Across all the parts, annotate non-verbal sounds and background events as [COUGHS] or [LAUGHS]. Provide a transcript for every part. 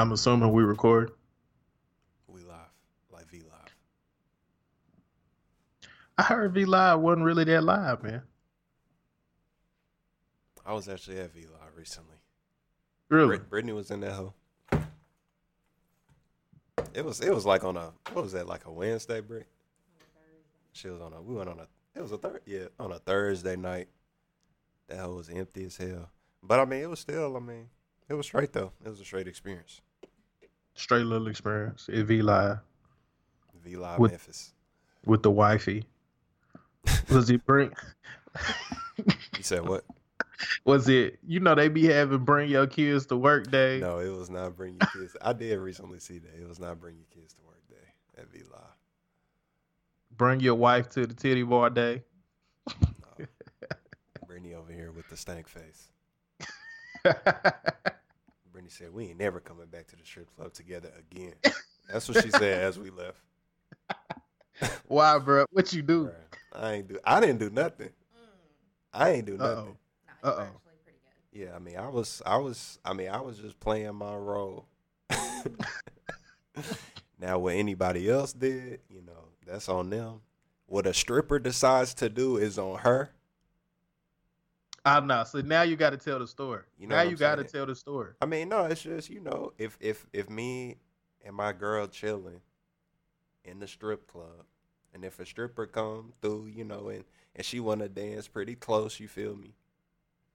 I'm assuming we record. We live, like V live. I heard V Live wasn't really that live, man. I was actually at V live recently. Really? Brit- Brittany was in that hoe. It was it was like on a what was that like a Wednesday break? She was on a we went on a it was a third yeah on a Thursday night. That hoe was empty as hell. But I mean it was still I mean it was straight though. It was a straight experience. Straight little experience at V Live V live With- Memphis. with the wifey. Was it bring? [LAUGHS] You said what? Was it? You know they be having bring your kids to work day. No, it was not bring your kids. I did recently see that. It was not bring your kids to work day at V live. Bring your wife to the titty bar day. No. Brittany over here with the stank face. [LAUGHS] Brittany said, "We ain't never coming back to the strip club together again." That's what she said as we left. [LAUGHS] Why, bro? What you do? Bruh, I ain't do. I didn't do nothing. I ain't do nothing. Uh-oh. No, you Uh-oh. were actually pretty good. Yeah, I mean, I was, I was, I mean, I was just playing my role. [LAUGHS] now, what anybody else did, you know, that's on them. What a stripper decides to do is on her. I know. So now you got to tell the story. You know now you got to tell the story. I mean, no, it's just you know, if if if me and my girl chilling in the strip club, and if a stripper come through, you know, and and she want to dance pretty close, you feel me?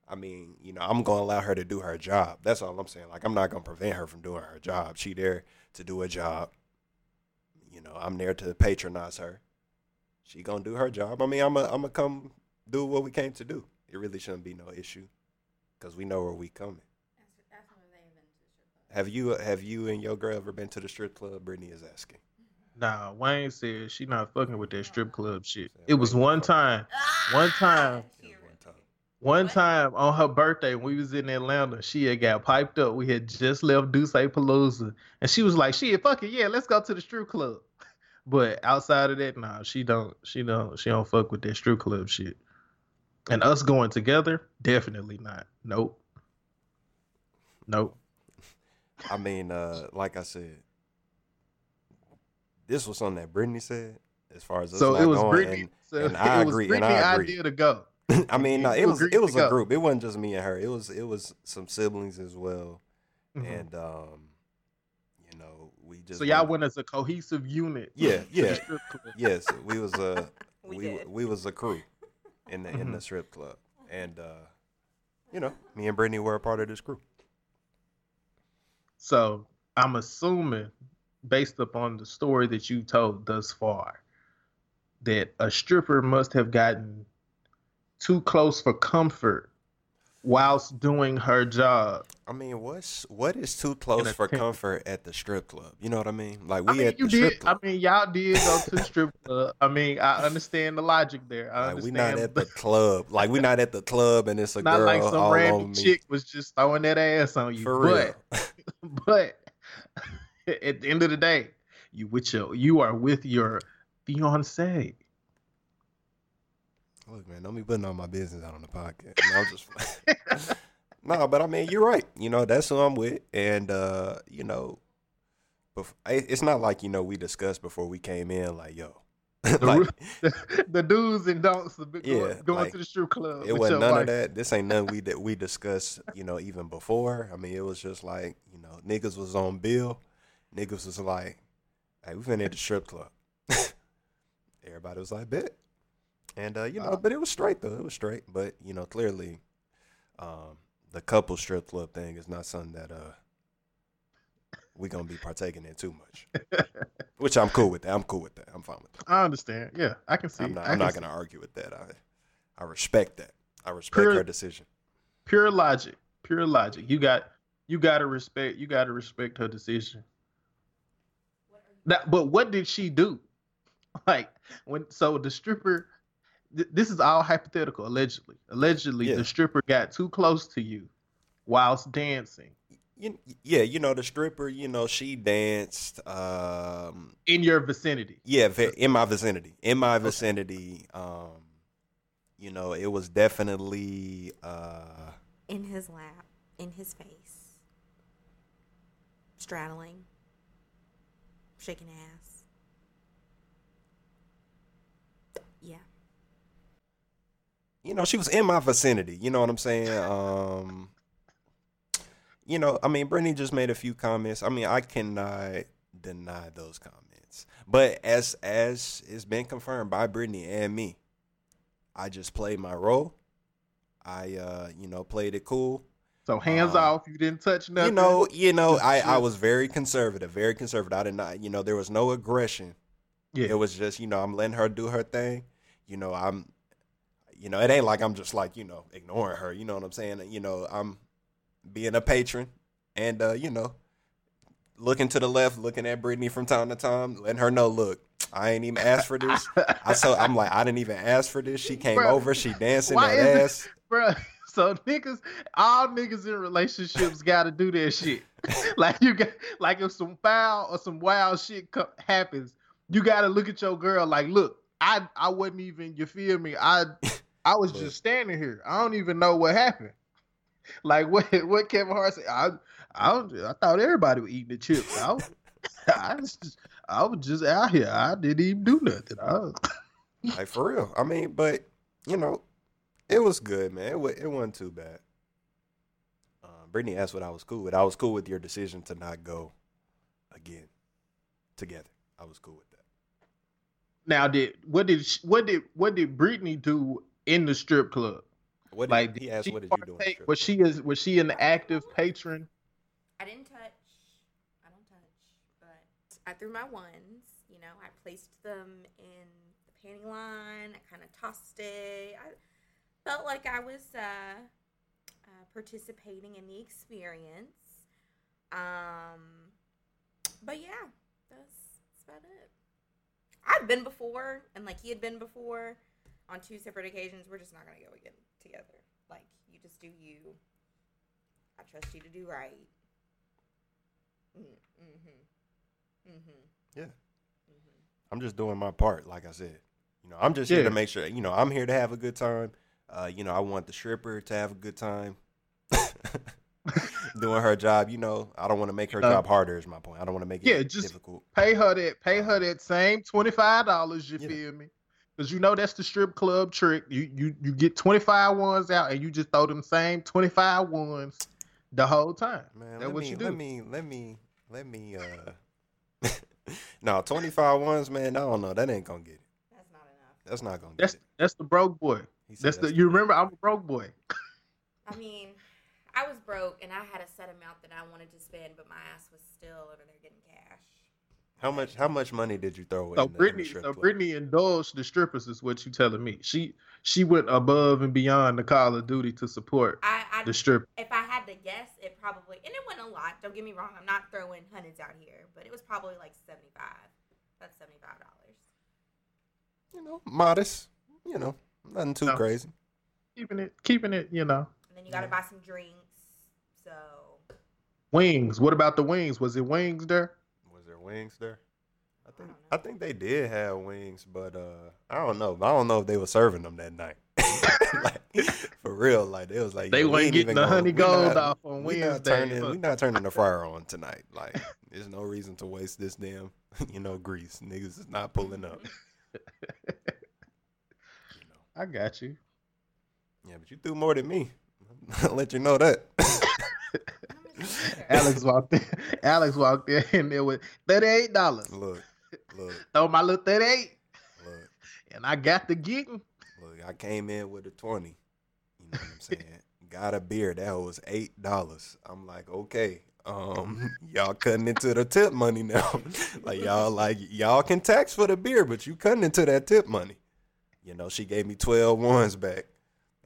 I mean, you know, I'm gonna allow her to do her job. That's all I'm saying. Like, I'm not gonna prevent her from doing her job. She there to do a job. You know, I'm there to patronize her. She gonna do her job. I mean, I'm gonna I'm gonna come do what we came to do. It really shouldn't be no issue, cause we know where we coming. Ask, ask them if they've been to the strip club. Have you uh, have you and your girl ever been to the strip club? Brittany is asking. [LAUGHS] Nah, Wayne said she not fucking with that strip club shit. [LAUGHS] It was one time. One time. One time. Time on her birthday, when we was in Atlanta, she had got piped up. We had just left Duce Palooza, and she was like, "Shit, fuck it, yeah, let's go to the strip club." [LAUGHS] But outside of that, nah, she don't, she don't, she don't fuck with that strip club shit. And us going together, definitely not. Nope. Nope. I mean, uh, like I said, this was something that Brittany said. As far as us So not it was going, Brittany. So and [LAUGHS] I it was agree, and Brittany I agree. idea to go. [LAUGHS] I mean, no, it was it was a go. group. It wasn't just me and her. It was it was some siblings as well, Mhm. and um, you know, we just So y'all went- went as a cohesive unit. Yeah, [LAUGHS] yeah. Yes, we was a We we we was a crew in the in the Mhm. strip club, and uh, you know, me and Brittany were a part of this crew. So I'm assuming, based upon the story that you told thus far, that a stripper must have gotten too close for comfort whilst doing her job. I mean, what's what is too close for tent. comfort at the strip club? You know what I mean? Like we I mean, at the strip did. club. I mean, y'all did go to the [LAUGHS] strip club. I mean, I understand the logic there. I like we understand. not at the club. Like we not at the club, and it's a [LAUGHS] not girl like some random chick was just throwing that ass on you. For but, [LAUGHS] but at the end of the day, you with your you are with your fiance. Look, man, don't be putting all my business out on the podcast. No, I'm just [LAUGHS] no, but I mean, you're right. You know, that's who I'm with, and uh, you know, bef- it- it's not like you know we discussed before we came in. Like, yo, The, [LAUGHS] like, [LAUGHS] the, do's and don'ts of going, Yeah, going like, to the strip club. it wasn't none wife. of that. This ain't nothing we that we discussed. You know, even before. I mean, it was just like you know, niggas was on bill. Niggas was like, "Hey, we finna hit the strip club." Everybody was like, "Bet." And uh, you know, Uh, but it was straight though. It was straight. But you know, clearly, um, the couple strip club thing is not something that uh we're gonna be partaking in too much. [LAUGHS] Which I'm cool with that. I'm cool with that. I'm fine with that. I understand. Yeah, I can see. I'm not. I'm not gonna argue with that. I I respect that. I respect Pure- her decision. Pure logic. Pure logic. You got. You got to respect. You got to respect her decision. What are you That, but what did she do? [LAUGHS] Like when so the stripper th- this is all hypothetical allegedly. Allegedly Yeah. the stripper got too close to you whilst dancing You, yeah, you know the stripper. You know she danced. Um, in your vicinity. yeah, in my vicinity. In my vicinity. Um, you know, it was definitely. Uh, in his lap, in his face. straddling, shaking ass. Yeah. You know, she was in my vicinity. You know what I'm saying? Um, you know, I mean, Brittany just made a few comments. I mean, I cannot deny those comments. But as as it's been confirmed by Brittany and me, I just played my role. I uh, you know, played it cool. So hands Uh, off. You didn't touch nothing. You know, you know, I, I was very conservative, very conservative. I did not, you know, there was no aggression. Yeah. It was just, you know, I'm letting her do her thing. You know, I'm, you know, it ain't like I'm just like, you know, ignoring her. You know what I'm saying? You know, I'm being a patron and, uh, you know, looking to the left, looking at Brittany from time to time, letting her know, look, I ain't even asked for this. I so I'm like, I didn't even ask for this. She [LAUGHS] came over, she dancing that it- ass. [LAUGHS] Bruh, so niggas, all niggas in relationships got to do that shit. [LAUGHS] like you got, like if some foul or some wild shit co- happens, you got to look at your girl like, look, I, I wasn't even, you feel me? I, I was Look. just standing here. I don't even know what happened. [LAUGHS] Like what, what Kevin Hart said. I, I, don't, I thought everybody was eating the chips. I, was- [LAUGHS] I was just, I was just out here. I didn't even do nothing. I was, [LAUGHS] Like for real. I mean, but you know, it was good, man. It, wa- it wasn't too bad. Uh, Brittany asked what I was cool with. I was cool with your decision to not go again together. I was cool with that. now did what did what did what did Brittany do in the strip club? What did, Like he asked, she "What did you do?" In the partake- strip was she is was she an active patron? I didn't touch. I don't touch, but I threw my ones. You know, I placed them in the panty line. I kind of tossed it. I felt like I was uh, uh, participating in the experience. Um, but yeah, that's, that's about it. I've been before, and like he had been before on two separate occasions. We're just not gonna go again together. Like you just do you. I trust you to do right. Mm-hmm. Mm-hmm. Yeah. Mm-hmm. I'm just doing my part, like I said. You know, I'm just here to make sure. You know, I'm here to have a good time. Uh, you know, I want the stripper to have a good time. [LAUGHS] Doing her job, you know, I don't want to make her Uh, job harder. Is my point. I don't want to make it Yeah, just- difficult. Pay her that pay her that same twenty five dollars. You Yeah. feel me? Because you know that's the strip club trick. You you you get 25 ones out and you just throw them same 25 ones the whole time. Man, That let what me, you do. let me, let me, let me. Uh, [LAUGHS] no, twenty five ones, man. I don't know. That ain't gonna get it. That's not enough. That's not gonna get That's it. that's the broke boy. He said That's the you remember I'm a broke boy. I mean, I was broke and I had a set amount that I wanted to spend, but my ass was still over there getting cash. How much? How much money did you throw? So in the, in the Brittany, strip so club? Brittany indulged the strippers is what you telling me. She she went above and beyond the Call of Duty to support I, I the strip. if I had to guess, it probably and it wasn't a lot. Don't get me wrong. I'm not throwing hundreds out here, but it was probably like seventy five. That's seventy five dollars. you know, modest. You know, nothing too No. crazy. Keeping it keeping it, you know. And then you got to Yeah. buy some drinks. So Wings. What about the wings? Was it wings there? Was there wings there? I think don't. I think they did have wings, but uh, I don't know. I don't know if they were serving them that night. [LAUGHS] like for real, like it was like They yo, we wasn't ain't getting the gonna- honey we gold not- off on we not turning. We not turning the fryer on tonight. Like there's no reason to waste this damn, [LAUGHS] you know, grease. Niggas is not pulling up. [LAUGHS] You know. I got you. Yeah, but you threw more than me. I'll let you know that. How much is there? Alex walked in. [LAUGHS] Alex walked in and [LAUGHS] there was thirty eight dollars. look, look, [LAUGHS] Throw my little thirty eight, look. and I got the getting. Look, I came in with a twenty. You know what I'm saying? Got a beer that was eight dollars. I'm like, okay, um, y'all cutting into the tip money now. like y'all, like y'all can tax for the beer, but you cutting into that tip money. You know, she gave me 12 ones back.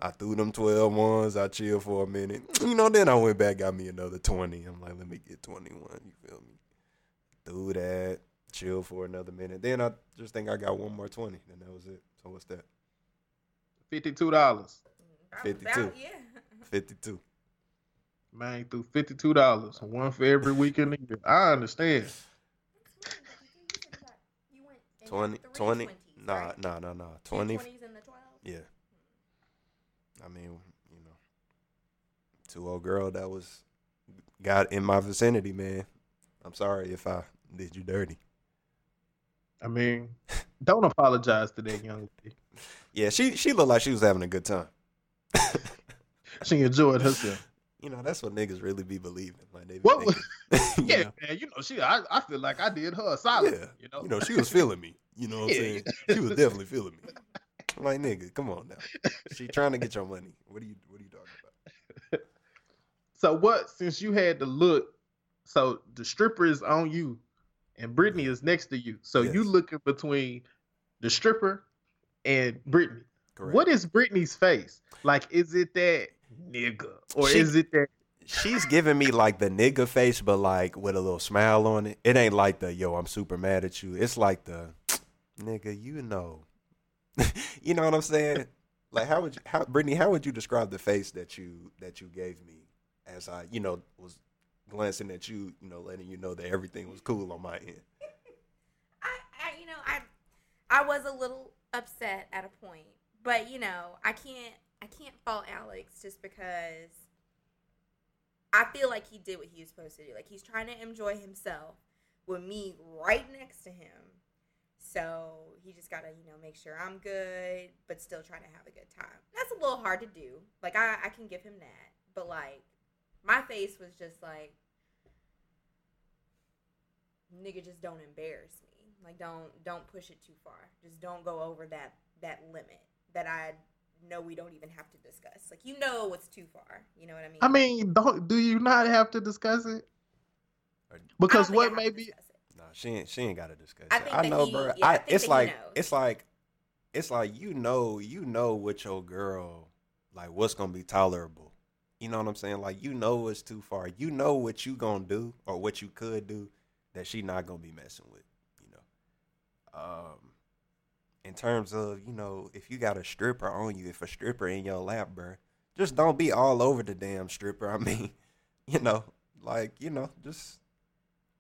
I threw them 12 ones. I chilled for a minute. [TSK] You know, then I went back, got me another 20. I'm like, let me get 21. You feel me? Threw that, chill for another minute. Then I just think I got one more 20. Then that was it. So what's that? Fifty two dollars. 52. about- yeah. [LAUGHS] 52. Man, threw fifty two dollars. One for every week in the year. I understand. You went in 20, three 20, 20s, nah, right? nah, nah, nah. 20, 20s and the 12? yeah. I mean, you know, two old girl that was got in my vicinity, man. I'm sorry if I did you dirty. I mean, [LAUGHS] don't apologize to that young lady. Yeah, she she looked like she was having a good time. [LAUGHS] She enjoyed herself. You know, that's what niggas really be believing. Like they be What thinking, [LAUGHS] you Yeah, know? man. You know, she. I, I feel like I did her a solid. Yeah. You know. You know, she was feeling me. You know what I'm Yeah. saying? She was definitely feeling me. I'm [LAUGHS] like, nigga, come on now. She trying to get your money. What are you what are you talking about? So what? Since you had to look, so the stripper is on you, and Brittany is next to you. So you looking between the stripper and Brittany. Correct. What is Brittany's face? Like, is it that nigga, or She- is it that? She's giving me like the nigga face, but like with a little smile on it. It ain't like the yo, I'm super mad at you. It's like the [TSK] nigga, you know. [LAUGHS] you know what I'm saying? Like how would you how Brittany, how would you describe the face that you that you gave me as I, you know, was glancing at you, you know, letting you know that everything was cool on my end. [LAUGHS] I, I, you know, I, I was a little upset at a point, but you know, I can't, I can't fault Alex just because I feel like he did what he was supposed to do. Like he's trying to enjoy himself with me right next to him. So he just gotta, you know, make sure I'm good, but still trying to have a good time. That's a little hard to do. Like I, I can give him that, but like my face was just like, nigga, just don't embarrass me. Like don't don't push it too far. Just don't go over that that limit that I know we don't even have to discuss. Like you know what's too far. You know what I mean? I mean, don't do you not have to discuss it? Or- I don't Because what have may be it. No, she ain't she ain't gotta discuss I I know, he- bro. yeah, I I, it's like it's like it's like you know, you know what your girl like what's gonna be tolerable. You know what I'm saying? Like you know it's too far. You know what you gonna do or what you could do that she not gonna be messing with, you know. Um in terms of, you know, if you got a stripper on you, if a stripper in your lap, bro, just don't be all over the damn stripper. I mean, [LAUGHS] you know, like, you know, just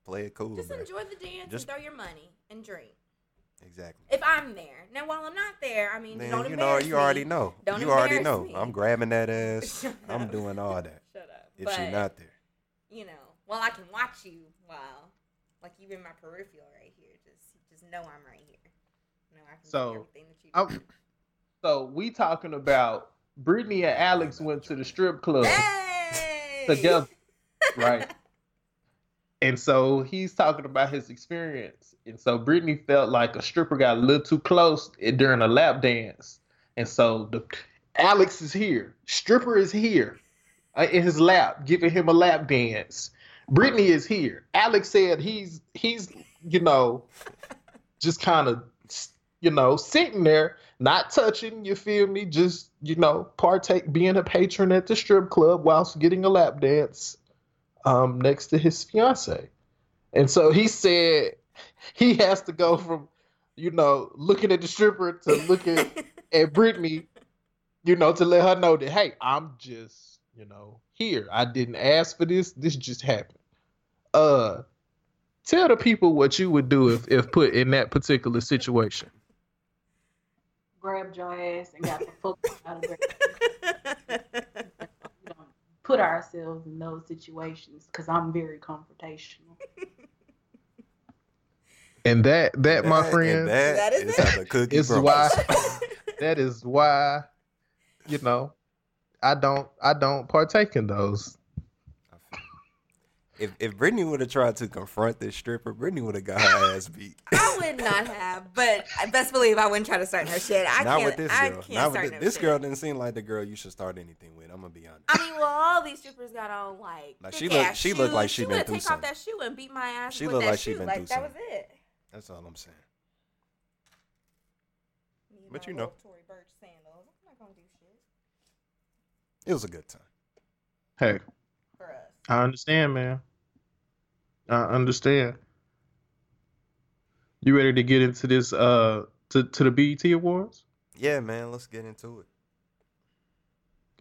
play it cool, Just bruh. enjoy the dance Just- and throw your money and drink. Exactly. If I'm there. Now while I'm not there, I mean Man, don't you know, embarrass you already know. Don't you already embarrass know. me. I'm grabbing that ass. [LAUGHS] Shut I'm up. doing all that. [LAUGHS] Shut up. If but, she not there. you know, well I can watch you while like you in my peripheral right here. Just just know I'm right here. No, I can So, everything that you I'm- do. [COUGHS] So we talking about Brittany and Alex went to the strip club Hey! together, right? And so he's talking about his experience. And so Brittany felt like a stripper got a little too close during a lap dance. And so the Alex is here. Stripper is here uh, in his lap, giving him a lap dance. Brittany is here. Alex said he's he's you know [LAUGHS] just kind of you know sitting there, not touching. You feel me? Just you know partake, being a patron at the strip club whilst getting a lap dance um, next to his fiance. And so he said he has to go from, you know, looking at the stripper to looking [LAUGHS] at Brittany, you know, to let her know that, hey, I'm just, you know, here. I didn't ask for this. This just happened. Uh tell the people what you would do if, if put in that particular situation. grabbed your ass and got the fuck out of there. [LAUGHS] We don't put ourselves in those situations because I'm very confrontational. [LAUGHS] And that that, my and friend, that, That is is it. cookie is why [LAUGHS] that is why, you know, I don't I don't partake in those. If if Brittany would have tried to confront this stripper, Brittany would have got her ass beat. [LAUGHS] I would not have, but best believe I wouldn't try to start her shit. I Not can't. with this I girl. can't Not start with no this, this shit. girl didn't seem like the girl you should start anything with. I'm gonna be honest. I mean, well, all these strippers got on like. Like, she thick-ass she look like shoes. she she been would through take off that shoe and beat my ass. She with look that like she shoe. been like, through That was it. That's all I'm saying. Me But you know. Tory Burch sandals. I'm not gonna do shit It was a good time. Hey. I understand, man. I understand. You ready to get into this uh to, to the BET Awards? Yeah, man. Let's get into it.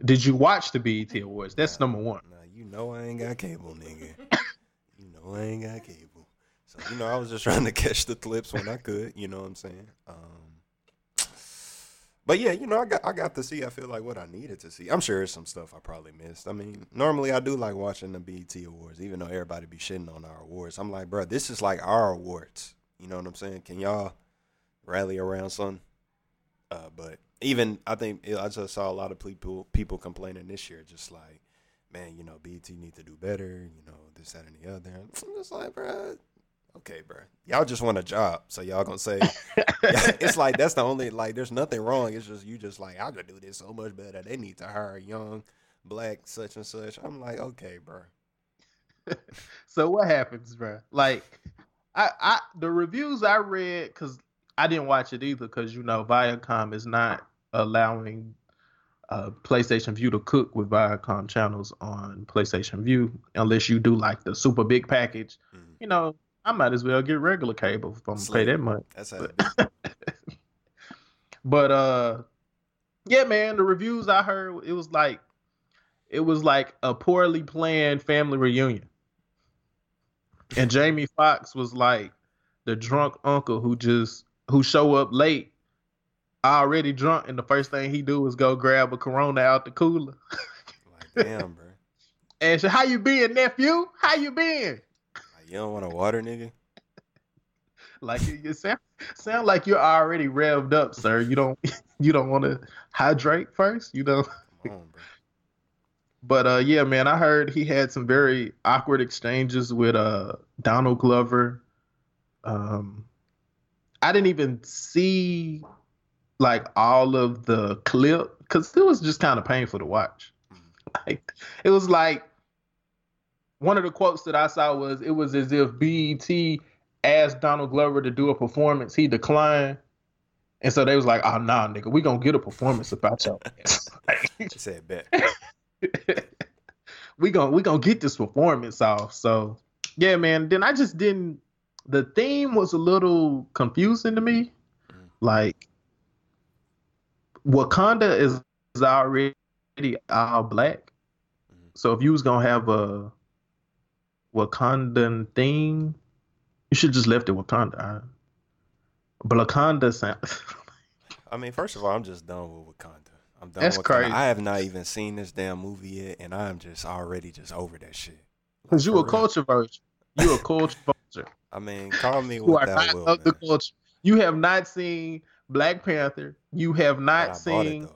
Did you watch the BET Awards? That's number one. Now you know I ain't got cable, nigga. you know I ain't got cable. So you know I was just trying to catch the clips when I could. You know what I'm saying? Um, But yeah, you know, I got I got to see. I feel like what I needed to see. I'm sure there's some stuff I probably missed. I mean, normally I do like watching the BET Awards, even though everybody be shitting on our awards. I'm like, bro, this is like our awards. You know what I'm saying? Can y'all rally around something? Uh, but even I think I just saw a lot of people people complaining this year, just like, man, you know, BET need to do better. You know, this, that, and the other. [LAUGHS] I'm just like, bro, okay, bro. Y'all just want a job, so y'all gonna say [LAUGHS] [LAUGHS] it's like that's the only like. There's nothing wrong. It's just you just like I could do this so much better. They need to hire a young black such and such. I'm like, okay, bro. [LAUGHS] so what happens, bro? Like, I, I the reviews I read because I didn't watch it either because you know Viacom is not allowing uh, PlayStation Vue to cook with Viacom channels on PlayStation Vue unless you do like the super big package. Mhm. You know, I might as well get regular cable if I'm gonna pay that much. That's how. But, [LAUGHS] but uh, yeah, man, the reviews I heard it was like it was like a poorly planned family reunion, and Jamie Foxx was like the drunk uncle who just who show up late, already drunk, and the first thing he do is go grab a Corona out the cooler. like, damn, bro. [LAUGHS] And so, how you been, nephew? How you been? You don't want a water, nigga. [LAUGHS] Like you, you sound sound like you're already revved up, sir. You don't [LAUGHS] you don't want to hydrate first, you know. On. But uh, yeah, man, I heard he had some very awkward exchanges with uh Donald Glover. Um, I didn't even see like all of the clip because it was just kind of painful to watch. Like it was like one of the quotes that I saw was it was as if BET asked Donald Glover to do a performance, he declined. And so they was like, "Oh nah, nigga, we gonna get a performance about y'all." [LAUGHS] Like, said bet. [LAUGHS] we gonna we gonna get this performance off. So yeah, man. Then I just didn't. The theme was a little confusing to me. Mm. Like Wakanda is, is already all black. Mhm. So if you was gonna have a Wakandan theme, you should just left it Wakanda. I- But Wakanda sound. [LAUGHS] I mean, first of all, I'm just done with Wakanda. I'm done That's with Wakanda. crazy. I have not even seen this damn movie yet, and I'm just already just over that shit. Because you For a real. culture vulture. You a culture vulture. [LAUGHS] I mean, call me You what are that not will, of the man. culture. You have not seen Black Panther. You have not I it seen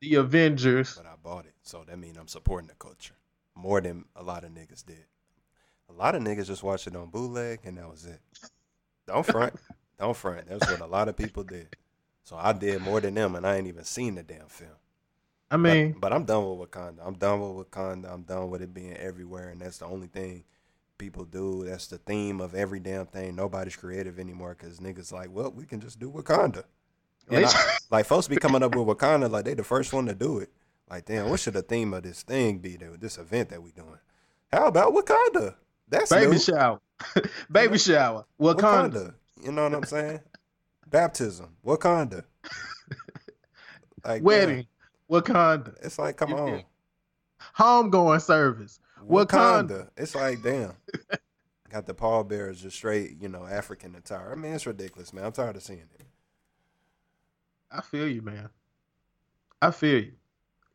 the Avengers. But I bought it, so that means I'm supporting the culture more than a lot of niggas did. A lot of niggas just watched it on bootleg, and that was it. Don't front, don't front. That's what a lot of people did. So I did more than them, and I ain't even seen the damn film. I mean, but, I'm done with Wakanda. I'm done with Wakanda. I'm done with it being everywhere, and that's the only thing people do. That's the theme of every damn thing. Nobody's creative anymore because niggas like, well, we can just do Wakanda. I- [LAUGHS] like folks be coming up with Wakanda like they the first one to do it. Like, damn, what should the theme of this thing be? That this event that we doing? How about Wakanda? That's baby new. shower, [LAUGHS] baby shower, Wakanda. Wakanda. You know what I'm saying? Baptism, Wakanda. [LAUGHS] Like wedding, Wakanda, it's like, come You on. homegoing service. Wakanda. It's like, damn. Got the pallbearers just straight, you know, African attire. I mean, it's ridiculous, man. I'm tired of seeing it. I feel you, man. I feel you.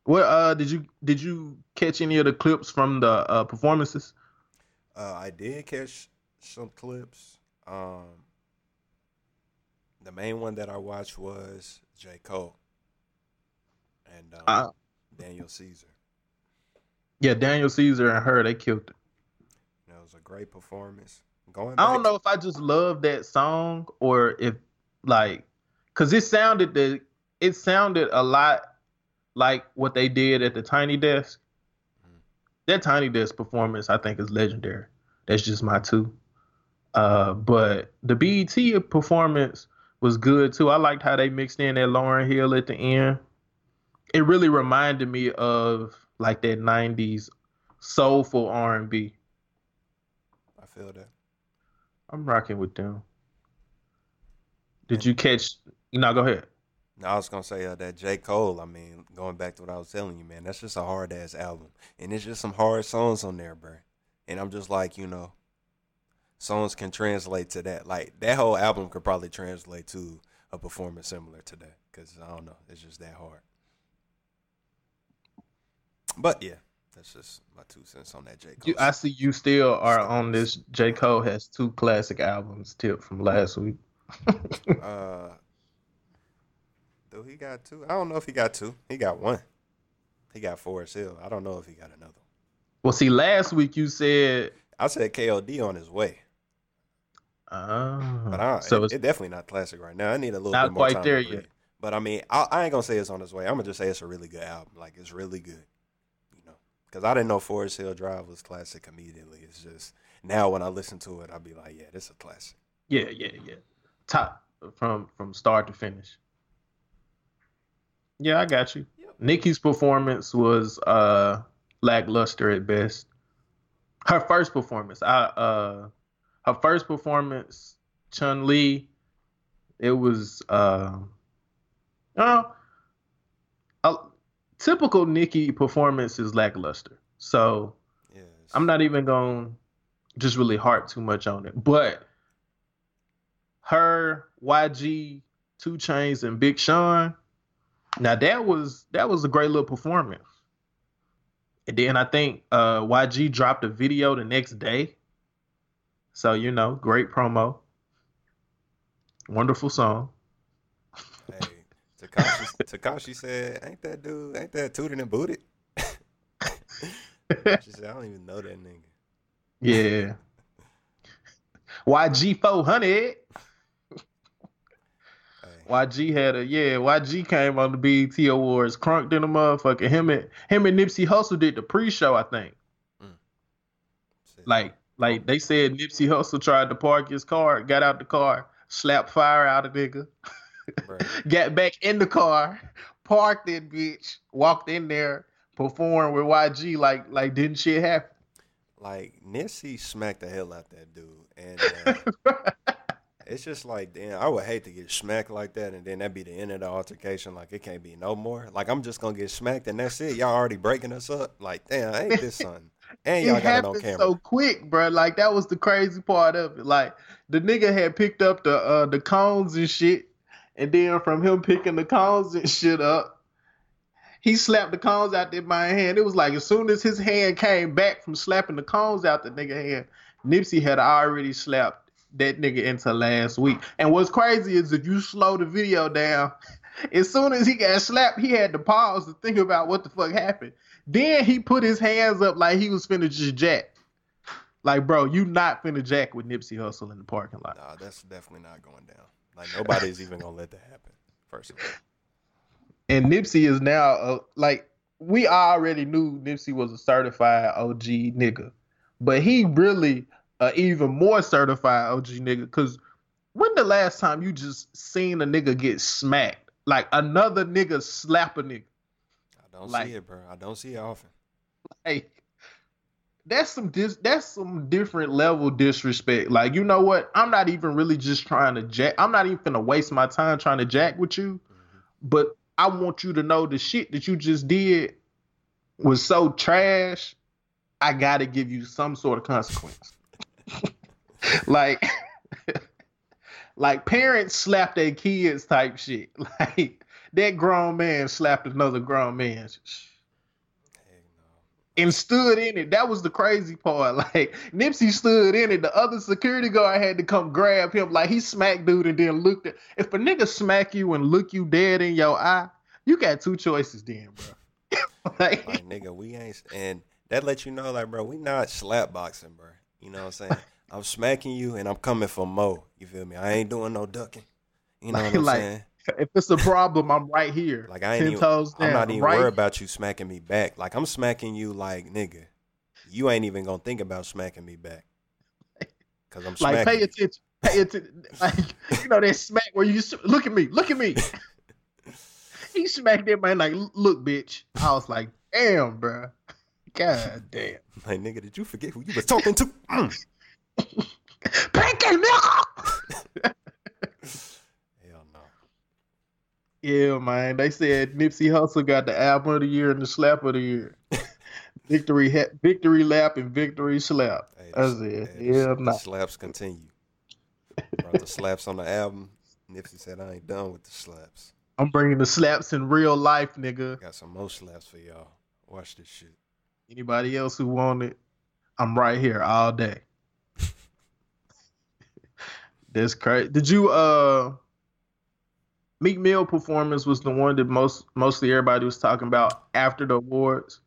What uh did you did you catch any of the clips from the uh, performances? Uh, I did catch some clips. Um, the main one that I watched was J. Cole and um, Uh, Daniel Caesar. Yeah, Daniel Caesar and her they killed it. It was a great performance. Going I don't know if I just love that song or if like cuz it sounded the it sounded a lot like what they did at the Tiny Desk. That Tiny Desk performance I think is legendary. That's just my two. Uh but the BET performance was good too. I liked how they mixed in that Lauryn Hill at the end. It really reminded me of like that 90s soulful R&B. I feel that. I'm rocking with them. Did you catch? You know, go ahead. I was gonna say uh, that J. Cole. I mean, going back to what I was telling you, man, that's just a hard ass album, and it's just some hard songs on there, bro. And I'm just like, you know, songs can translate to that. Like that whole album could probably translate to a performance similar to that because I don't know, it's just that hard. But yeah, that's just my two cents on that J Cole. You, I see you still are on this. J Cole has two classic albums. Tip from last week. uh, he got two? I don't know if he got two. He got one. He got Forest Hill. I don't know if he got another. Well, see, last week you said. I said KOD on his way. Oh, But I, so it, it's it definitely not classic right now. I need a little Not bit more quite time there yet. But I mean, I, I ain't gonna say it's on its way. I'm gonna just say it's a really good album. Like it's really good, you know. Because I didn't know Forest Hill Drive was classic immediately. It's just now when I listen to it, I'll be like, yeah, this is a classic. yeah, yeah, yeah. Top from from start to finish. Yeah, I got you. Yep. Nicki's performance was uh lackluster at best. Her first performance, I uh her first performance, Chun Li, it was uh uh, a typical Nicki performance is lackluster. So Yes. I'm not even going to just really harp too much on it. But her YG, 2 Chainz, and Big Sean, now that was that was a great little performance. And then I think uh, YG dropped a video the next day. So you know, great promo. Wonderful song. Hey, Takashi, Takashi said, "Ain't that dude? Ain't that tooted and booted?" [LAUGHS] she said, "I don't even know that nigga." Yeah. YG 400. Hey, YG had a yeah. YG came on the BET Awards, crunked in a motherfucker. Him and him and Nipsey Hussle did the pre-show, I think. shit. Like like they said, Nipsey Hussle tried to park his car, got out the car, slapped fire out of nigga, Bruh. [LAUGHS] got back in the car, parked it, bitch, walked in there, performed with YG like like didn't shit happen. like Nipsey smacked the hell out that dude, and [LAUGHS] uh, it's just like, damn, I would hate to get smacked like that, and then that be the end of the altercation. Like it can't be no more. Like I'm just gonna get smacked, and that's it. Y'all already breaking us up. Like damn, ain't this something? [LAUGHS] And y'all it got it on camera. so quick, bro. Like that was the crazy part of it. Like the nigga had picked up the uh the cones and shit, and then from him picking the cones and shit up, he slapped the cones out there my hand. It was like as soon as his hand came back from slapping the cones out the nigga hand, Nipsey had already slapped that nigga into last week. And what's crazy is if you slow the video down, as soon as he got slapped, he had to pause to think about what the fuck happened. Then he put his hands up like he was finna just jack. Like, bro, you not finna jack with Nipsey Hussle in the parking lot. Nah, that's definitely not going down. Like nobody's even gonna let that happen. First of all, And Nipsey is now uh, like we already knew Nipsey was a certified OG nigga, but he really a even more certified OG nigga. Cause when the last time you just seen a nigga get smacked, like another nigga slap a nigga? I don't Like- see it, bro. I don't see it often. Like that's some dis- that's some different level disrespect. Like you know what? I'm not even really just trying to jack. I'm not even gonna waste my time trying to jack with you. Mhm. but I want you to know the shit that you just did was so trash. I gotta give you some sort of consequence. [LAUGHS] like, [LAUGHS] like parents slap their kids type shit. [LAUGHS] Like that grown man slapped another grown man and stood in it. That was the crazy part. Like Nipsey stood in it. The other security guard had to come grab him. Like he smacked dude and then looked at. If a nigga smack you and look you dead in your eye, you got two choices then, bro. like, Like nigga, we ain't and that let you know, like, bro, we not slap boxing, bro. You know what I'm saying? [LAUGHS] I'm smacking you and I'm coming for more. You feel me? I ain't doing no ducking. You know what I'm Like, saying? if it's a problem, I'm right here. Like I ain't even, toes down. I'm not even right worried about you smacking me back. Like I'm smacking you like nigga. You ain't even gonna think about smacking me back. [LAUGHS] Cause I'm like smacking pay you. attention. Pay attention. [LAUGHS] Like you know that smack where you look at me, look at me. he smacked that man like, look, bitch. I was like, damn, bro. God damn. [LAUGHS] Like nigga, did you forget who you was talking to? [LAUGHS] Mm. Pinky nigga. [LAUGHS] Hell no. Yeah, man. They said Nipsey Hussle got the album of the year and the slap of the year. victory, ha- victory lap, and victory slap. Hey, it. hey, Yeah, the nah. slaps continue. Brought the slaps on the album. Nipsey said, I ain't done with the slaps. I'm bringing the slaps in real life, nigga. Got some more slaps for y'all. Watch this shit. Anybody else who want it, I'm right here all day. [LAUGHS] That's crazy. Did you uh Meek Mill performance was the one that most mostly everybody was talking about after the awards.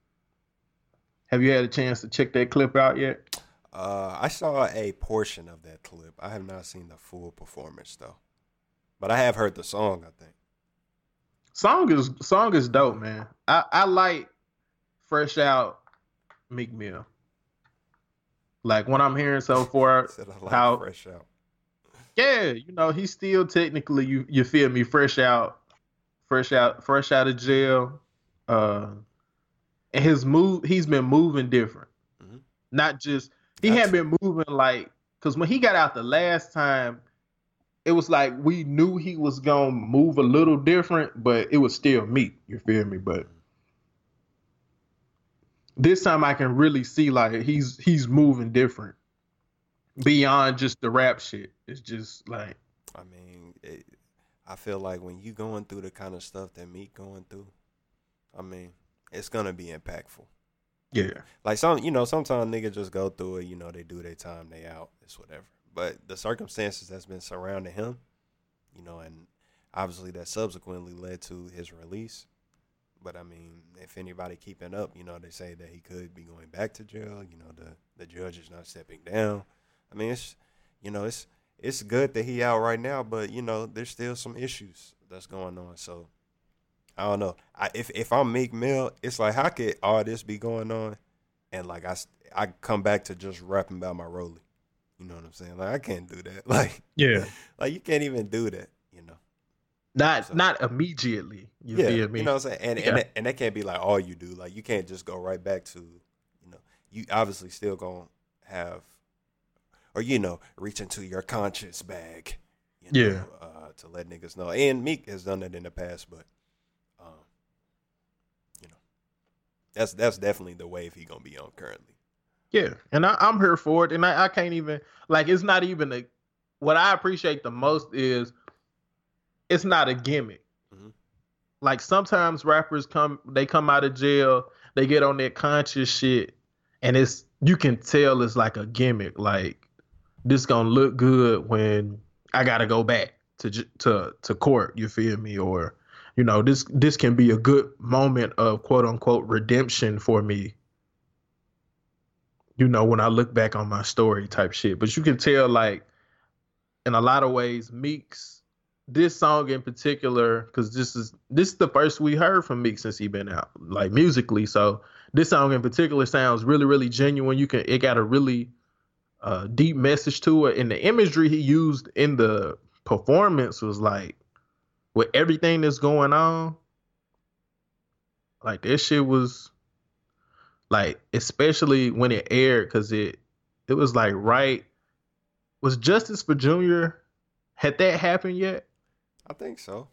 Have you had a chance to check that clip out yet? Uh, I saw a portion of that clip. I have not seen the full performance though, but I have heard the song. I think. Song is song is dope, man. I I like fresh out Meek Mill. Like when I'm hearing so far, [LAUGHS] like how fresh out. yeah, you know, he's still technically you you feel me, fresh out, fresh out, fresh out of jail. Uh, and his move, he's been moving different. Mhm. Not just he had been moving like because when he got out the last time, it was like we knew he was gonna move a little different, but it was still Meek. You feel me? But this time I can really see like he's he's moving different beyond just the rap shit. It's just like I mean, it, I feel like when you going through the kind of stuff that Meek going through, I mean, it's gonna be impactful. yeah, Like some, you know, sometimes niggas just go through it. You know, they do their time, they out, it's whatever. But the circumstances that's been surrounding him, you know, and obviously that subsequently led to his release. But I mean, if anybody keeping up, you know, they say that he could be going back to jail. You know, the the judge is not stepping down. I mean, it's you know, it's it's good that he out right now, but you know, there's still some issues that's going on. So I don't know. I, if if I'm Meek Mill, it's like how could all this be going on, and like I I come back to just rapping about my rollie. You know what I'm saying? Like I can't do that. [LAUGHS] Like yeah, like you can't even do that. Not So- not immediately. You yeah. feel me? You know what I'm saying? And Yeah. and that, and that can't be like all you do. Like you can't just go right back to, you know, you obviously still gonna have, or you know, reach into your conscience bag. You know, Yeah. Uh, to let niggas know. And Meek has done that in the past, but, um, you know, that's that's definitely the wave he gonna be on currently. Yeah, and I, I'm here for it, and I, I can't even like it's not even a. What I appreciate the most is it's not a gimmick. Mhm. Like sometimes rappers come, they come out of jail, they get on their conscious shit, and it's you can tell it's like a gimmick. Like this gonna look good when I gotta go back to to to court. You feel me? Or you know this this can be a good moment of quote unquote redemption for me you know, when I look back on my story type shit. But you can tell, like, in a lot of ways, Meek's this song in particular, because this is this is the first we heard from Meek since he been out, like musically. So this song in particular sounds really, really genuine. You can it got a really uh, deep message to it, and the imagery he used in the performance was like, with everything that's going on, like this shit was like especially when it aired because it it was like right was justice for junior had that happened yet I think so.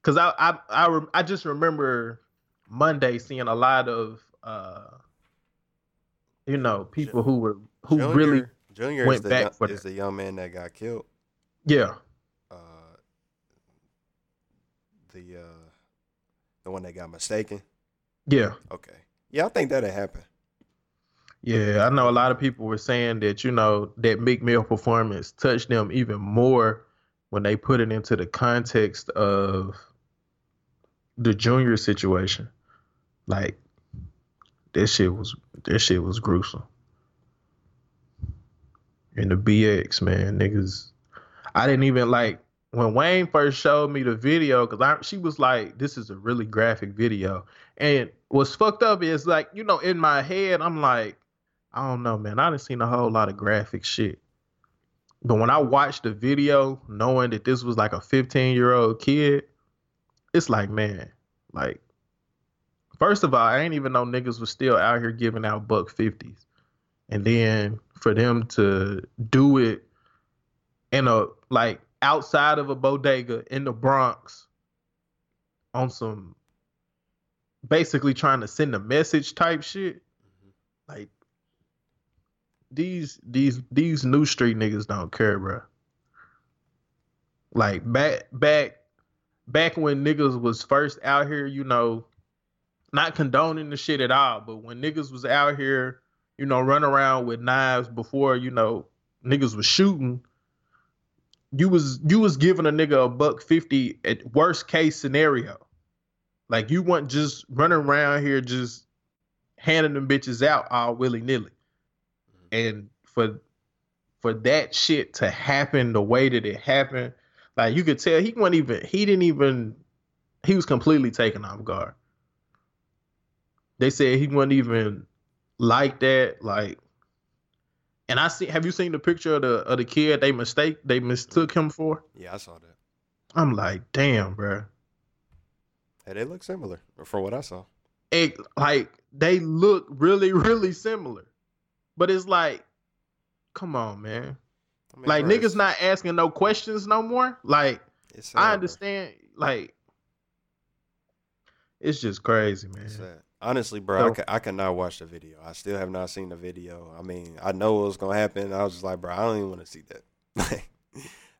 because I, I i rem- i just remember monday seeing a lot of uh you know people who were who Junior, really Junior went is back young, for is that. the young man that got killed. yeah Uh, the uh, the one that got mistaken. yeah Okay. Yeah, I think that'll happen. Yeah, I know a lot of people were saying that, you know, that Meek Mill performance touched them even more when they put it into the context of the junior situation. Like this shit was this shit was gruesome. And the BX, man, niggas I didn't even like when Wayne first showed me the video because I she was like, "This is a really graphic video," and what's fucked up is like, you know, in my head, I'm like, I don't know, man. I didn't seen a whole lot of graphic shit, but when I watched the video, knowing that this was like a 15 year old kid, it's like, man, like, first of all, I ain't even know niggas was still out here giving out buck fifties, and then for them to do it in a like outside of a bodega in the Bronx on some basically trying to send a message type shit. Mm-hmm. Like these these these new street niggas don't care, bro. Like back back back when niggas was first out here, you know, not condoning the shit at all, but when niggas was out here, you know, run around with knives before, you know, niggas was shooting, you was you was giving a nigga a buck fifty at worst case scenario. Like you weren't just running around here just handing them bitches out all willy nilly. And for for that shit to happen the way that it happened, like you could tell he wasn't even he didn't even he was completely taken off guard. They said he wasn't even like that, like and I see have you seen the picture of the of the kid they mistake they mistook him for? Yeah, I saw that. I'm like, damn, bro. Hey, they look similar for what I saw. It, like they look really, really similar. But it's like, come on, man. I mean, Like niggas not asking no questions no more. Like It's I bro. understand. Like it's just crazy, man. Honestly, bro, I, So- ca- I cannot watch the video. I still have not seen the video. I mean, I know what was gonna happen. I was just like, bro, I don't even want to see that. [LAUGHS] Like,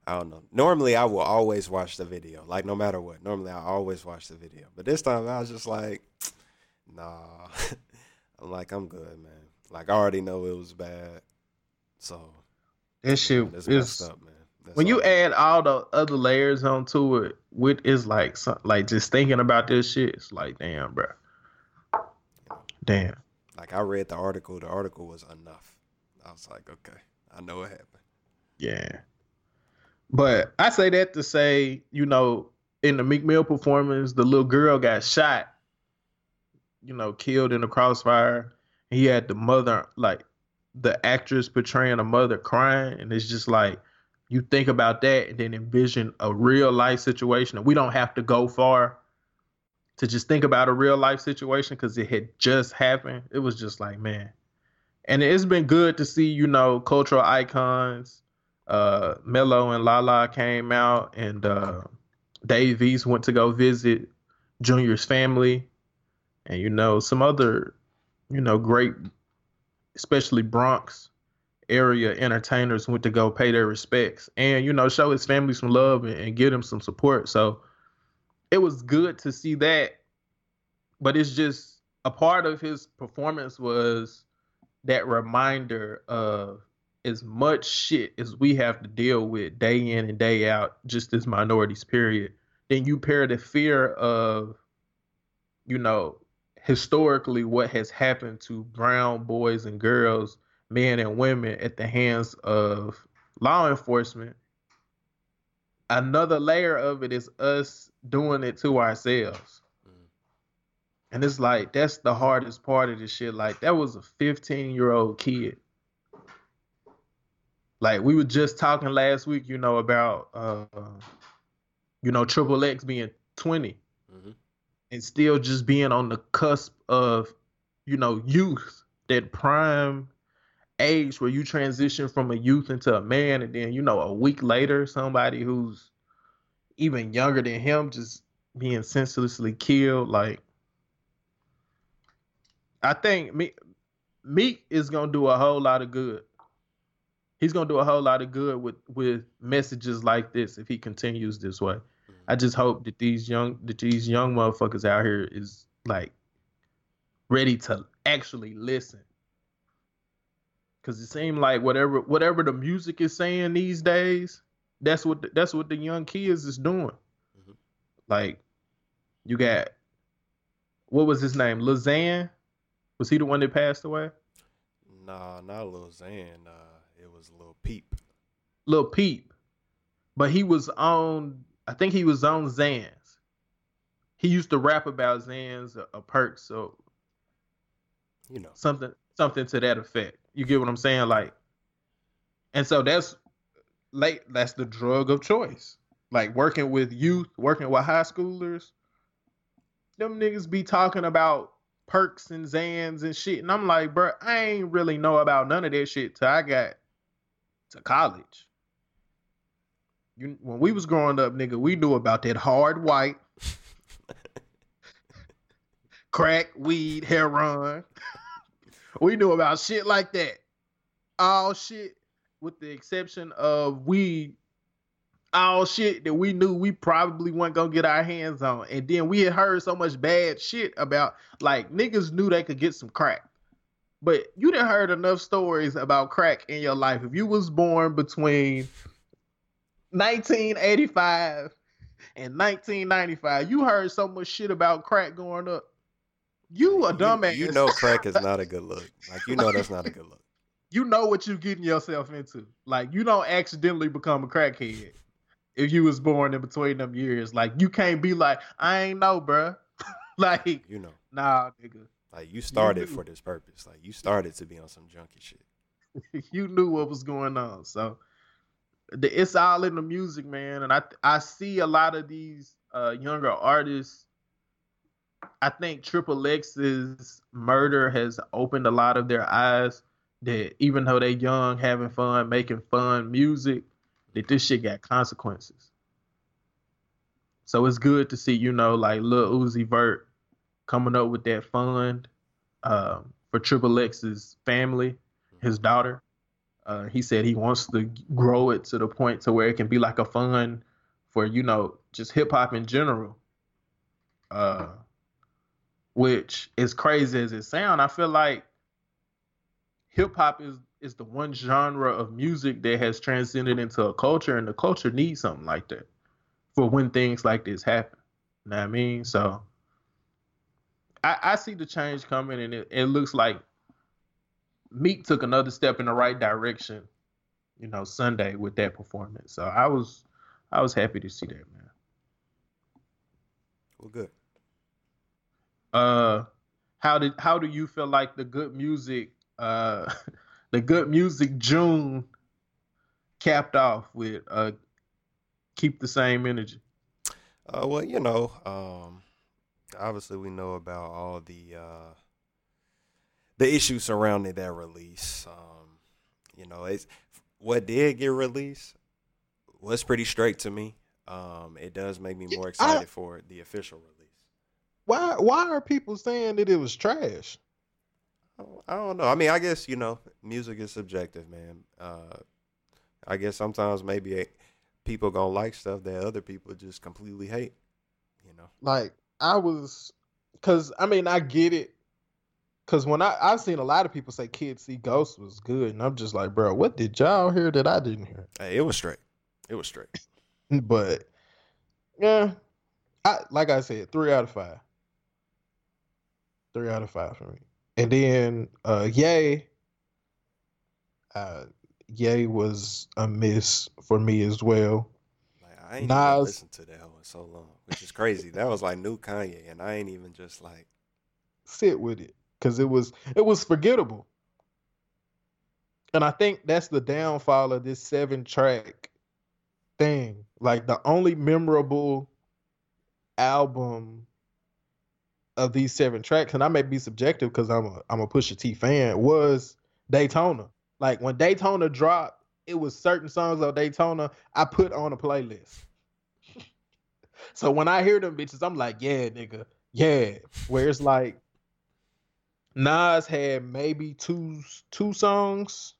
I don't know. Normally, I will always watch the video, like no matter what. Normally, I always watch the video, but this time I was just like, [TSK] nah. [LAUGHS] I'm like, I'm good, man. Like, I already know it was bad, so That shit is messed up, man. That's when you all. add all the other layers onto it, with is like like just thinking about this shit. It's like, damn, bro. Damn. like, I read the article. The article was enough. I was like, okay, I know what happened. Yeah. But I say that to say, you know, in the Meek Mill performance, the little girl got shot, you know, killed in the crossfire. He had the mother, like the actress portraying a mother crying. And it's just like, you think about that and then envision a real life situation. And we don't have to go far to just think about a real life situation because it had just happened. It was just like, man. And it's been good to see, you know, cultural icons uh Melo and Lala came out and uh Dave went to go visit Junior's family and you know some other you know great especially Bronx area entertainers went to go pay their respects and you know show his family some love and, and give them some support. So it was good to see that but it's just a part of his performance was that reminder of as much shit as we have to deal with day in and day out, just as minorities, period, then you pair the fear of, you know, historically what has happened to brown boys and girls, men and women at the hands of law enforcement. Another layer of it is us doing it to ourselves. Mm. And it's like that's the hardest part of this shit. Like that was a 15 year old kid. Like we were just talking last week, you know, about uh you know, Triple X being 20 Mhm. And still just being on the cusp of, you know, youth, that prime age where you transition from a youth into a man, and then, you know, a week later, somebody who's even younger than him just being senselessly killed. Like, I think Meek, Meek is gonna do a whole lot of good. He's gonna do a whole lot of good with with messages like this if he continues this way. I just hope that these young that these young motherfuckers out here is like ready to actually listen. Cause it seemed like whatever whatever the music is saying these days, that's what the, that's what the young kids is doing. Mhm. Like, you got what was his name? Lil Xan? Was he the one that passed away? Nah, not Lil Xan. Uh, it was Lil Peep. Lil Peep. But he was on I think he was on Xans. He used to rap about Xans or, or perks or You know. something something to that effect. You get what I'm saying? Like and so that's late that's the drug of choice. Like working with youth, working with high schoolers. Them niggas be talking about perks and Xans and shit. And I'm like, bro, I ain't really know about none of that shit till I got to college. You when we was growing up, nigga, we knew about that hard white, [LAUGHS] crack, weed, heroin. we knew about shit like that. All shit, with the exception of weed. all shit that we knew we probably weren't gonna get our hands on. And then we had heard so much bad shit about like niggas knew they could get some crack. But you didn't heard enough stories about crack in your life. If you was born between 1985 and 1995, you heard so much shit about crack going up. You a dumbass. You, you know crack is not a good look. [LAUGHS] Like you know that's not a good look. You know what you're getting yourself into. Like you don't accidentally become a crackhead if you was born in between them years. Like you can't be like, I ain't know, bruh. [LAUGHS] like You know. nah, nigga. Like you started knew. for this purpose. Like you started to be on some junky shit. [LAUGHS] you knew what was going on. So the, it's all in the music, man. And I I see a lot of these uh, younger artists. I think Triple X's murder has opened a lot of their eyes that even though they're young, having fun, making fun music, that this shit got consequences. So it's good to see, you know, like Lil Uzi Vert coming up with that fund um, for Triple X's family, his daughter. Uh, he said he wants to grow it to the point to where it can be like a fund for, you know, just hip hop in general. Uh, which is crazy as it sound. I feel like hip hop is is the one genre of music that has transcended into a culture, and the culture needs something like that for when things like this happen. You know what I mean? So I, I see the change coming, and it, it looks like Meek took another step in the right direction. You know, Sunday with that performance. So I was I was happy to see that, man. Well, good. uh how did how do you feel like the good music uh [LAUGHS] the good music june capped off with uh keep the same energy Uh, well, you know, um, obviously we know about all the uh, the issues surrounding that release. Um, you know, it's what did get released was pretty straight to me. Um, it does make me more excited for the official release. why why are people saying that it was trash I don't- I don't know. I mean, I guess you know, music is subjective, man. Uh, I guess sometimes maybe people gonna like stuff that other people just completely hate. You know. like i was because i mean i get it because when i i've seen a lot of people say kids see ghosts was good and i'm just like bro what did y'all hear that i didn't hear Hey, it was straight. It was straight. [LAUGHS] but yeah, I like I said, three out of five. Three out of five for me. And then uh Ye. Uh Ye was a miss for me as well. Like I ain't Nas- even listened to that one so long, which is crazy. that was like new Kanye, and I ain't even just like Sit with it. Cause it was it was forgettable. And I think that's the downfall of this seven track thing. Like the only memorable album of these seven tracks, and I may be subjective because I'm a I'm a Pusha T fan, was Daytona. Like when Daytona dropped, it was certain songs of Daytona I put on a playlist. [LAUGHS] so when I hear them bitches, I'm like, yeah, nigga, yeah. Where it's like Nas had maybe two two songs.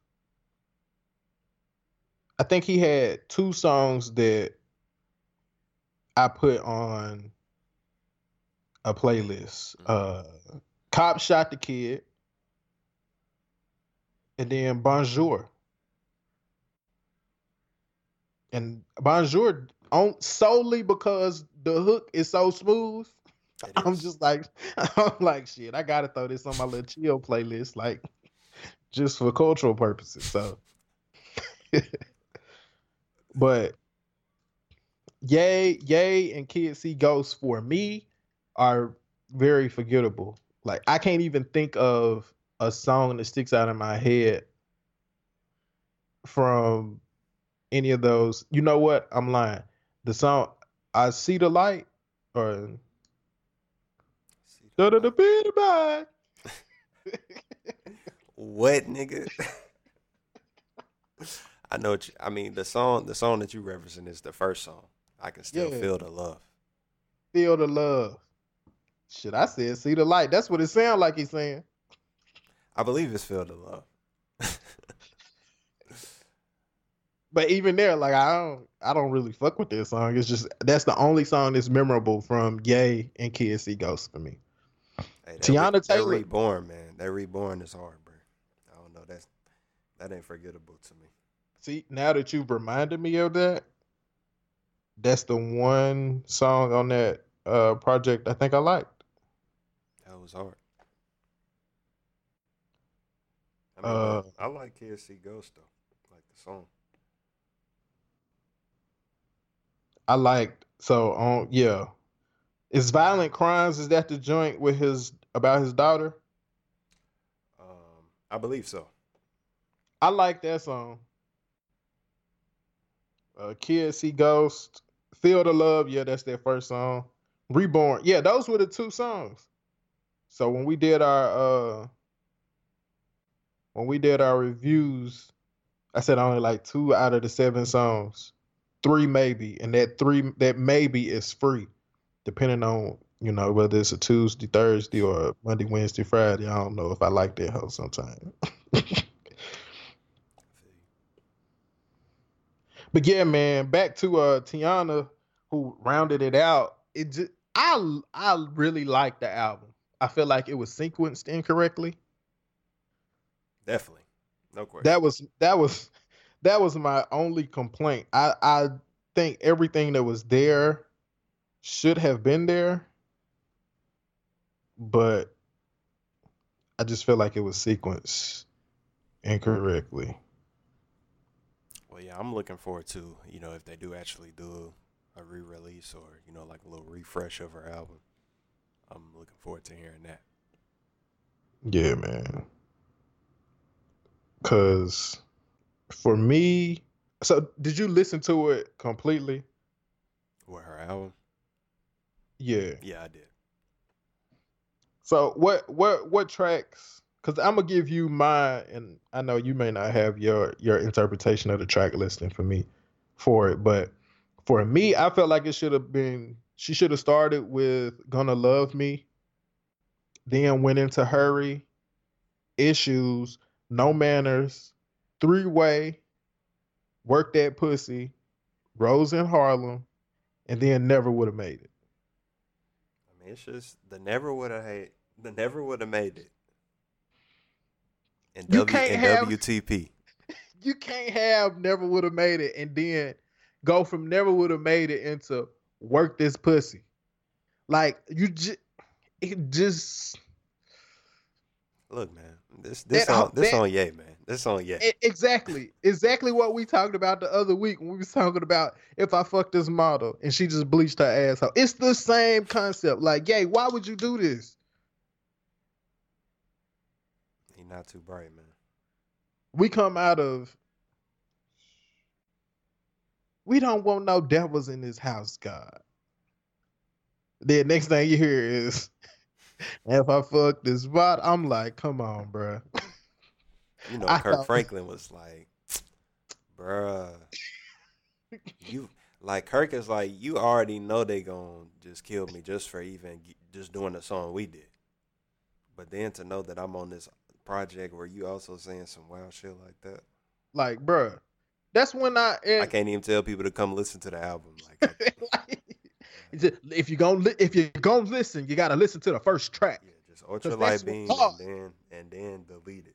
I think he had two songs that I put on a playlist. Uh Cop Shot the Kid. And then Bonjour. And Bonjour on solely because the hook is so smooth. [LAUGHS] I'm just like [LAUGHS] I'm like shit. I gotta throw this on my little chill playlist, like just for cultural purposes. So, [LAUGHS] but Ye, Ye, and Kids See Ghosts for me are very forgettable. Like I can't even think of a song that sticks out in my head from any of those. You know what? I'm lying. The song I See the Light or What nigga? I know. What you, I mean, the song, the song that you referencing is the first song. I can still Yeah. feel the love. Feel the love. Shit, I said see the light. That's what it sounds like he's saying. I believe it's feel the love. [LAUGHS] but even there, like I don't, I don't really fuck with this song. It's just that's the only song that's memorable from Ye and Kids See Ghosts for me. Hey, Teyana re- that Taylor- reborn, man. That reborn is hard, bro. I don't know. That's that ain't forgettable to me. See, now that you've reminded me of that, that's the one song on that uh project I think I liked. That was hard. I, mean, Uh, I like KSC Ghost though. Like the song. I liked so on yeah. Is Violent Crimes is that the joint with his about his daughter? Um, I believe so. I like that song. Uh Kids See Ghost, Feel the Love, yeah, that's their first song. Reborn. Yeah, those were the two songs. So when we did our uh when we did our reviews, I said only like two out of the seven songs. Three maybe. And that three that maybe is free. Depending on, you know, whether it's a Tuesday, Thursday, or Monday, Wednesday, Friday. I don't know if I like that hoe sometime. I [LAUGHS] feel you. But yeah, man, back to uh Teyana who rounded it out. It just I I really like the album. I feel like it was sequenced incorrectly. Definitely. No question. That was that was that was my only complaint. I I think everything that was there should have been there, but I just feel like it was sequenced incorrectly. Well, yeah, I'm looking forward to you know if they do actually do a re-release or you know like a little refresh of her album. I'm looking forward to hearing that. Yeah, man. Cause for me, so did you listen to it completely? With her album, Yeah. yeah, I did. So what what what tracks? Because I'm gonna give you my, and I know you may not have your your interpretation of the track listing for me for it, but for me, I felt like it should have been. She should have started with "Gonna Love Me," then went into "Hurry," "Issues," "No Manners," "Three Way," "Work That Pussy," "Rose in Harlem," and then never would have made it. I mean, it's just the never would have had the never would have made it. And You W can't and have- WTP. [LAUGHS] you can't have never would have made it and then go from never would have made it into work this pussy. Like you just it just Look, man, this this That- on this that- on Ye, man. This on Ye. e- exactly exactly what we talked about the other week when we was talking about if I fuck this model and she just bleached her asshole. It's the same concept. Like, Ye, why would you do this? He not too bright, man. We come out of we don't want no devils in this house, God. Then next thing you hear is [LAUGHS] if I fuck this bot, I'm like, come on, bruh. [LAUGHS] You know, I Kirk thought- [LAUGHS] Franklin was like, bruh, you like Kirk is like, you already know they gonna just kill me just for even just doing the song we did. But then to know that I'm on this project where you also saying some wild shit like that, Like, bruh. That's when I, I can't even tell people to come listen to the album. Like, [LAUGHS] like, if you gonna li- if you're gonna listen, you gotta listen to the first track. yeah, just ultra light beam and then and then delete it.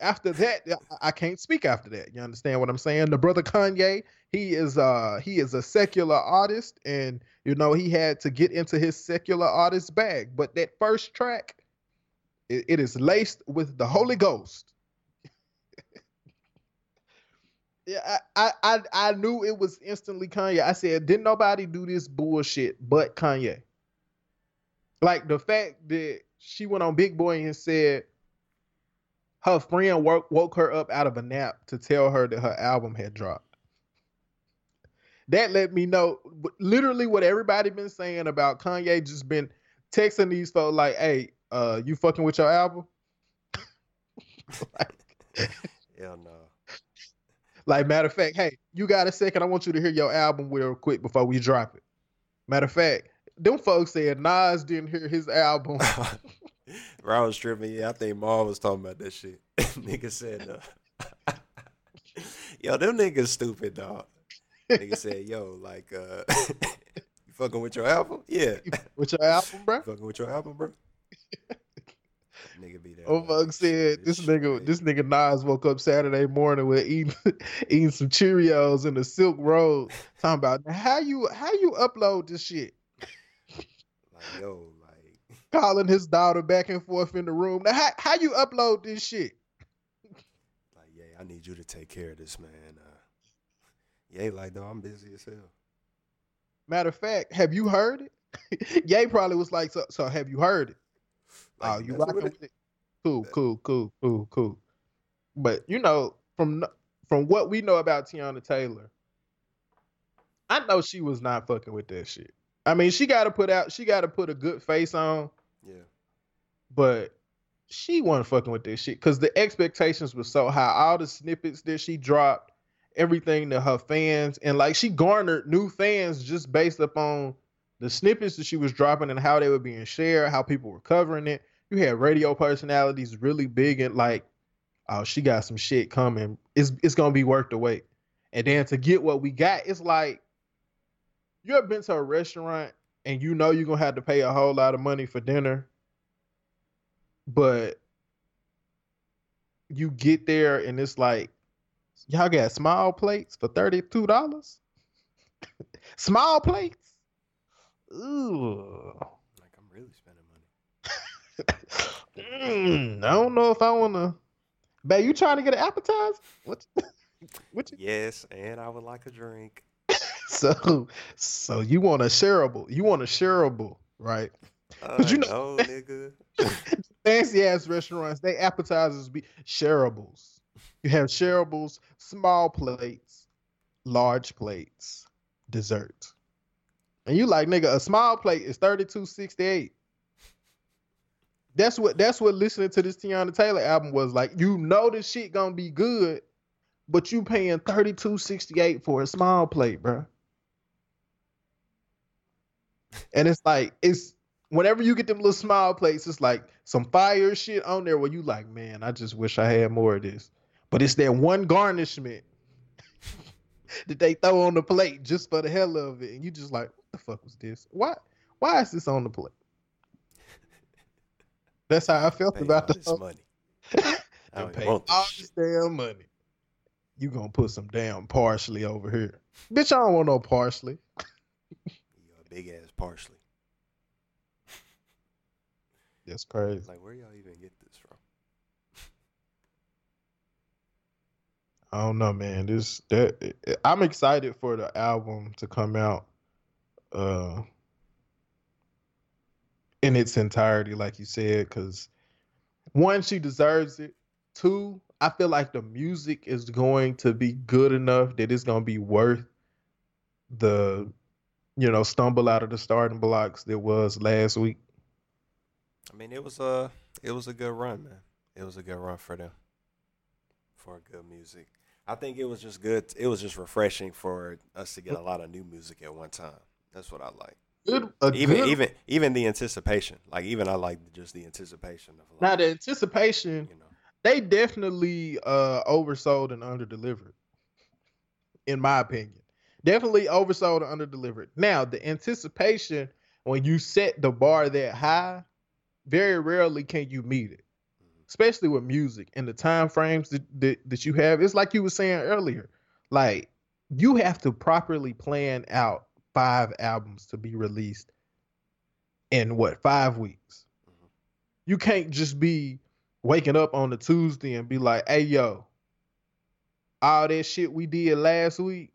After that, I- can't speak after that. You understand what I'm saying? The brother Kanye, he is uh he is a secular artist, and you know he had to get into his secular artist bag. But that first track, it- it is laced with the Holy Ghost. [LAUGHS] yeah, I I I knew it was instantly Kanye. I said, didn't nobody do this bullshit but Kanye. Like the fact that she went on Big Boy and said her friend woke, woke her up out of a nap to tell her that her album had dropped. That let me know literally what everybody been saying about Kanye just been texting these folks like, hey, uh, you fucking with your album? [LAUGHS] like, Hell no. like, matter of fact, hey, you got a second? I want you to hear your album real quick before we drop it. Matter of fact, them folks said Nas didn't hear his album. [LAUGHS] [LAUGHS] Bro, I was tripping. Yeah, I think Mal was talking about that shit. [LAUGHS] Nigga said, uh, [LAUGHS] Yo, them niggas stupid, dog. Nigga said, yo, like, uh, you fucking with your album? Yeah. With your album, bro? fucking with your album, bro? nigga be there. Oh fuck said this nigga this nigga Nas woke up Saturday morning with eating eating some Cheerios in the Silk Road. Talking about how you how you upload this shit. Like, yo, Calling his daughter back and forth in the room. Now how, how you upload this shit? like, yeah, I need you to take care of this, man. Uh, yeah, like, though, I'm busy as hell. Matter of fact, have you heard it? [LAUGHS] Ye probably was like, so, so have you heard it? Like, oh, you rocking with with it? Cool, cool, cool, cool, cool. But you know, from from what we know about Teyana Taylor, I know she was not fucking with that shit. I mean, she got to put out, she got to put a good face on, Yeah. but she wasn't fucking with this shit because the expectations were so high. All the snippets that she dropped, everything to her fans, and like she garnered new fans just based upon the snippets that she was dropping and how they were being shared, how people were covering it. You had radio personalities really big and like, oh, she got some shit coming. It's it's gonna be worth the wait. And then to get what we got, it's like you ever been to a restaurant and you know you're gonna have to pay a whole lot of money for dinner, but you get there and it's like y'all got small plates for $32? [LAUGHS] small plates? Ooh. Like, I'm really spending money. Mm, I don't know if I wanna. Babe, you trying to get an appetizer? What? [LAUGHS] what? You... Yes, and I would like a drink. [LAUGHS] So, so you want a shareable? You want a shareable, right? Uh, you know- no, [LAUGHS] nigga. Fancy ass restaurants, they appetizers be shareables. You have shareables, small plates, large plates, dessert, and you like nigga. A small plate is thirty two sixty eight. That's what that's what listening to this Teyana Taylor album was like. You know this shit gonna be good, but you paying thirty two sixty eight for a small plate, bro. And it's like it's whenever you get them little small plates, it's like some fire shit on there where you like, man, I just wish I had more of this. But it's that one garnishment [LAUGHS] that they throw on the plate just for the hell of it, and you just like, what the fuck was this? Why? Why is this on the plate? That's how I felt about the this whole- money. [LAUGHS] I pay all this damn money. You gonna put some damn parsley over here, bitch? I don't want no parsley. [LAUGHS] Big ass parsley. That's crazy. Like, where y'all even get this from? I don't know, man. This that I'm excited for the album to come out uh in its entirety, like you said, because one, she deserves it. Two, I feel like the music is going to be good enough that it's gonna be worth the you know stumble out of the starting blocks that was last week. I mean, it was a it was a good run, man. It was a good run for them for good music. I think it was just good. It was just refreshing for us to get a lot of new music at one time. That's what I like. Good, Even good, even even the anticipation. Like even I like just the anticipation of a now the anticipation you know. they definitely uh oversold and underdelivered in my opinion definitely oversold and underdelivered. Now the anticipation when you set the bar that high very rarely can you meet it especially with music and the time frames that, that, that you have. It's like you were saying earlier like you have to properly plan out five albums to be released in what five weeks. You can't just be waking up on a Tuesday and be like, hey, yo, all that shit we did last week,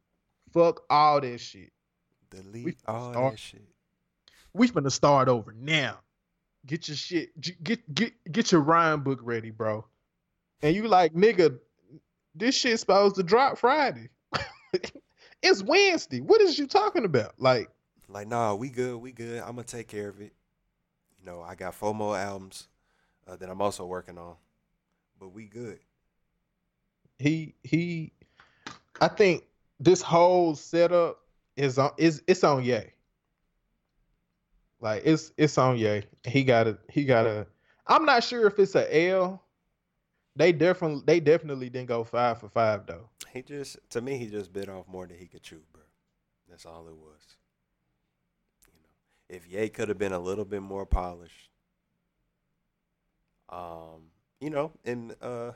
fuck all that shit. Delete all start- that shit. We finna start over now. Get your shit, get get get your rhyme book ready, bro. And you like, nigga, this shit's supposed to drop Friday. [LAUGHS] it's Wednesday. What is you talking about? Like, Like, nah, we good, we good. I'm gonna take care of it. You know, I got four more albums uh, that I'm also working on, but we good. he he I think this whole setup is on is it's on Ye. Like it's it's on Ye. He got to he got to I'm not sure if it's a L They definitely they definitely didn't go five for five though. He just to me he just bit off more than he could chew, bro. That's all it was. You know, if Ye could have been a little bit more polished, um, you know, and uh,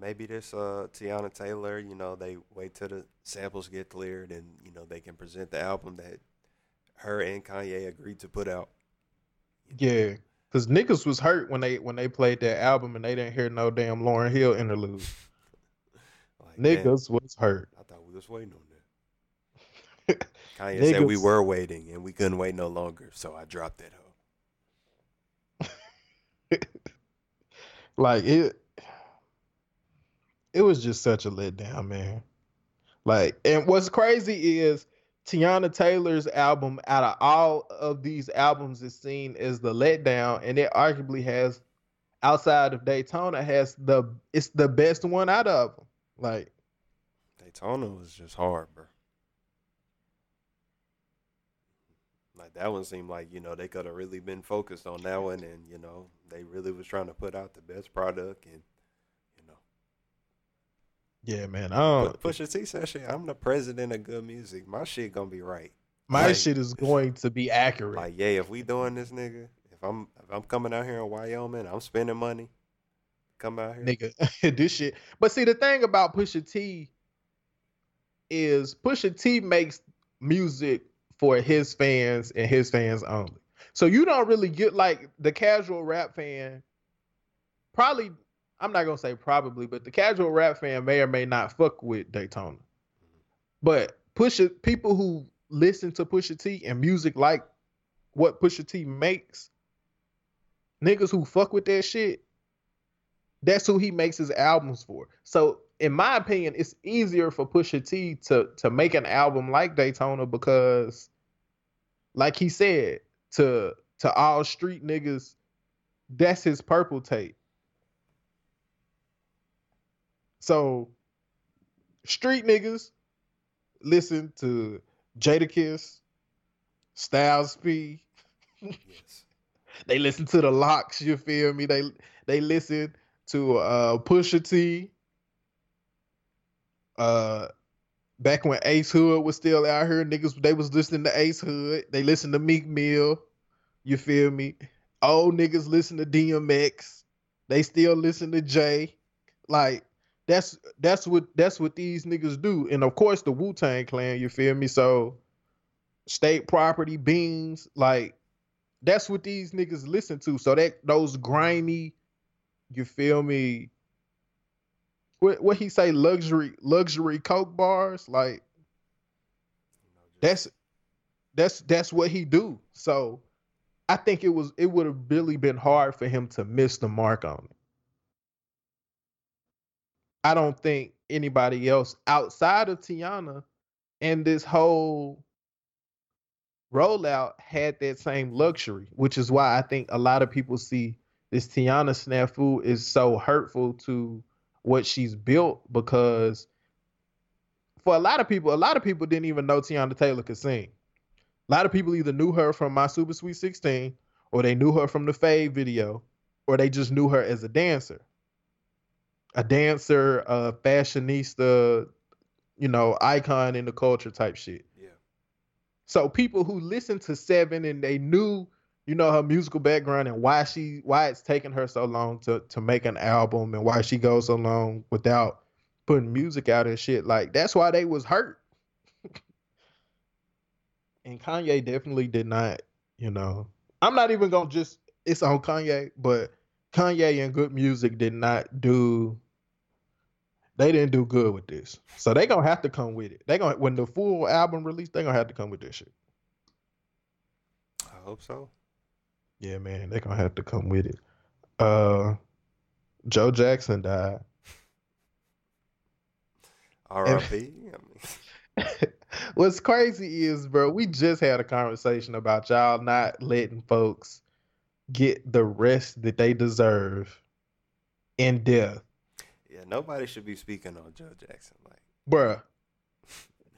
maybe this uh Teyana Taylor, you know, they wait till the samples get cleared and you know they can present the album that her and Kanye agreed to put out. Yeah, because niggas was hurt when they when they played that album and they didn't hear no damn Lauryn Hill interlude. [LAUGHS] Like, Niggas was hurt. I thought we was waiting on that. [LAUGHS] Kanye said we were waiting and we couldn't wait no longer, so I dropped that hoe. [LAUGHS] like it it was just such a letdown, man. Like, and what's crazy is Teyana Taylor's album out of all of these albums is seen as the letdown, and it arguably has outside of Daytona has the it's the best one out of them. Like, Daytona was just hard, bro. Like that one seemed like you know they could have really been focused on that one, and you know they really was trying to put out the best product, and. Yeah, man. Don't, Pusha T said, "Shit, I'm the president of good music. My shit gonna be right. my like- shit is going to be accurate. Like, yeah, if we doing this, nigga, if I'm if I'm coming out here in Wyoming, I'm spending money. Come out here, nigga. [LAUGHS] this shit. But see, the thing about Pusha T is Pusha T makes music for his fans and his fans only. So you don't really get like the casual rap fan. Probably, I'm not gonna say probably, but the casual rap fan may or may not fuck with Daytona. But Pusha people who listen to Pusha T and music like what Pusha T makes, niggas who fuck with that shit, that's who he makes his albums for. So, in my opinion, it's easier for Pusha T to to make an album like Daytona because, like he said, to to all street niggas, that's his purple tape. So, street niggas listen to Jadakiss, Styles P. yes, [LAUGHS] They listen to the LOX, you feel me? They they listen to uh Pusha T. Uh back when Ace Hood was still out here, niggas they was listening to Ace Hood. They listened to Meek Mill. You feel me? Old niggas listen to DMX. They still listen to Jay. Like that's that's what that's what these niggas do. And of course the Wu-Tang clan, you feel me? So state property, beans, like that's what these niggas listen to. So that those grimy, you feel me? What what he say? Luxury luxury coke bars, like that's that's that's what he do. So I think it was it would have really been hard for him to miss the mark on it. I don't think anybody else outside of Teyana and this whole rollout had that same luxury, which is why I think a lot of people see this Teyana snafu is so hurtful to what she's built because for a lot of people, a lot of people didn't even know Teyana Taylor could sing. A lot of people either knew her from My Super Sweet 16 or they knew her from the Fade video or they just knew her as a dancer. A dancer, a fashionista, you know, icon in the culture type shit. yeah, So people who listened to Seven and they knew, you know, her musical background and why she why it's taken her so long to to make an album and why she goes so long without putting music out and shit. Like that's why they was hurt. [LAUGHS] and Kanye definitely did not, you know. I'm not even gonna just it's on Kanye, but Kanye and good music did not do they didn't do good with this. So they gonna have to come with it. They gonna when the full album release, they gonna have to come with this shit. I hope so. Yeah, man, they gonna have to come with it. Uh Joe Jackson died. R.I.P. [LAUGHS] What's crazy is, bro, we just had a conversation about y'all not letting folks get the rest that they deserve in death. Nobody should be speaking on Joe Jackson. Like, Bruh.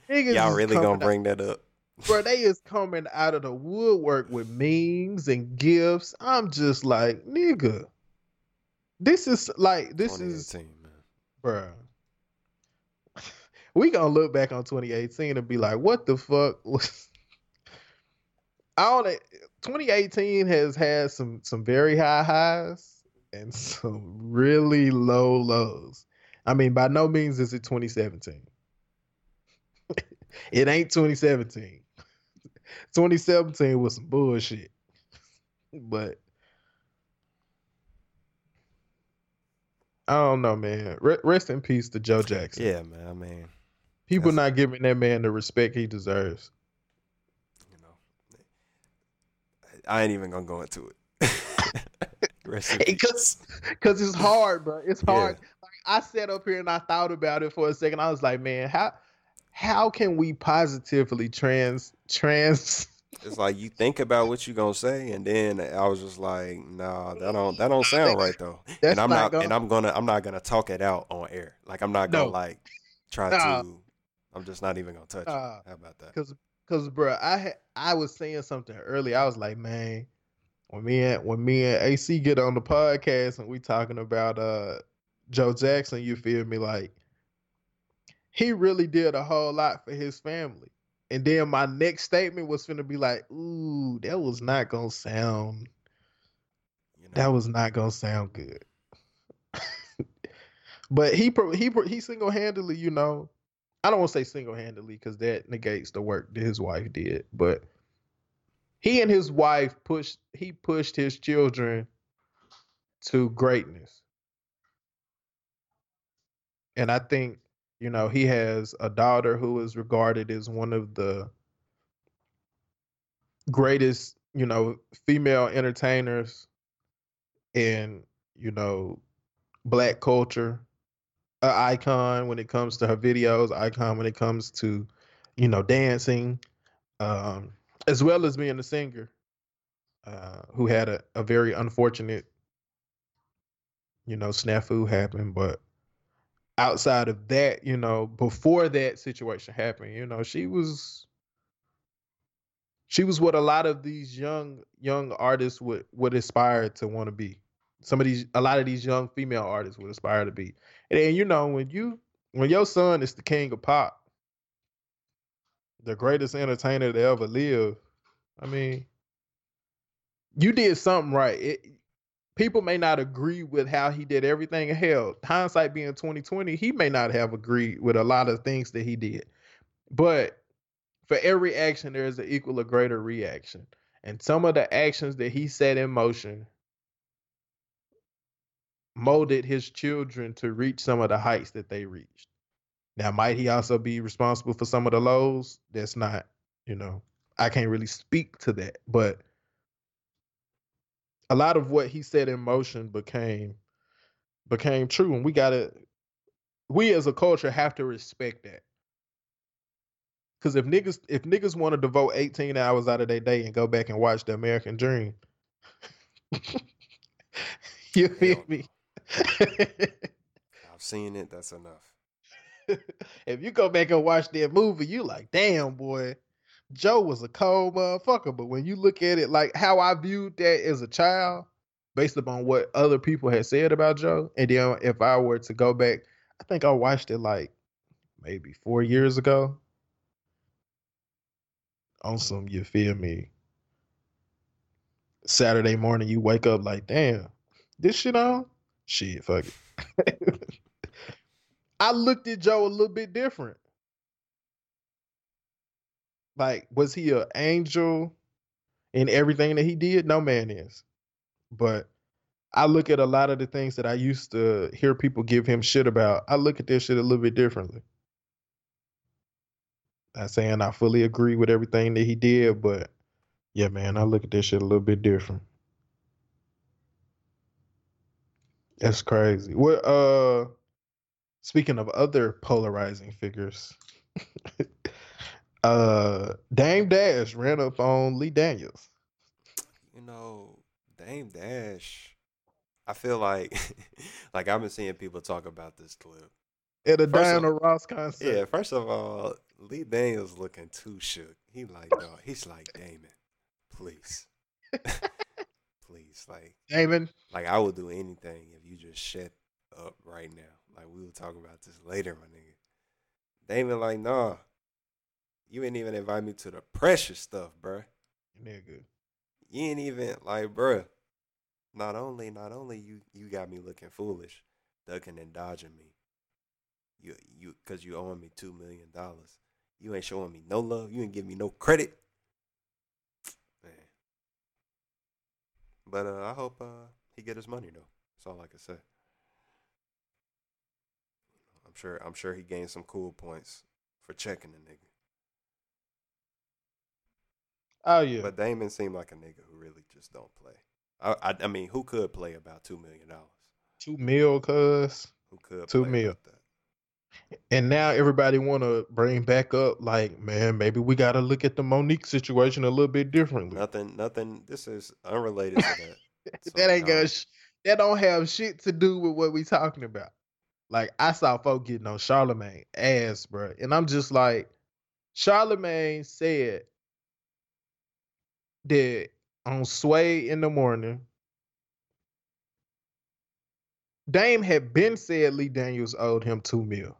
[LAUGHS] Y'all really gonna out- bring that up? bro, they is coming out of the woodwork with memes and gifts. I'm just like, nigga. this is like this is 2018, man. bruh. [LAUGHS] We gonna look back on 2018 and be like, what the fuck [LAUGHS] was I don't 2018 has had some some very high highs and [LAUGHS] some really low lows. I mean, by no means is it 2017. [LAUGHS] it ain't 2017. [LAUGHS] 2017 was some bullshit. But I don't know, man. Rest in peace to Joe Jackson. Yeah, man. I mean, People not giving that man the respect he deserves. you know, I ain't even gonna go into it. Peace. Because because it's hard, bro. It's Yeah. hard. Like I sat up here and I thought about it for a second. I was like, man, how how can we positively trans trans [LAUGHS] It's like you think about what you're gonna say, and then I was just like, nah, that don't that don't sound right though. That's and I'm not not, gonna- and I'm gonna I'm not gonna talk it out on air. Like I'm not gonna No. like try Nah. to. I'm just not even gonna touch it. How about that? Cause, cause, bro, I I was saying something earlier. I was like, man, when me and when me and AC get on the podcast and we talking about uh Joe Jackson, you feel me? Like he really did a whole lot for his family. And then my next statement was gonna be like, ooh, that was not gonna sound. You know, That was not gonna sound good. [LAUGHS] but he he he single handedly, you know, I don't want to say single handedly because that negates the work that his wife did. But he and his wife pushed he pushed his children to greatness, and I think you know he has a daughter who is regarded as one of the greatest you know female entertainers in you know black culture. Icon when it comes to her videos icon when it comes to you know dancing. Um as well as being a singer uh who had a, a very unfortunate you know snafu happen but outside of that you know before that situation happened you know she was she was what a lot of these young young artists would would aspire to want to be. Some of these a lot of these young female artists would aspire to be. And you know when you when your son is the king of pop the greatest entertainer to ever live. I mean you did something right. It, people may not agree with how he did everything. Hell hindsight being 2020 he may not have agreed with a lot of things that he did. But for every action there is an equal or greater reaction. And some of the actions that he set in motion molded his children to reach some of the heights that they reached. Now, might he also be responsible for some of the lows? That's not, you know, I can't really speak to that, but a lot of what he said in motion became became true, and we gotta, we as a culture have to respect that. Because if niggas if niggas want to devote 18 hours out of their day and go back and watch the American Dream, [LAUGHS] you feel me? [LAUGHS] I've seen it. That's enough. [LAUGHS] if you go back and watch that movie, you like, damn boy, Joe was a cold motherfucker. But when you look at it like how I viewed that as a child, based upon what other people had said about Joe, and then if I were to go back, I think I watched it like maybe four years ago. On some, you feel me? Saturday morning, you wake up like, damn, this shit on? Shit, fuck it. [LAUGHS] I looked at Joe a little bit different. Like, was he an angel in everything that he did? No man is. But I look at a lot of the things that I used to hear people give him shit about. I look at this shit a little bit differently. Not saying I fully agree with everything that he did, but yeah, man, I look at this shit a little bit different. That's crazy. What uh speaking of other polarizing figures, [LAUGHS] uh Dame Dash ran up on Lee Daniels. You know, Dame Dash. I feel like, [LAUGHS] like I've been seeing people talk about this clip. At a First of- Diana Ross concert. Yeah, first of all, Lee Daniels looking too shook. He like, dog, he's like, Damon, please, [LAUGHS] please. Like, Damon, like I would do anything if you just shut up right now. Like we will talk about this later, my nigga. Damon, like, nah, you ain't even invite me to the precious stuff, bruh. nigga. You ain't even like, bruh. Not only, not only you, you got me looking foolish, ducking and dodging me. You, you, cause you owing me two million dollars. You ain't showing me no love. You ain't giving me no credit. Man. But uh, I hope uh, he get his money though. That's all I can say. I'm sure. I'm sure he gained some cool points for checking the nigga. Oh yeah. But Damon seemed like a nigga who really just don't play. I, I, I mean, who could play about two million dollars? Two mil, cuz. Who could Two play mil. And now everybody want to bring back up, like, man, maybe we got to look at the Monique situation a little bit differently. Nothing. Nothing. This is unrelated to that. [LAUGHS] So, that ain't no. got sh- that don't have shit to do with what we talking about. Like I saw folk getting on Charlemagne ass, bro, and I'm just like, Charlemagne said that on Sway in the morning, Dame had been said Lee Daniels owed him two mil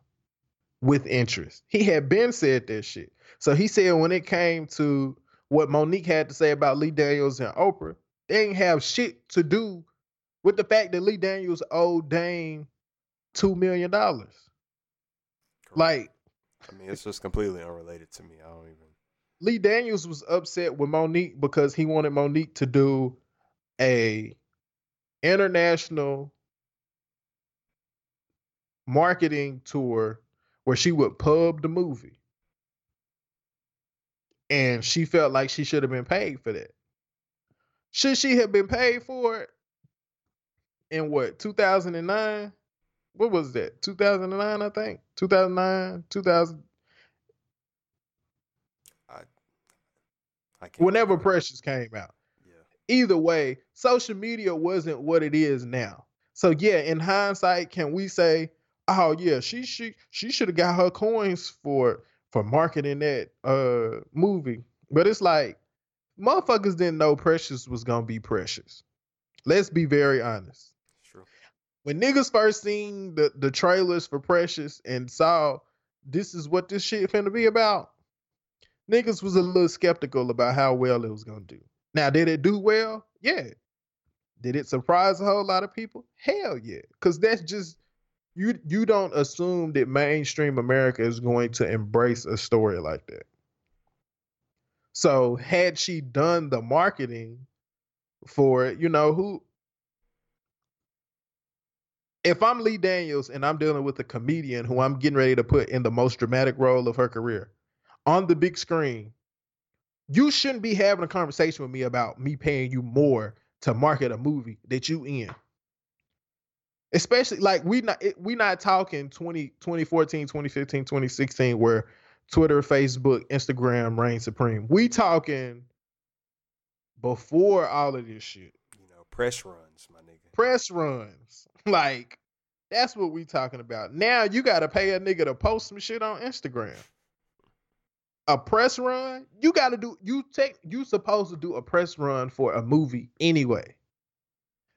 with interest. He had been said that shit. So he said when it came to what Monique had to say about Lee Daniels and Oprah, they didn't have shit to do with the fact that Lee Daniels owed Dame two million dollars. Like I mean, it's just completely unrelated to me. I don't even. Lee Daniels was upset with Monique because he wanted Monique to do a international marketing tour where she would pub the movie. And she felt like she should have been paid for that. Should she have been paid for it in what, 2009? What was that? 2009, I think. 2009, 2000. I can't. Whenever remember. Precious came out. Yeah. either way, social media wasn't what it is now. So yeah, in hindsight, can we say, oh yeah, she she she should have got her coins for for marketing that uh movie? But it's like motherfuckers didn't know Precious was gonna be Precious. Let's be very honest. When niggas first seen the the trailers for Precious and saw this is what this shit finna be about, niggas was a little skeptical about how well it was gonna do. Now, did it do well? Yeah. Did it surprise a whole lot of people? Hell yeah. Cause that's just you you don't assume that mainstream America is going to embrace a story like that. So had she done the marketing for it, you know, who if I'm Lee Daniels and I'm dealing with a comedian who I'm getting ready to put in the most dramatic role of her career on the big screen, you shouldn't be having a conversation with me about me paying you more to market a movie that you in. Especially like we not we not talking 20, 2014, 2015, 2016 where Twitter, Facebook, Instagram reign supreme. We talking before all of this shit. You know, press runs, my nigga. Press runs. [LAUGHS] Like that's what we talking about. Now you got to pay a nigga to post some shit on Instagram. A press run, you got to do. You take. You supposed to do a press run for a movie anyway.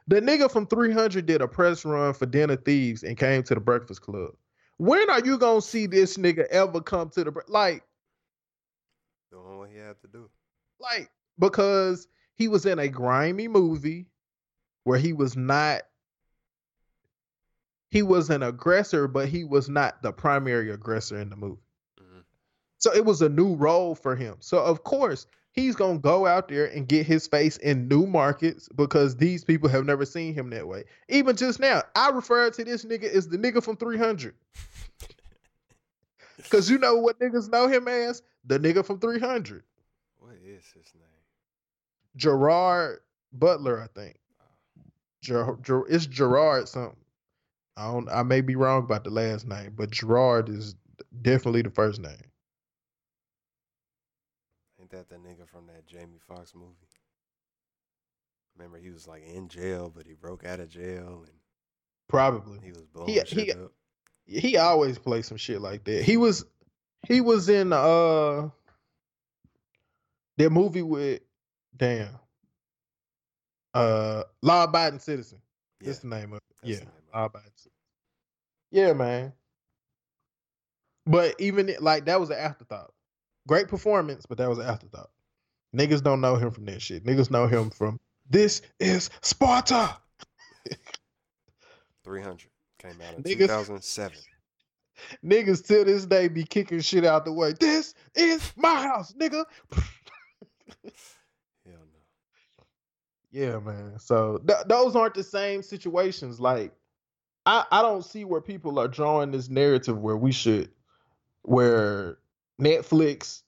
The nigga from 300 did a press run for Den of Thieves and came to the Breakfast Club. When are you gonna see this nigga ever come to the bre- like? Doing what he had to do. like because he was in a grimy movie where he was not he was an aggressor but he was not the primary aggressor in the movie Mhm. so it was a new role for him so of course he's gonna go out there and get his face in new markets because these people have never seen him that way even just now i refer to this nigga as the nigga from 300 because [LAUGHS] you know what niggas know him as the nigga from 300 What is his name? Gerard Butler, I think. Ger- Ger- it's Gerard something. I don't. I may be wrong about the last name, but Gerard is definitely the first name. Ain't that the nigga from that Jamie Foxx movie? Remember, he was like in jail, but he broke out of jail and Probably. he was blowing He- shit he- up. He always plays some shit like that. He was. He was in uh. That movie with, damn. Uh, law abiding citizen. Yeah, That's the name of it. that's yeah, the name of it. law abiding citizen. Yeah, man. But even like that was an afterthought. Great performance, but that was an afterthought. Niggas don't know him from that shit. Niggas know him from this is Sparta. 300 came out in Niggas- 2007. Niggas till this day be kicking shit out the way. This is my house, nigga. Hell no. Yeah, man. So th- those aren't the same situations. Like, I I don't see where people are drawing this narrative where we should, where Netflix,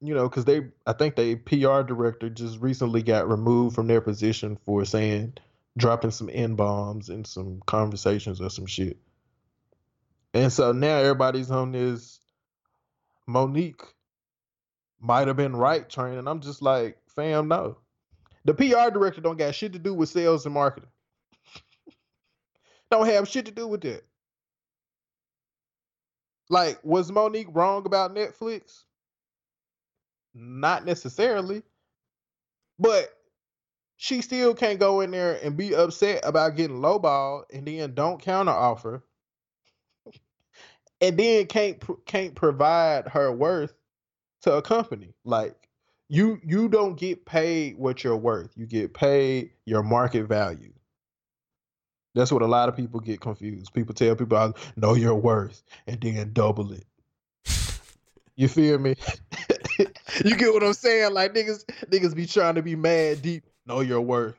you know, because they I think they PR director just recently got removed from their position for saying dropping some n bombs in some conversations or some shit. And so now everybody's on this Monique might have been right train, and I'm just like, fam, no. The PR director don't got shit to do with sales and marketing. Don't have shit to do with that. Like, was Monique wrong about Netflix? Not necessarily. But she still can't go in there and be upset about getting lowball and then don't counter offer. and then can't can't provide her worth to a company. Like you you don't get paid what you're worth. You get paid your market value. That's what a lot of people get confused. People tell people, "I know your worth," and then double it. You feel me? [LAUGHS] you get what I'm saying? Like niggas, niggas be trying to be mad deep. Know your worth,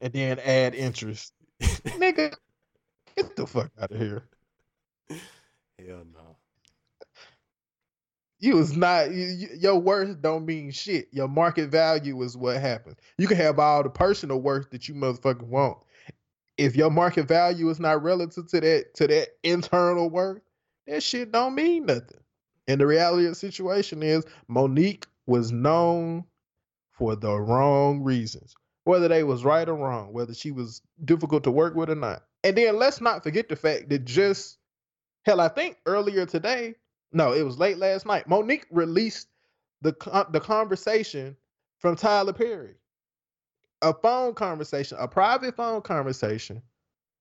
and then add interest. Nigga, get the fuck out of here. Hell no. You was not you, you- your worth don't mean shit. Your market value is what happens. You can have all the personal worth that you motherfucking want. If your market value is not relative to that to that internal worth, that shit don't mean nothing. And the reality of the situation is Monique was known for the wrong reasons. Whether they was right or wrong, whether she was difficult to work with or not. And then let's not forget the fact that just hell, I think earlier today, no, it was late last night. Monique released the the conversation from Tyler Perry, a phone conversation, a private phone conversation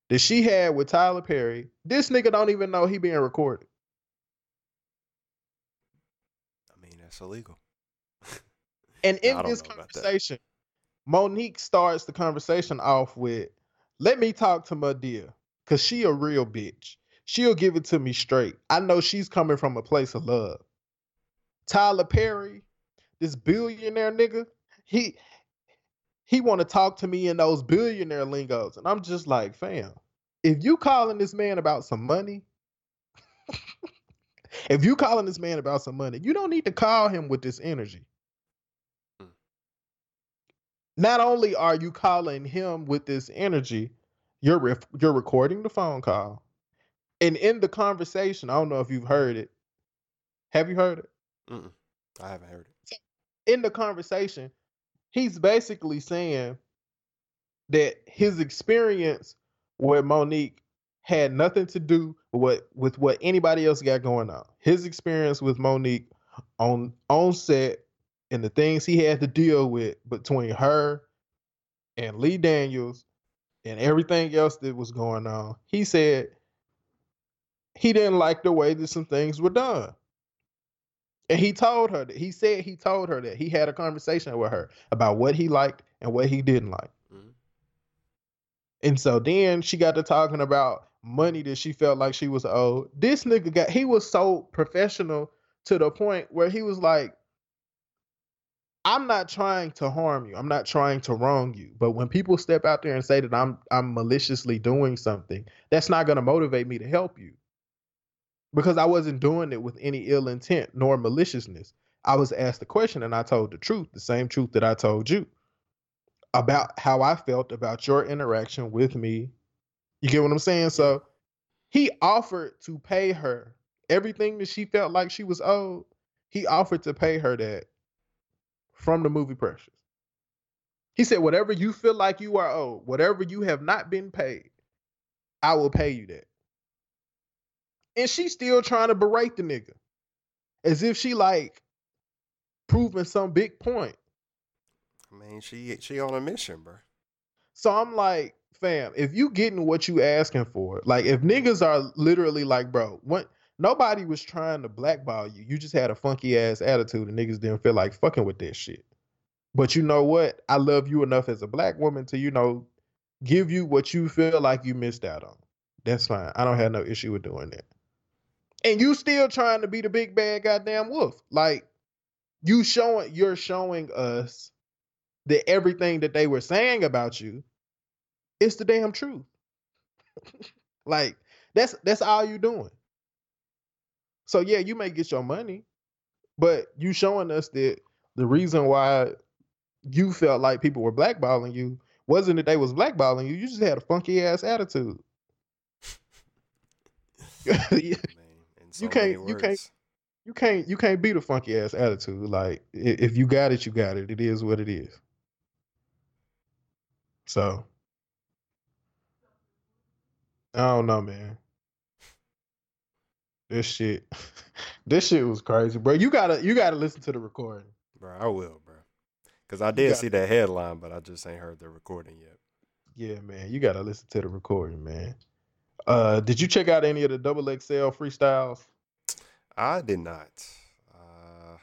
that she had with Tyler Perry. This nigga don't even know he being recorded. I mean, that's illegal. [LAUGHS] And in this know about that. conversation, Monique starts the conversation off with, "Let me talk to my dear, cause she a real bitch. She'll give it to me straight. I know she's coming from a place of love." Tyler Perry, this billionaire nigga, he he want to talk to me in those billionaire lingos, and I'm just like, fam, if you calling this man about some money. [LAUGHS] if you calling this man about some money, you don't need to call him with this energy hmm. not only are you calling him with this energy, you're ref- you're recording the phone call, and in the conversation, I don't know if you've heard it. Have you heard it? Mm-mm. I haven't heard it. In the conversation, he's basically saying that his experience with Monique had nothing to do with what with what anybody else got going on. His experience with Monique on on set and the things he had to deal with between her and Lee Daniels and everything else that was going on. He said he didn't like the way that some things were done. And he told her that he said he told her that he had a conversation with her about what he liked and what he didn't like. Mhm. And so then she got to talking about money that she felt like she was owed. This nigga got he was so professional to the point where he was like, I'm not trying to harm you. I'm not trying to wrong you. But when people step out there and say that I'm I'm maliciously doing something, that's not gonna motivate me to help you. Because I wasn't doing it with any ill intent nor maliciousness. I was asked a question and I told the truth, the same truth that I told you about how I felt about your interaction with me. You get what I'm saying? So he offered to pay her everything that she felt like she was owed. He offered to pay her that from the movie Precious. He said, Whatever you feel like you are owed, whatever you have not been paid, I will pay you that. And she's still trying to berate the nigga as if she like proving some big point. I mean, she she on a mission, bro. So I'm like, fam, if you getting what you asking for, like if niggas are literally like, bro, what nobody was trying to blackball you. You just had a funky ass attitude and niggas didn't feel like fucking with that shit. But you know what? I love you enough as a black woman to, you know, give you what you feel like you missed out on. That's fine. I don't have no issue with doing that. And you still trying to be the big bad goddamn wolf. Like you showing you're showing us that everything that they were saying about you is the damn truth. [LAUGHS] like that's that's all you doing. So yeah, you may get your money, but you showing us that the reason why you felt like people were blackballing you wasn't that they was blackballing you. You just had a funky ass attitude. [LAUGHS] [LAUGHS] So You can't- you can't- you can't you can't beat a funky ass attitude. Like if you got it, you got it. It is what it is. So I don't know, man. This shit, [LAUGHS] this shit was crazy, bro. You gotta you gotta listen to the recording. bro. I will, bro. Cause I did see that headline, but I just ain't heard the recording yet. Yeah, man, you gotta listen to the recording, man. Uh, did you check out any of the double XL freestyles? I did not. Uh,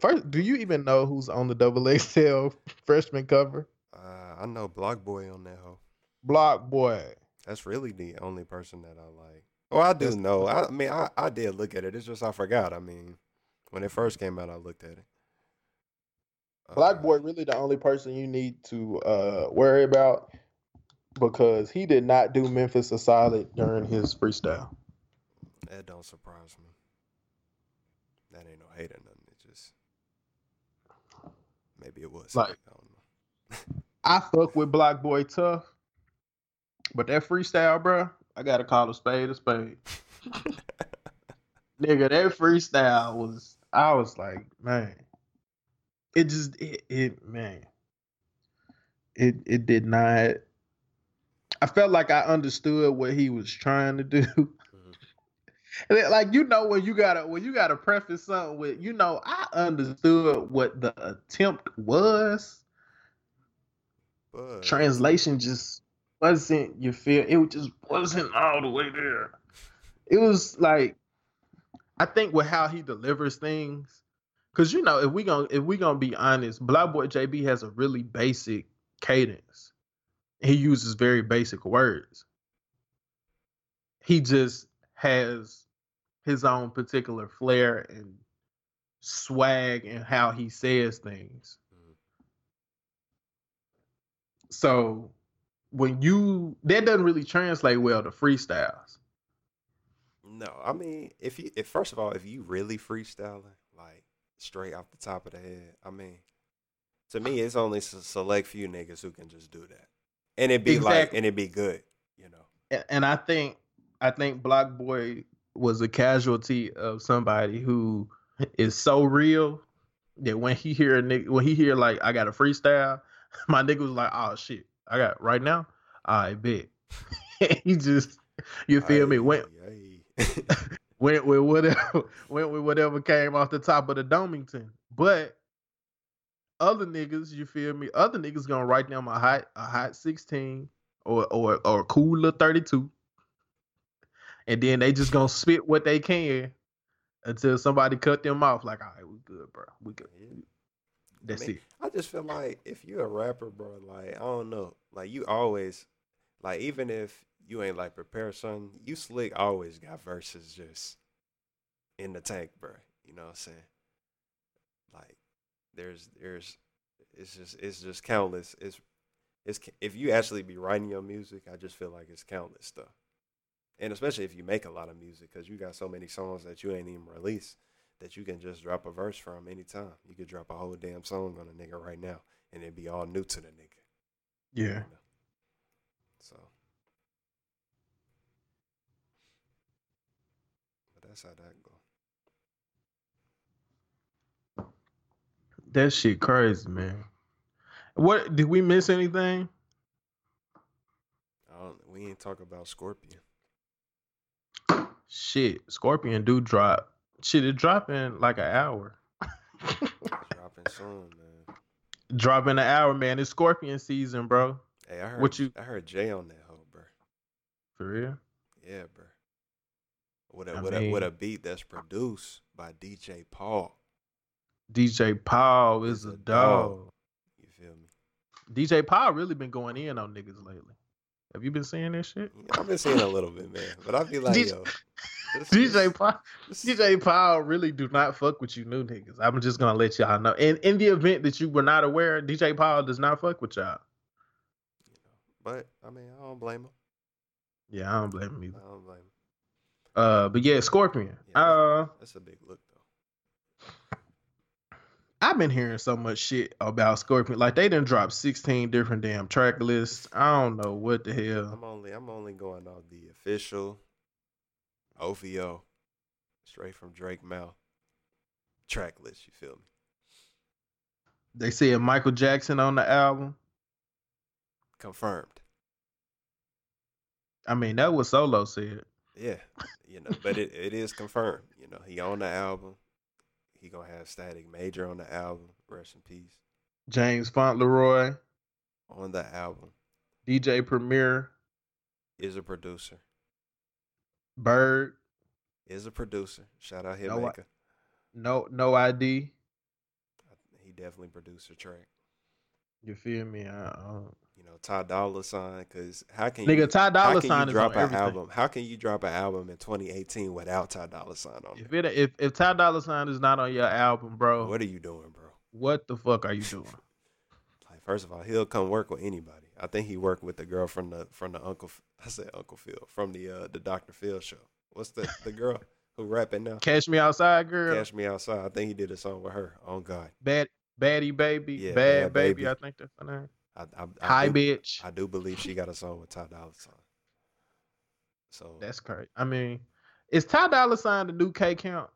First, do you even know who's on the double XL [LAUGHS] freshman cover? uh, I know BlocBoy on that hoe. BlocBoy. That's really the only person that I like. Well, I do That's- know. I, I mean, I, I did look at it. It's just I forgot. I mean, when it first came out, I looked at it. Black Uh, Boy really the only person you need to uh, worry about because he did not do Memphis a solid during his freestyle. That don't surprise me. That ain't no hate or nothing. It just maybe it was. Like- I don't know. [LAUGHS] I fuck with BlocBoy tough, but that freestyle, bro, I gotta call a spade a spade. [LAUGHS] Nigga, that freestyle was I was like, man, it just it, it man, it it did not. I felt like I understood what he was trying to do. Mm-hmm. [LAUGHS] And it- like you know when you gotta when you gotta preface something with you know I understood what the attempt was. But Translation just wasn't you feel it just wasn't all the way there. It was like I think with how he delivers things, because you know if we gonna if we gonna be honest, BlocBoy JB has a really basic cadence. He uses very basic words. He just has his own particular flair and swag and how he says things. Mhm. So when you that doesn't really translate well to freestyles. no, I mean, if you if first of all, if you really freestyling like straight off the top of the head, I mean, to me, it's only s- select few niggas who can just do that, and it'd be like and it'd be good, you know. And, I think I think BlocBoy was a casualty of somebody who is so real that when he hear a nigga, when he hear like I got a freestyle, [LAUGHS] my nigga was like, oh shit, I got right now. I bet. [LAUGHS] he just you feel me? Went [LAUGHS] went with whatever went with whatever came off the top of the Domington. But other niggas, you feel me? Other niggas gonna write down a hot a hot sixteen or or or a cooler thirty two, and then they just gonna spit what they can until somebody cut them off. Like, all right, we good, bro. We good. Yeah. That's I mean, it. I just feel like if you're a rapper, bro, like I don't know, like you always, like even if you ain't like prepared something, you slick always got verses just in the tank, bro. You know what I'm saying? There's there's it's just it's just countless. It's it's if you actually be writing your music, I just feel like it's countless stuff. And especially if you make a lot of music, because you got so many songs that you ain't even released that you can just drop a verse from anytime. You could drop a whole damn song on a nigga right now, and it'd be all new to the nigga. Yeah. So, but that's how that go. That shit crazy, man. What did we miss anything? We ain't talk about Scorpion. Shit, Scorpion do drop. Shit, it drop in like an hour. Dropping soon, man. Dropping an hour, man. It's Scorpion season, bro. Hey, I heard What you- I heard Jay on that hoe, bro. For real. Yeah, bro. With a I with a with a beat that's produced by DJ Paul. DJ Paul is a dog. You feel me? DJ Paul really been going in on niggas lately. Have you been seeing this shit? Yeah, I've been seeing a little bit, man. But I feel [LAUGHS] like DJ yo, DJ Paul, DJ Paul really do not fuck with you new niggas. I'm just gonna let y'all know. And in the event that you were not aware, DJ Paul does not fuck with y'all. But I mean, I don't blame him. Yeah, I don't blame him either. I don't blame him. Uh, but yeah, Scorpion. Yeah. Uh, That's a big look. I've been hearing so much shit about Scorpion. Like they didn't drop 16 different damn track lists. I don't know what the hell. I'm only I'm only going off the official OVO, straight from Drake mouth track list. You feel me? They said Michael Jackson on the album. Confirmed. I mean, that was Solo said. Yeah, you know, but it, it is confirmed. You know, he on the album. He gonna have Static Major on the album. Rest in peace. James Fauntleroy, On the album DJ Premier, is a producer. Bird, Is a producer. Shout out No, I- Hitmaker. no no ID. He definitely produced a track. You feel me? I, I, You know, Ty Dolla Sign. Cause how can nigga, you, Ty Dolla Sign drop an everything. album? How can you drop an album in 2018 without Ty Dolla Sign on it? If it if if Ty Dolla Sign is not on your album, bro, What are you doing, bro? what the fuck are you doing? [LAUGHS] Like, first of all, he'll come work with anybody. I think he worked with the girl from the from the Uncle. I said Uncle Phil from the uh the Dr. Phil show. What's the the girl who rapping now? Catch me outside, girl. Cash Me Outside. I think he did a song with her. Oh God, Bad baddie baby, Yeah, bad, Bad baby. Baby. I think that's the name. I I, I Hi, do, bitch. I do believe she got a song with Ty Dolla Sign. So That's crazy. I mean, is Ty Dolla Sign the new K Camp?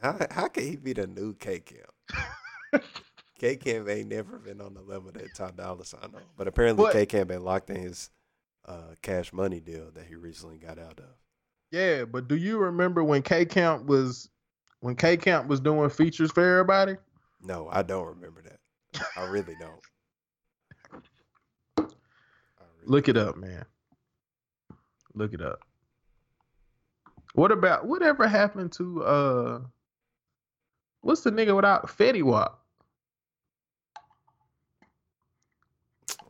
how how can he be the new K Camp? [LAUGHS] K Camp ain't never been on the level that Ty Dolla Sign on, but apparently K Camp been locked in his uh, Cash Money deal that he recently got out of. Yeah, but do you remember when K Camp was when K Camp was doing features for everybody? No, I don't remember that. I really don't. I really Look it up, man. Look it up. What about whatever happened to uh what's the nigga without Fetty Wap?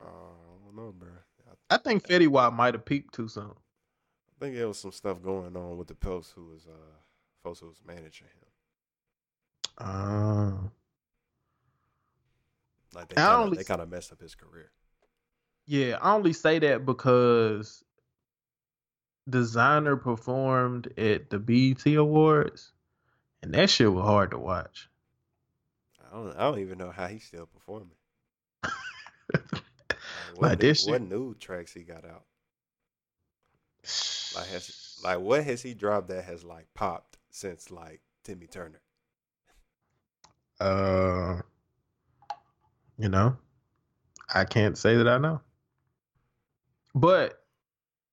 Uh, I don't know, bro. I, I think Fetty Wap might have peaked too soon. I think there was some stuff going on with the post who was uh folks who was managing him. Uh, Like they kinda, only they kind of messed up his career. Yeah, I only say that because Desiigner performed at the BET Awards and that shit was hard to watch. I don't I don't even know how he's still performing. Like, what, Like new, this what new tracks he got out? Like has [SIGHS] like what has he dropped that has like popped since like Timmy Turner? Uh, you know, I can't say that I know. But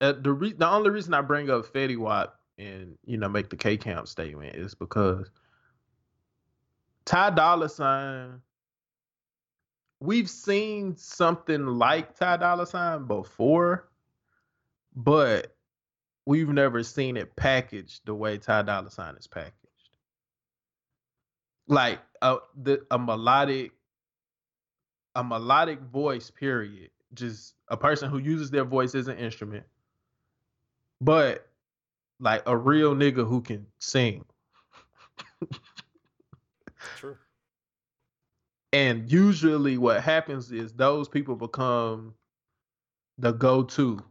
uh, the re- the only reason I bring up Fetty Wap and you know make the K Camp statement is because Ty Dolla Sign. We've seen something like Ty Dolla Sign before, but we've never seen it packaged the way Ty Dolla Sign is packaged like a the a melodic a melodic voice period just a person who uses their voice as an instrument but like a real nigga who can sing True. and usually what happens is those people become the go-to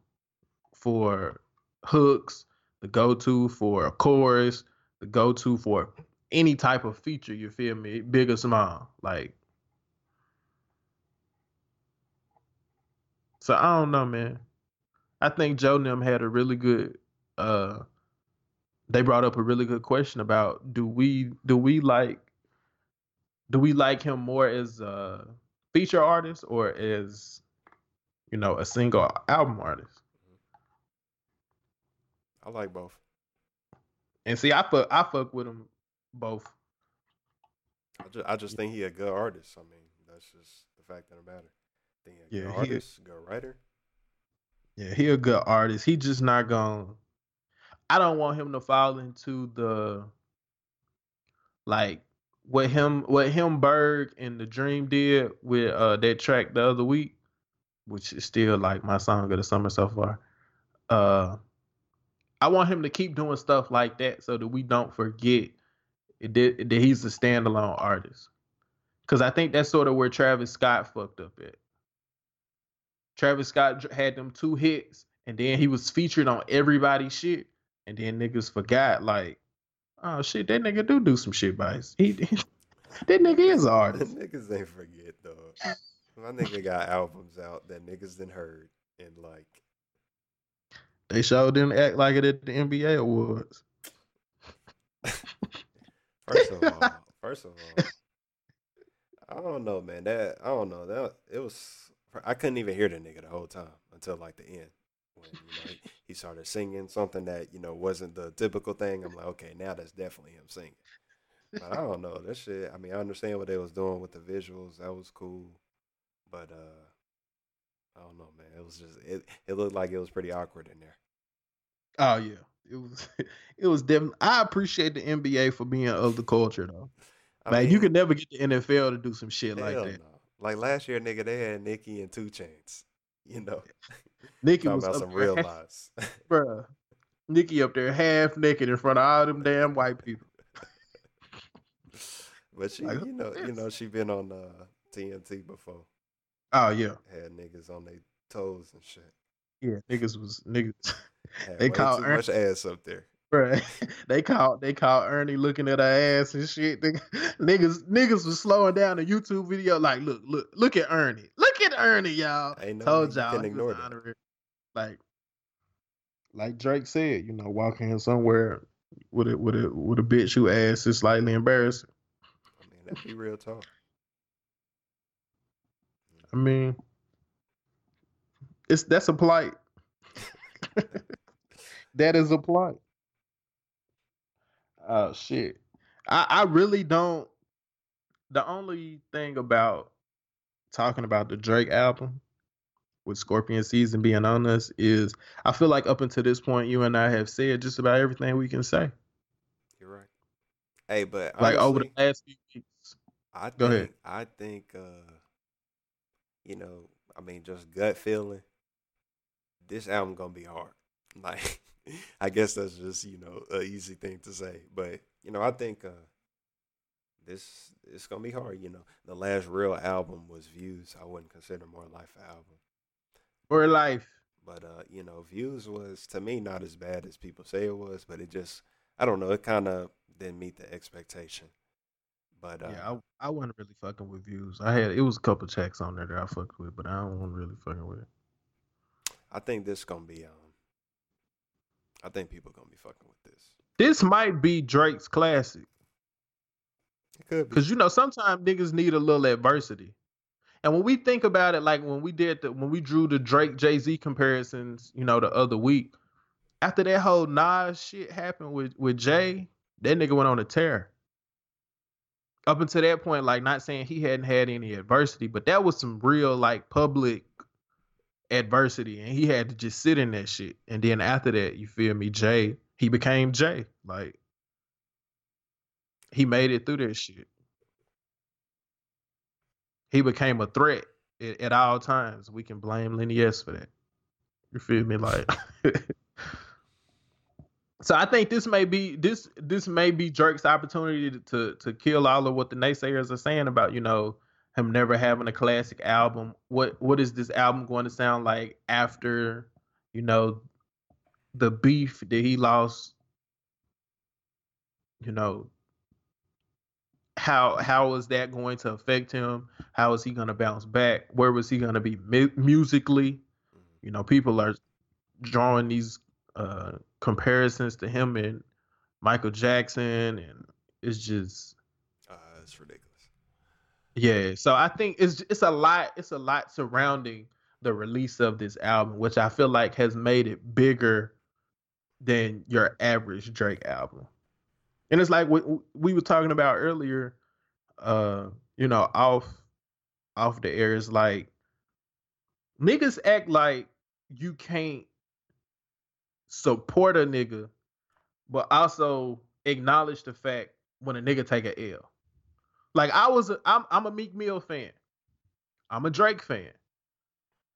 for hooks the go-to for a chorus the go-to for any type of feature you feel me big or small like so i don't know man i think joe nim had a really good uh they brought up a really good question about do we do we like do we like him more as a feature artist or as you know a single album artist I like both. and see i fuck i fuck with him both I just, I just think he a good artist. I mean, That's just the fact of the matter. A Yeah, artist, good writer. Yeah, he a good artist. He just not going. I don't want him to fall into the like what him what him Berg and the Dream did with uh that track the other week, which is still like my song of the summer so far. Uh, I want him to keep doing stuff like that so that we don't forget that he's a standalone artist. Because I think that's sort of where Travis Scott fucked up at. Travis Scott had them two hits, and then he was featured on everybody's shit, and then niggas forgot like, oh shit, that nigga do do some shit by his. He, [LAUGHS] that nigga is an [LAUGHS] artist. niggas ain't forget though. My nigga got albums out that niggas didn't heard and like They sure didn't act like it at the NBA awards. [LAUGHS] First of all, first of all, I don't know, man. That I don't know. That it was. I couldn't even hear the nigga the whole time until like the end when you know he, started singing something that you know wasn't the typical thing. I'm like, okay, now that's definitely him singing. But I don't know that shit. I mean, I understand what they was doing with the visuals. That was cool, but uh, I don't know, man. It was just it. It looked like it was pretty awkward in there. Oh yeah, it was. [LAUGHS] It was definitely. I appreciate the NBA for being of the culture though. [LAUGHS] I Man, you mean, could never get the NFL to do some shit like that. no. Like last year, nigga, they had Nicki and 2 Chainz. You know, [LAUGHS] Nicki talking was about up some there, real lies. [LAUGHS] bruh. Nicki up there half naked in front of all them damn white people. But she, Like, you know, you know, she been on uh, TNT before. Oh yeah, Had niggas on their toes and shit. yeah. Niggas was niggas. They way call too Ern- much ass up there. Bruh, [LAUGHS] they caught they caught Ernie looking at her ass and shit. [LAUGHS] Niggas niggas was slowing down the YouTube video like, look, look, look at Ernie. Look at Ernie, y'all. No Told y'all. couldn't he was ignore that. Like, like Drake said, you know, walking in somewhere with a with a with a bitch who ass is slightly embarrassing. I mean, that'd be real talk. I mean, it's that's a plight. [LAUGHS] that is a plight. Oh shit. I, I really don't the only thing about talking about the Drake album with Scorpion season being on us is I feel like up until this point you and I have said just about everything we can say. You're right. Hey, but Like over the last few weeks. I think Go ahead. I think uh you know, I mean just gut feeling, this album gonna be hard. [LAUGHS] Like [LAUGHS] I guess that's just, you know, a easy thing to say. But, you know, I think uh this it's gonna be hard, you know. The last real album was Views. I wouldn't consider More Life an album. More life. But uh, you know, Views was to me not as bad as people say it was, but it just I don't know, it kinda didn't meet the expectation. But uh Yeah, I, I wasn't really fucking with views. I had it was a couple checks on there that I fucked with, but I don't want really fucking with it. I think this gonna be um I think people are gonna be fucking with this. This might be Drake's classic. It could be. Cause you know sometimes niggas need a little adversity. And when we think about it, like when we did the when we drew the Drake Jay Z comparisons, you know, the other week, after that whole Nas shit happened with with Jay, that nigga went on a tear. Up until that point, like not saying he hadn't had any adversity, but that was some real like public adversity, and he had to just sit in that shit. And then after that, you feel me, Jay, he became Jay. Like he made it through that shit. He became a threat at, at all times. We can blame Lenny S for that. You feel me? Like [LAUGHS] So I think this may be this this may be Drake's opportunity to to kill all of what the naysayers are saying about, you know, him never having a classic album. What what is this album going to sound like after, you know, the beef that he lost you know how how is that going to affect him how is he going to bounce back where was he going to be mu- musically you know people are drawing these uh comparisons to him and michael jackson and it's just uh it's ridiculous. Yeah so i think it's it's a lot it's a lot surrounding the release of this album which i feel like has made it bigger than your average drake album and it's like we, we were talking about earlier uh you know off off the air is like niggas act like you can't support a nigga, but also acknowledge the fact when a nigga take a L. Like I was, I'm I'm a Meek Mill fan. I'm a Drake fan.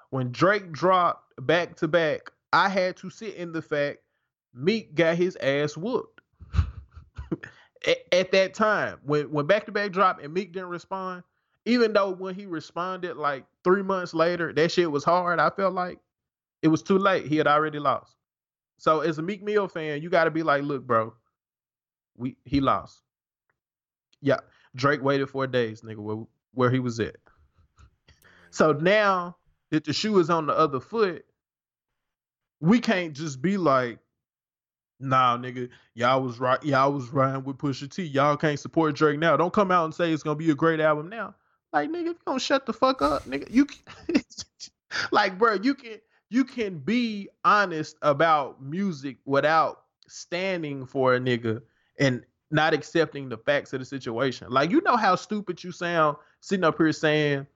When Drake dropped back to back, I had to sit in the fact Meek got his ass whooped. [LAUGHS] at, at, that time, when when back to back dropped and Meek didn't respond, even though when he responded like three months later, that shit was hard. I felt like it was too late. He had already lost. So as a Meek Mill fan, you got to be like, look, bro, we he lost. Yeah, Drake waited four days, nigga, where, where he was at. So now that the shoe is on the other foot, we can't just be like, nah, nigga, y'all was right, y'all was riding with Pusha T. Y'all can't support Drake now. Don't come out and say it's gonna be a great album now. Like, nigga, if you don't shut the fuck up, nigga, you can, [LAUGHS] like, bro, you can you can be honest about music without standing for a nigga and not accepting the facts of the situation. Like you know how stupid you sound sitting up here saying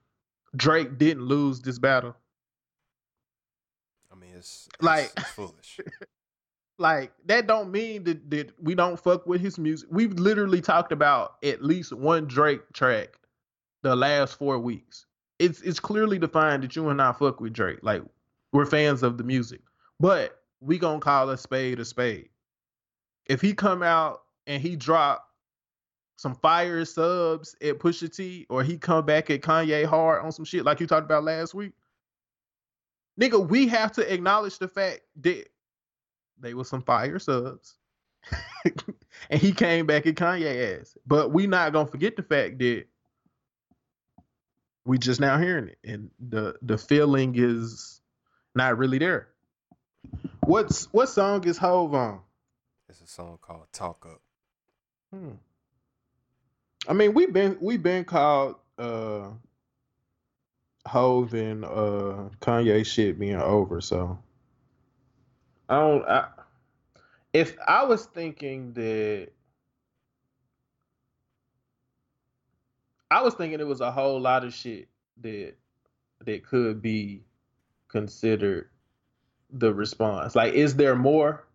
Drake didn't lose this battle. I mean, it's, it's like it's foolish. [LAUGHS] like that don't mean that, that we don't fuck with his music. We've literally talked about at least one Drake track the last four weeks. It's it's clearly defined that you and I fuck with Drake. Like we're fans of the music. But we gonna call a spade a spade. If he come out and he drop some fire subs at Pusha T, or he come back at Kanye hard on some shit like you talked about last week, nigga, we have to acknowledge the fact that they were some fire subs. [LAUGHS] and he came back at Kanye ass. But we not gonna forget the fact that we just now hearing it. And the the feeling is not really there. What's what song is Hove on? It's a song called "Talk Up." Hmm. I mean, we've been we've been called uh Hove and uh Kanye shit being over, so I don't. I, if I was thinking that, I was thinking it was a whole lot of shit that that could be considered the response. Like, is there more?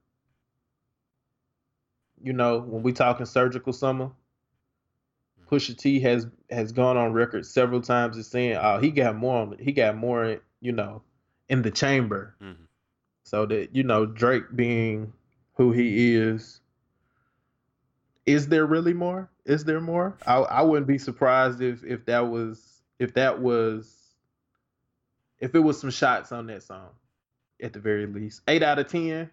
You know, when we talking surgical summer, Pusha T has has gone on record several times as saying, "Oh, he got more. on, He got more. You know, in the chamber." Mm-hmm. So that you know, Drake being who he is, is there really more? Is there more? I I wouldn't be surprised if if that was if that was if it was some shots on that song, at the very least, eight out of ten.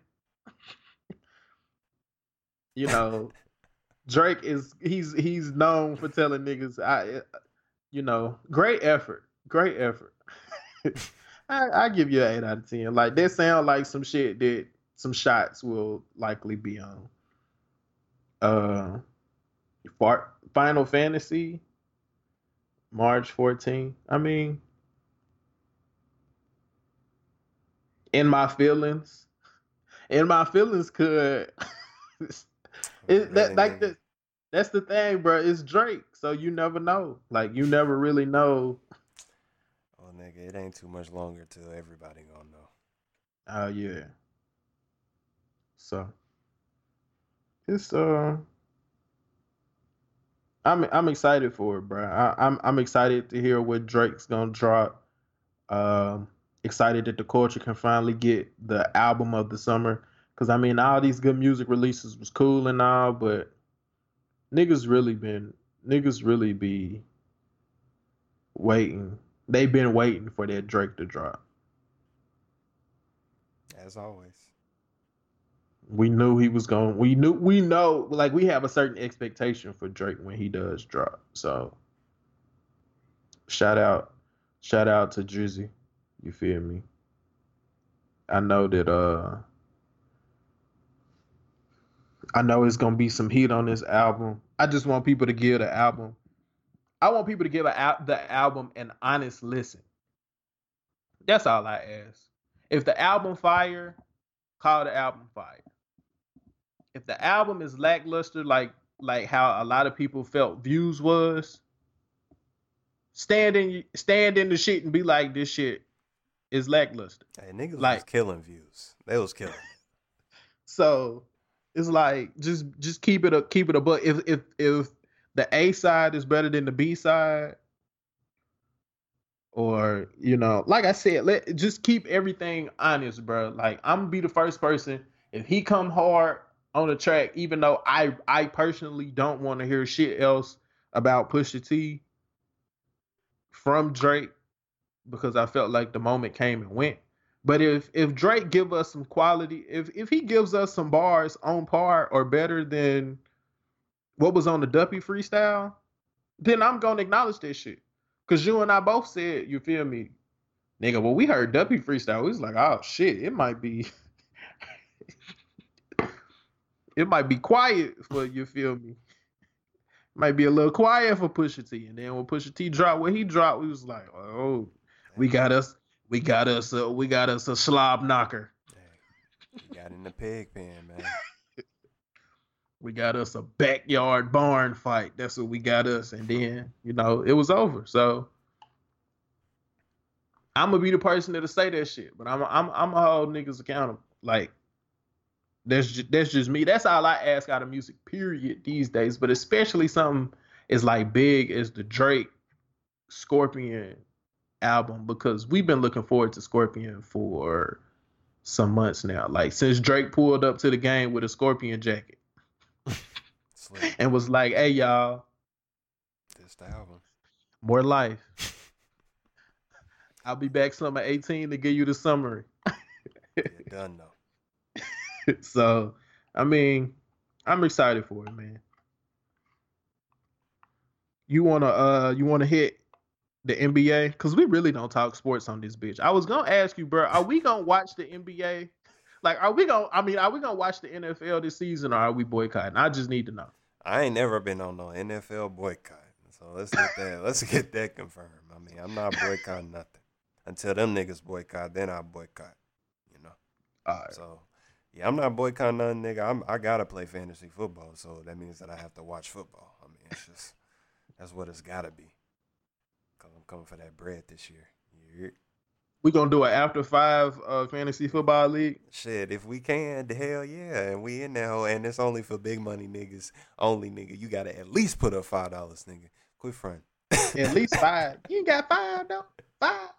You know, Drake is he's he's known for telling niggas I, you know, great effort, great effort. [LAUGHS] I, I give you an eight out of ten. Like that sound like some shit that some shots will likely be on. Uh, Final Fantasy, March 14. I mean, in my feelings, in my feelings could. [LAUGHS] it, that like the, that's the thing, bro. It's Drake, so you never know. Like you never really know. Oh, nigga, it ain't too much longer till everybody gonna know. Oh yeah. So it's uh. I'm I'm excited for it, bro. I, I'm I'm excited to hear what Drake's gonna drop. Um, excited that the culture can finally get the album of the summer. Cause I mean, all these good music releases was cool and all, but niggas really been niggas really be waiting. They've been waiting for that Drake to drop. As always. We knew he was going. We knew. We know. Like we have a certain expectation for Drake when he does drop. So, shout out, shout out to Drizzy. You feel me? I know that. Uh, I know it's gonna be some heat on this album. I just want people to give the album. I want people to give a, the album an honest listen. That's all I ask. If the album fire, call the album fire if the album is lackluster, like like how a lot of people felt views was, stand in stand in the shit and be like, this shit is lackluster. Hey, niggas was Like- killing views. They was killing. [LAUGHS] So it's like just just keep it up, keep it up. But if if if the A side is better than the B side, or you know, like I said, let just keep everything honest, bro. Like I'm gonna be the first person if he come hard on the track, even though I I personally don't want to hear shit else about Pusha T from Drake because I felt like the moment came and went. But if if Drake give us some quality, if if he gives us some bars on par or better than what was on the Duppy freestyle, then I'm gonna acknowledge that shit. Cause you and I both said, you feel me, nigga. Well, we heard Duppy freestyle, we was like, oh shit, it might be, [LAUGHS] it might be quiet for you. Feel me? Might be a little quiet for Pusha T. And then when Pusha T dropped what he dropped, we was like, oh, we got us, we got us, a, we got us a slob knocker. Got in the pig pen, man. [LAUGHS] We got us a backyard barn fight. That's what we got us. And then, you know, it was over. So I'm gonna be the person that'll say that shit. But I'm I'm I'm gonna hold niggas accountable. Like that's just, that's just me. That's all I ask out of music, period, these days. But especially something as like big as the Drake Scorpion album, because we've been looking forward to Scorpion for some months now. Like since Drake pulled up to the game with a Scorpion jacket [LAUGHS] and was like, "Hey y'all, This the album. more life." [LAUGHS] I'll be back summer 18 to give you the summary. Done though. [LAUGHS] so, I mean, I'm excited for it, man. You wanna uh you wanna hit the NBA? Cause we really don't talk sports on this bitch. I was gonna ask you, bro, are we gonna watch the NBA? Like, are we gonna I mean, are we gonna watch the NFL this season or are we boycotting? I just need to know. I ain't never been on no NFL boycott. So let's get that. [LAUGHS] let's get that confirmed. I mean, I'm not boycotting nothing until them niggas boycott. Then I boycott. You know. All right. So yeah, I'm not boycotting nothing, nigga. I'm I gotta play fantasy football, so that means that I have to watch football. I mean, it's just that's what it's gotta be. Coming for that bread this year. Yeah. We gonna do an after five uh fantasy football league. Shit, if we can, the hell yeah, and we in there, hoe, and it's only for big money niggas only, nigga. You gotta at least put up five dollars, nigga. Quit front. At [LAUGHS] least five. You ain't got five though. Five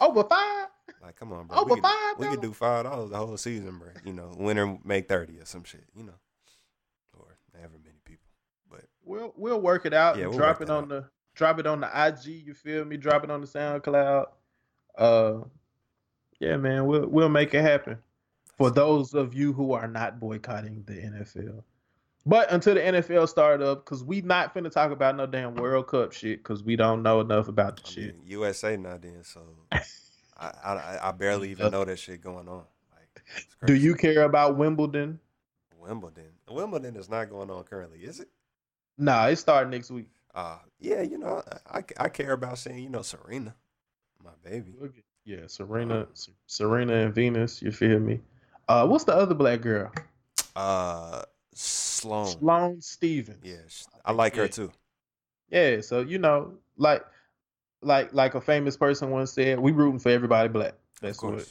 over five. Like, come on, bro. Over we could, five, we could do five dollars the whole season, bro. You know, winner make thirty or some shit. You know, or however many people. But We'll we'll work it out. Yeah, and we'll drop work it on out. the drop it on the IG. You feel me? Drop it on the SoundCloud. Uh, yeah, man. We'll we'll make it happen for those of you who are not boycotting the NFL. But until the NFL start up, because we not finna talk about no damn World Cup shit, because we don't know enough about the I shit. mean, USA not in, so I, I I barely even know that shit going on. Like, Do you care about Wimbledon? Wimbledon? Wimbledon is not going on currently, is it? Nah, it start next week. Uh yeah, you know, I, I, I care about seeing, you know, Serena, my baby. Yeah, Serena, Serena and Venus. You feel me? Uh, what's the other black girl? Uh, Sloan. Sloane Stevens. Yeah, I like her too. Yeah, so you know, like, like, like a famous person once said, "We rooting for everybody black." That's what.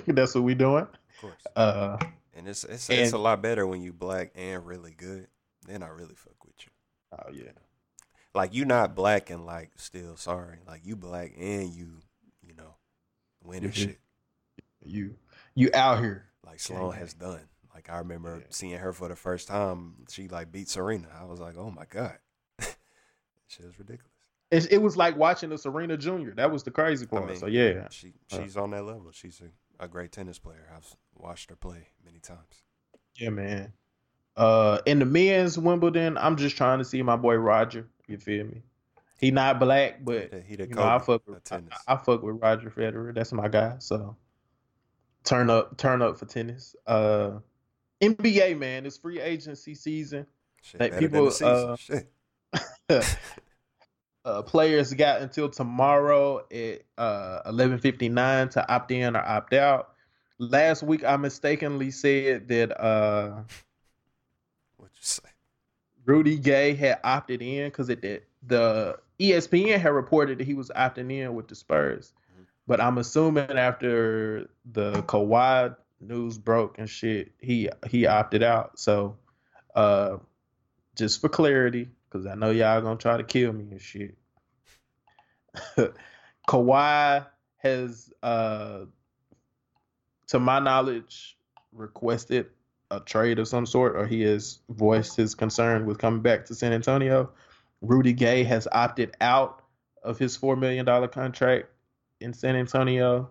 [LAUGHS] that's what we doing. of course. Uh, And it's it's it's a lot better when you black and really good. Then I really fuck with you. oh yeah, Like you're not black and like still sorry. Like you black and you, you know, winning Mhm. shit. you you out here. Like Sloane Gang has done. Like I remember Yeah. seeing her for the first time. She like beat Serena. I was like, oh my god, [LAUGHS] shit is ridiculous. It, it was like watching a Serena Junior. That was the crazy part. mean, so yeah, She Uh, she's on that level. She's a, a great tennis player. I've watched her play many times. yeah, man. Uh, in the men's Wimbledon, I'm just trying to see my boy Roger. You feel me? He not black, but Yeah, he the you know, I fuck with I. I fuck with Roger Federer. That's my guy. So turn up, turn up for tennis. Uh, NBA man, it's free agency season. Shit, like, people, uh, [LAUGHS] [LAUGHS] uh, players got until tomorrow at uh 11:59 to opt in or opt out. Last week, I mistakenly said that uh What you say? Rudy Gay had opted in because it did the ESPN had reported that he was opting in with the Spurs, Mhm. but I'm assuming after the Kawhi news broke and shit, he he opted out. So, uh, just for clarity, because I know y'all gonna try to kill me and shit. [LAUGHS] Kawhi has, uh, to my knowledge, requested a trade of some sort, or he has voiced his concern with coming back to San Antonio. Rudy Gay has opted out of his $4 million contract in San Antonio.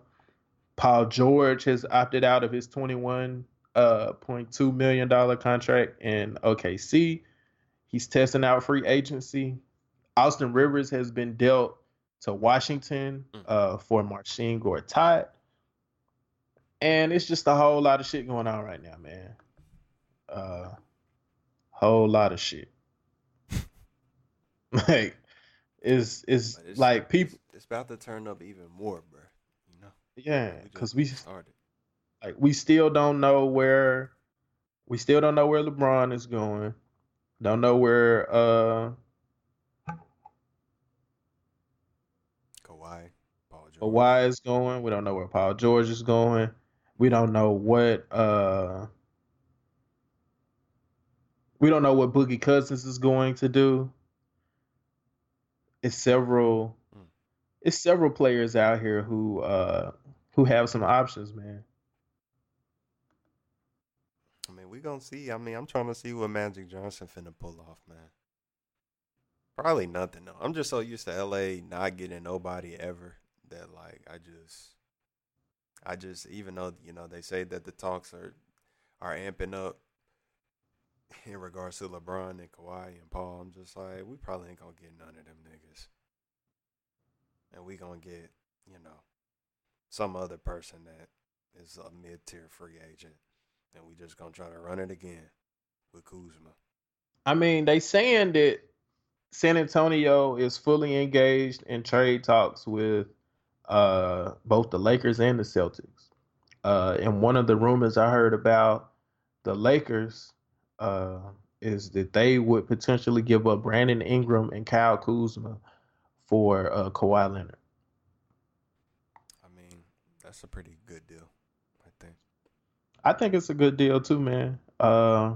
Paul George has opted out of his $21.2 uh, million contract in OKC. He's testing out free agency. Austin Rivers has been dealt to Washington uh, for Marcin Gortat. And it's just a whole lot of shit going on right now, man. Uh, whole lot of shit. [LAUGHS] like, it's it's, like people, It's, it's about to turn up even more, bro. You know. yeah, because we started. like we still don't know where we still don't know where LeBron is going. Don't know where uh Kawhi, Paul George. Kawhi is going. We don't know where Paul George is going. We don't know what uh we don't know what Boogie Cousins is going to do. It's several Mm. it's several players out here who uh who have some options, man. I mean, we gonna see. I mean, I'm trying to see what Magic Johnson finna pull off, man. Probably nothing though. I'm just so used to LA not getting nobody ever that like I just, I just even though you know they say that the talks are are amping up in regards to LeBron and Kawhi and Paul. I'm just like we probably ain't gonna get none of them niggas, and we gonna get you know some other person that is a mid tier free agent and we just gonna try to run it again with Kuzma. I mean, they saying that San Antonio is fully engaged in trade talks with uh, both the Lakers and the Celtics. Uh, and one of the rumors I heard about the Lakers uh, is that they would potentially give up Brandon Ingram and Kyle Kuzma for uh, Kawhi Leonard. I mean, that's a pretty good deal, I think. I think it's a good deal too, man. Uh,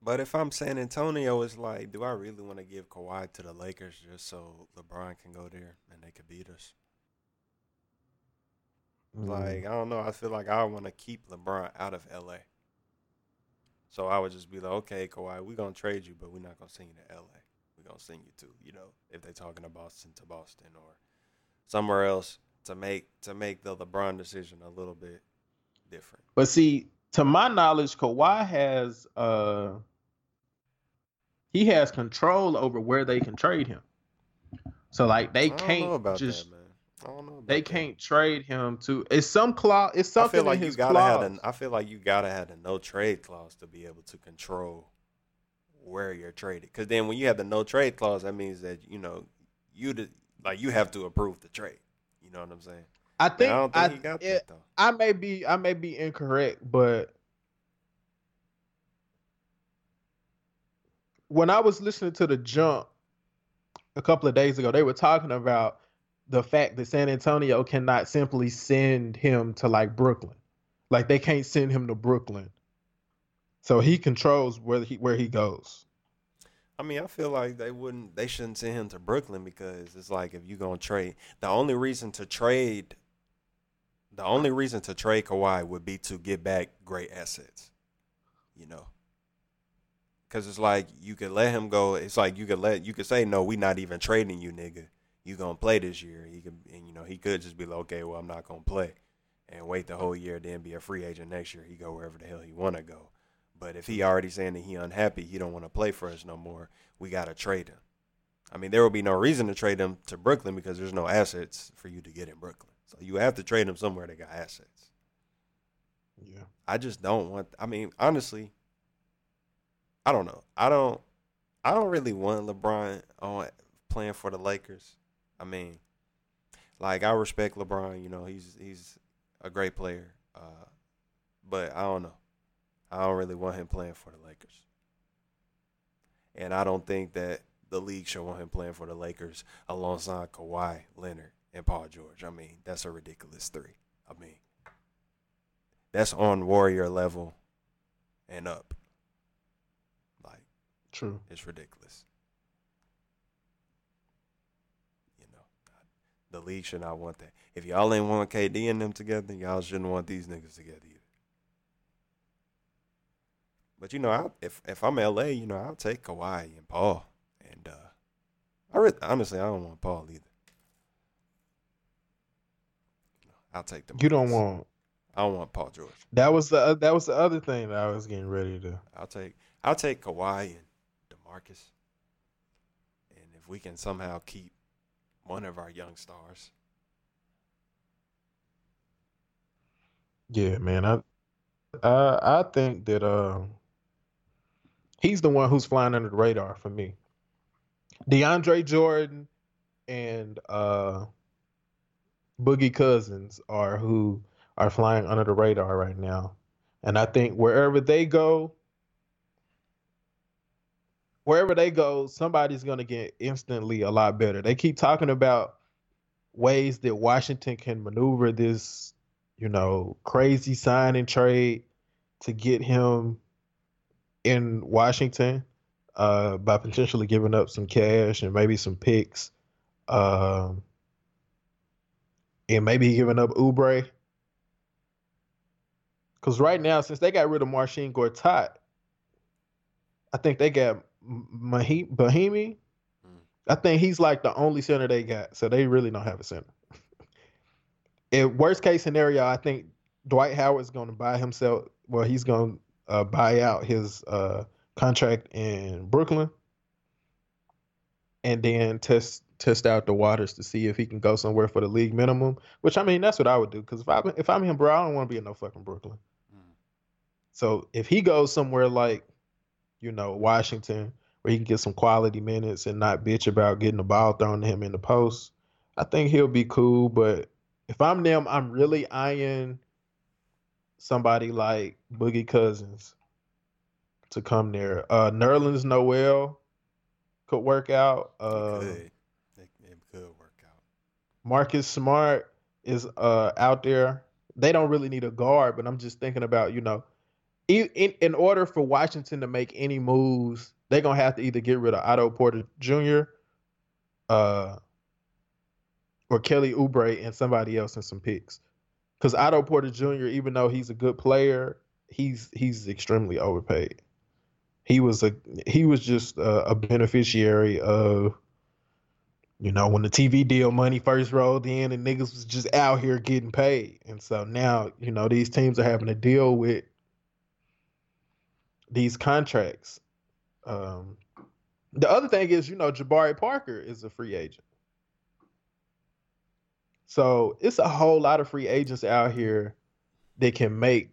But if I'm San Antonio, it's like, do I really want to give Kawhi to the Lakers just so LeBron can go there and they could beat us? mm, Like, I don't know. I feel like I want to keep LeBron out of LA. So I would just be like, okay, Kawhi, we're going to trade you, but we're not going to send you to LA. We're going to send you to, you know, if they're talking to Boston, to Boston or somewhere else to make to make the LeBron decision a little bit different. But see, to my knowledge, Kawhi has uh he has control over where they can trade him. So like they can't just that. I don't know. They can't trade him to it's some clause it's I something feel like in you his gotta clause. have an. I feel like you gotta have a no trade clause to be able to control where you're traded. Because then when you have the no trade clause, that means that you know you the, like you have to approve the trade. You know what I'm saying? I And think I don't I, think he got it- that though. I may be I may be incorrect, but when I was listening to the jump a couple of days ago, they were talking about the fact that San Antonio cannot simply send him to like Brooklyn. Like they can't send him to Brooklyn. So he controls where he where he goes. I mean, I feel like they wouldn't. They shouldn't send him to Brooklyn because it's like if you're gonna trade, the only reason to trade, the only reason to trade Kawhi would be to get back great assets. You know, because it's like you could let him go. It's like you could let you could say no, we not even trading you, nigga. You gonna play this year? He could, and you know, he could just be like, okay, well, I'm not gonna play, and wait the whole year, then be a free agent next year. He go wherever the hell he wanna go. But if he already saying that he unhappy, he don't want to play for us no more, we gotta trade him. I mean, there will be no reason to trade him to Brooklyn because there's no assets for you to get in Brooklyn. So you have to trade him somewhere that got assets. Yeah. I just don't want. I mean, honestly, I don't know. I don't. I don't really want LeBron on playing for the Lakers. I mean, like I respect LeBron. You know, he's he's a great player. Uh, but I don't know. I don't really want him playing for the Lakers. And I don't think that the league should want him playing for the Lakers alongside Kawhi Leonard and Paul George. I mean, that's a ridiculous three. I mean, that's on Warrior level and up. Like, True. it's ridiculous. You know, the league should not want that. If y'all ain't want KD and them together, y'all shouldn't want these niggas together either. But you know, I, if if I'm LA, you know, I'll take Kawhi and Paul, and uh, I re- honestly I don't want Paul either. I'll take them. You don't want. I don't want Paul George. That was the that was the other thing that I was getting ready to. I'll take I'll take Kawhi and DeMarcus, and if we can somehow keep one of our young stars, Yeah, man. I I I think that um he's the one who's flying under the radar for me. DeAndre Jordan and uh Boogie Cousins are who are flying under the radar right now. And I think wherever they go, wherever they go, somebody's going to get instantly a lot better. They keep talking about ways that Washington can maneuver this, you know, crazy sign and trade to get him in Washington uh, by potentially giving up some cash and maybe some picks. Um, and maybe giving up Oubre. Because right now, since they got rid of Marcin Gortat, I think they got Mahi- Bahimi. Mm. I think he's like the only center they got, so they really don't have a center. [LAUGHS] In worst case scenario, I think Dwight Howard's going to buy himself. Well, he's going to uh, buy out his uh, contract in Brooklyn, and then test test out the waters to see if he can go somewhere for the league minimum. Which I mean, that's what I would do. Because if I if I'm him, bro, I don't want to be in no fucking Brooklyn. Mm. So if he goes somewhere like, you know, Washington, where he can get some quality minutes and not bitch about getting the ball thrown to him in the post, I think he'll be cool. But if I'm them, I'm really eyeing somebody like Boogie Cousins to come there. Uh Nerlens Noel could work out. it Uh could it, it could work out. Marcus Smart is uh out there. They don't really need a guard, but I'm just thinking about you know, in in, order for Washington to make any moves, they're gonna have to either get rid of Otto Porter Jr. uh or Kelly Oubre and somebody else and some picks. Because Otto Porter Jr., even though he's a good player, he's he's extremely overpaid. He was a he was just a, a beneficiary of you know, when the TV deal money first rolled in and niggas was just out here getting paid. And so now, you know, these teams are having to deal with these contracts. Um, the other thing is, you know, Jabari Parker is a free agent. So it's a whole lot of free agents out here that can make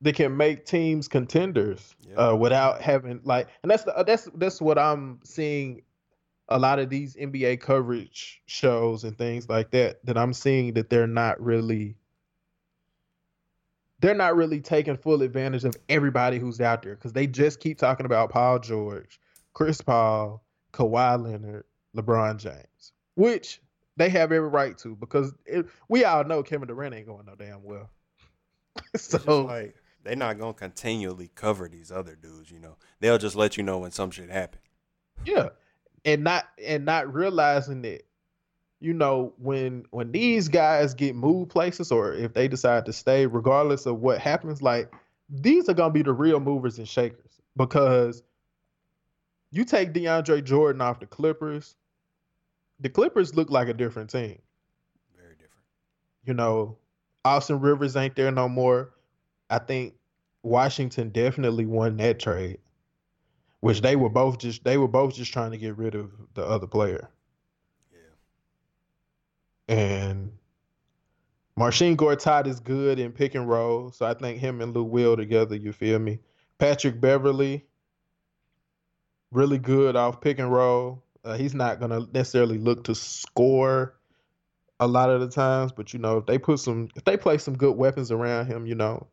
that can make teams contenders Yeah. uh, without having like, and that's the, that's that's what I'm seeing a lot of these NBA coverage shows and things like that that I'm seeing that they're not really they're not really taking full advantage of everybody who's out there because they just keep talking about Paul George, Chris Paul, Kawhi Leonard, LeBron James, which they have every right to because it, we all know Kevin Durant ain't going no damn well. [LAUGHS] So like they're not gonna continually cover these other dudes. You know, they'll just let you know when some shit happen. Yeah. And not and not realizing that, you know, when when these guys get moved places or if they decide to stay, regardless of what happens, like these are gonna be the real movers and shakers. Because you take DeAndre Jordan off the Clippers, the Clippers look like a different team. Very different. You know, Austin Rivers ain't there no more. I think Washington definitely won that trade. Which they were both just they were both just trying to get rid of the other player. And Marcin Gortat is good in pick and roll. So I think him and Lou Will together, you feel me? Patrick Beverley, really good off pick and roll. Uh, he's not gonna necessarily look to score a lot of the times, but you know, if they put some if they play some good weapons around him, you know,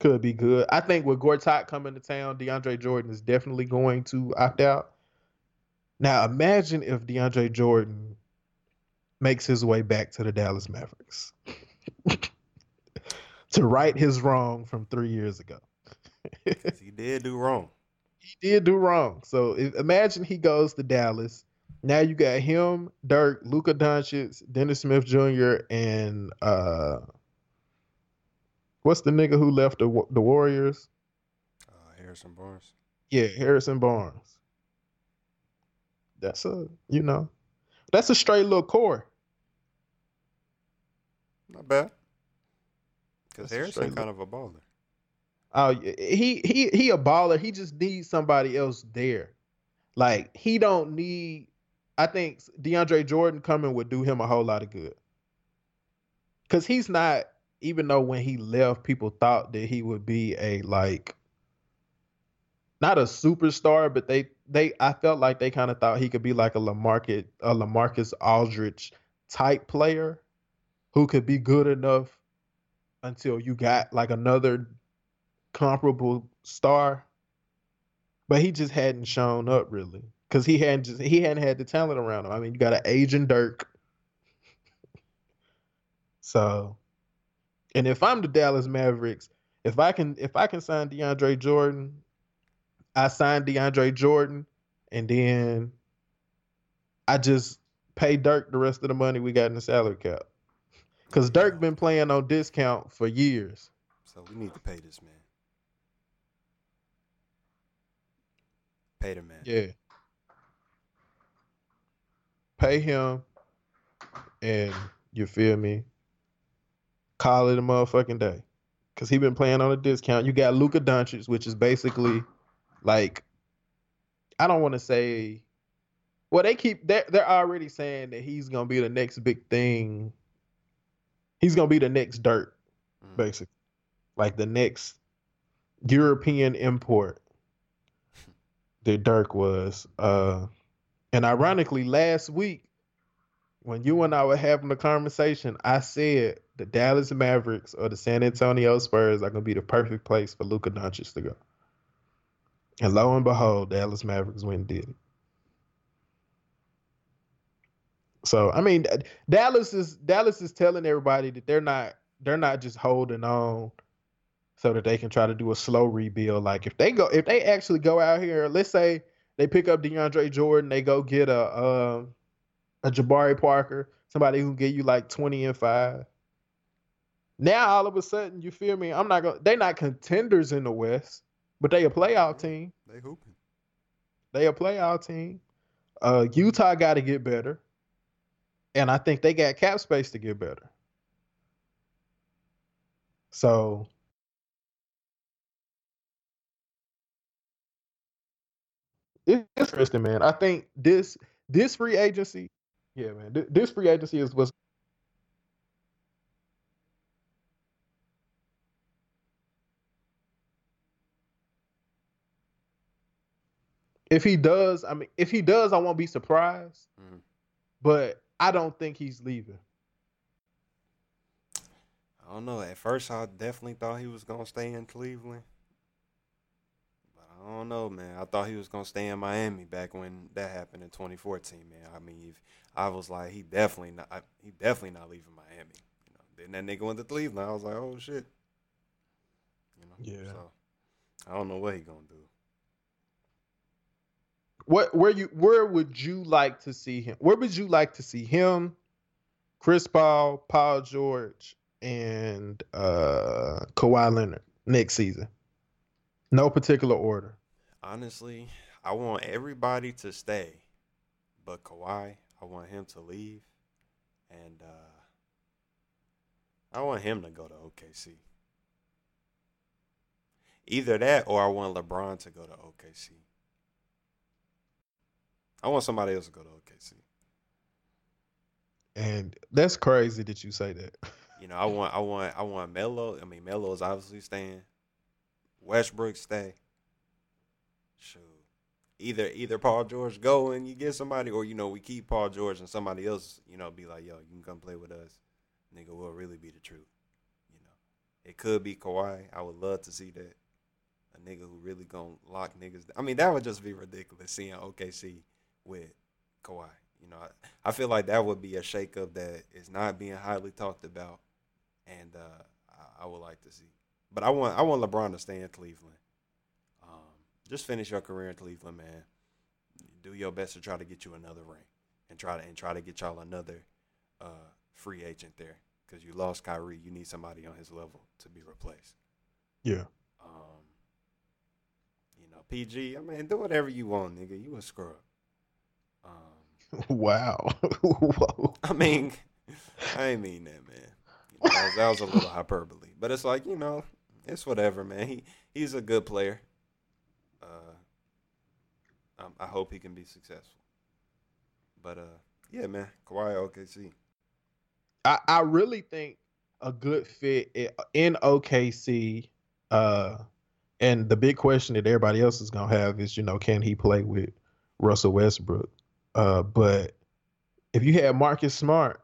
could be good. I think with Gortat coming to town, DeAndre Jordan is definitely going to opt out. Now imagine if DeAndre Jordan makes his way back to the Dallas Mavericks [LAUGHS] to right his wrong from three years ago. he did do wrong. [LAUGHS] he did do wrong. So imagine he goes to Dallas. Now you got him, Dirk, Luka Doncic, Dennis Smith Jr., and uh, what's the nigga who left the the Warriors? Uh, Harrison Barnes. Yeah, Harrison Barnes. That's a you know, that's a straight little core. Not bad. Because That's a Harrison straight kind of a baller. Oh, y- he he he a baller. He just needs somebody else there. Like he don't need. I think DeAndre Jordan coming would do him a whole lot of good. Cause he's not. Even though when he left, people thought that he would be a like. Not a superstar, but they they I felt like they kind of thought he could be like a LaMarcus a LaMarcus Aldridge type player, who could be good enough until you got like another comparable star, but he just hadn't shown up really because he hadn't just he hadn't had the talent around him. I mean, you got an aging Dirk, [LAUGHS] so, and if I'm the Dallas Mavericks, if I can if I can sign DeAndre Jordan, I sign DeAndre Jordan, and then I just pay Dirk the rest of the money we got in the salary cap. Cause Dirk been playing on discount for years. So we need to pay this man. Pay the man. Yeah. Pay him and you feel me? Call it a motherfucking day. Cause he been playing on a discount. You got Luka Doncic, which is basically like I don't want to say well they keep they're, they're already saying that he's gonna be the next big thing. He's gonna be the next Dirk, Mm. basically. Like the next European import [LAUGHS] that Dirk was. Uh, and ironically, last week, when you and I were having a conversation, I said the Dallas Mavericks or the San Antonio Spurs are going to be the perfect place for Luka Doncic to go. And lo and behold, Dallas Mavericks went and did it. So I mean, Dallas is Dallas is telling everybody that they're not they're not just holding on so that they can try to do a slow rebuild. Like if they go, if they actually go out here, let's say they pick up DeAndre Jordan, they go get a uh, a Jabari Parker, somebody who can give you like twenty and five. Now all of a sudden, you feel me? I'm not gonna. They're not contenders in the West, but they a playoff team. They hooping. They a playoff team. Uh, Utah got to get better, and I think they got cap space to get better. So it's interesting, man. I think this this free agency, yeah, man. th- This free agency is was if he does. I mean, if he does, I won't be surprised. Mhm. But I don't think he's leaving. I don't know. At first, I definitely thought he was gonna stay in Cleveland, but I don't know, man. I thought he was gonna stay in Miami back when that happened in 2014, man. I mean, if I was like, he definitely not, I, he definitely not leaving Miami. You know, then that nigga went to Cleveland. I was like, oh shit. You know. Yeah. So I don't know what he gonna do. What where you where would you like to see him? Where would you like to see him? Chris Paul, Paul George, and uh Kawhi Leonard next season. No particular order. Honestly, I want everybody to stay, but Kawhi, I want him to leave, and uh, I want him to go to OKC. Either that, or I want LeBron to go to OKC. I want somebody else to go to OKC. And that's crazy that you say that. You know, I want, I want, I want Melo. I mean, Melo is obviously staying. Westbrook stay. Shoot, either either Paul George go and you get somebody, or you know we keep Paul George and somebody else. You know, be like, yo, you can come play with us. Nigga, will really be the truth. You know, it could be Kawhi. I would love to see that. A nigga who really gonna lock niggas. I mean, that would just be ridiculous seeing OKC with Kawhi. You know, I, I feel like that would be a shakeup that is not being highly talked about, and uh, I, I would like to see. But I want I want LeBron to stay in Cleveland. Um, just finish your career in Cleveland, man. Do your best to try to get you another ring, and try to and try to get y'all another uh, free agent there because you lost Kyrie. You need somebody on his level to be replaced. Yeah. Um, you know, PG. I mean, do whatever you want, nigga. You a scrub. [LAUGHS] Wow. [LAUGHS] Whoa. I mean, I ain't mean that, man. You know, that, was, that was a little hyperbole, but it's like you know, it's whatever, man. He he's a good player. Uh, um, I hope he can be successful. But uh, yeah, man, Kawhi OKC. I, I really think a good fit in OKC. Uh, and the big question that everybody else is gonna have is, you know, can he play with Russell Westbrook? Uh, but if you had Marcus Smart,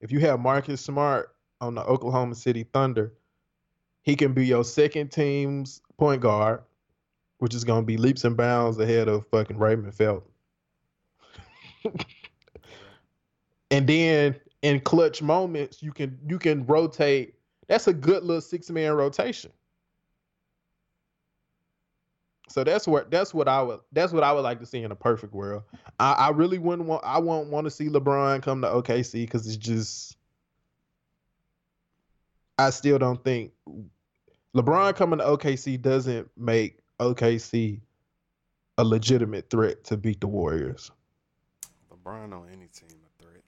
if you have Marcus Smart on the Oklahoma City Thunder, he can be your second team's point guard, which is gonna be leaps and bounds ahead of fucking Raymond Felton. [LAUGHS] and then in clutch moments you can you can rotate that's a good little six man rotation so that's what that's what i would that's what i would like to see in a perfect world i, I really wouldn't want i won't want to see lebron come to okc because it's just i still don't think lebron coming to okc doesn't make okc a legitimate threat to beat the warriors LeBron on any team a threat.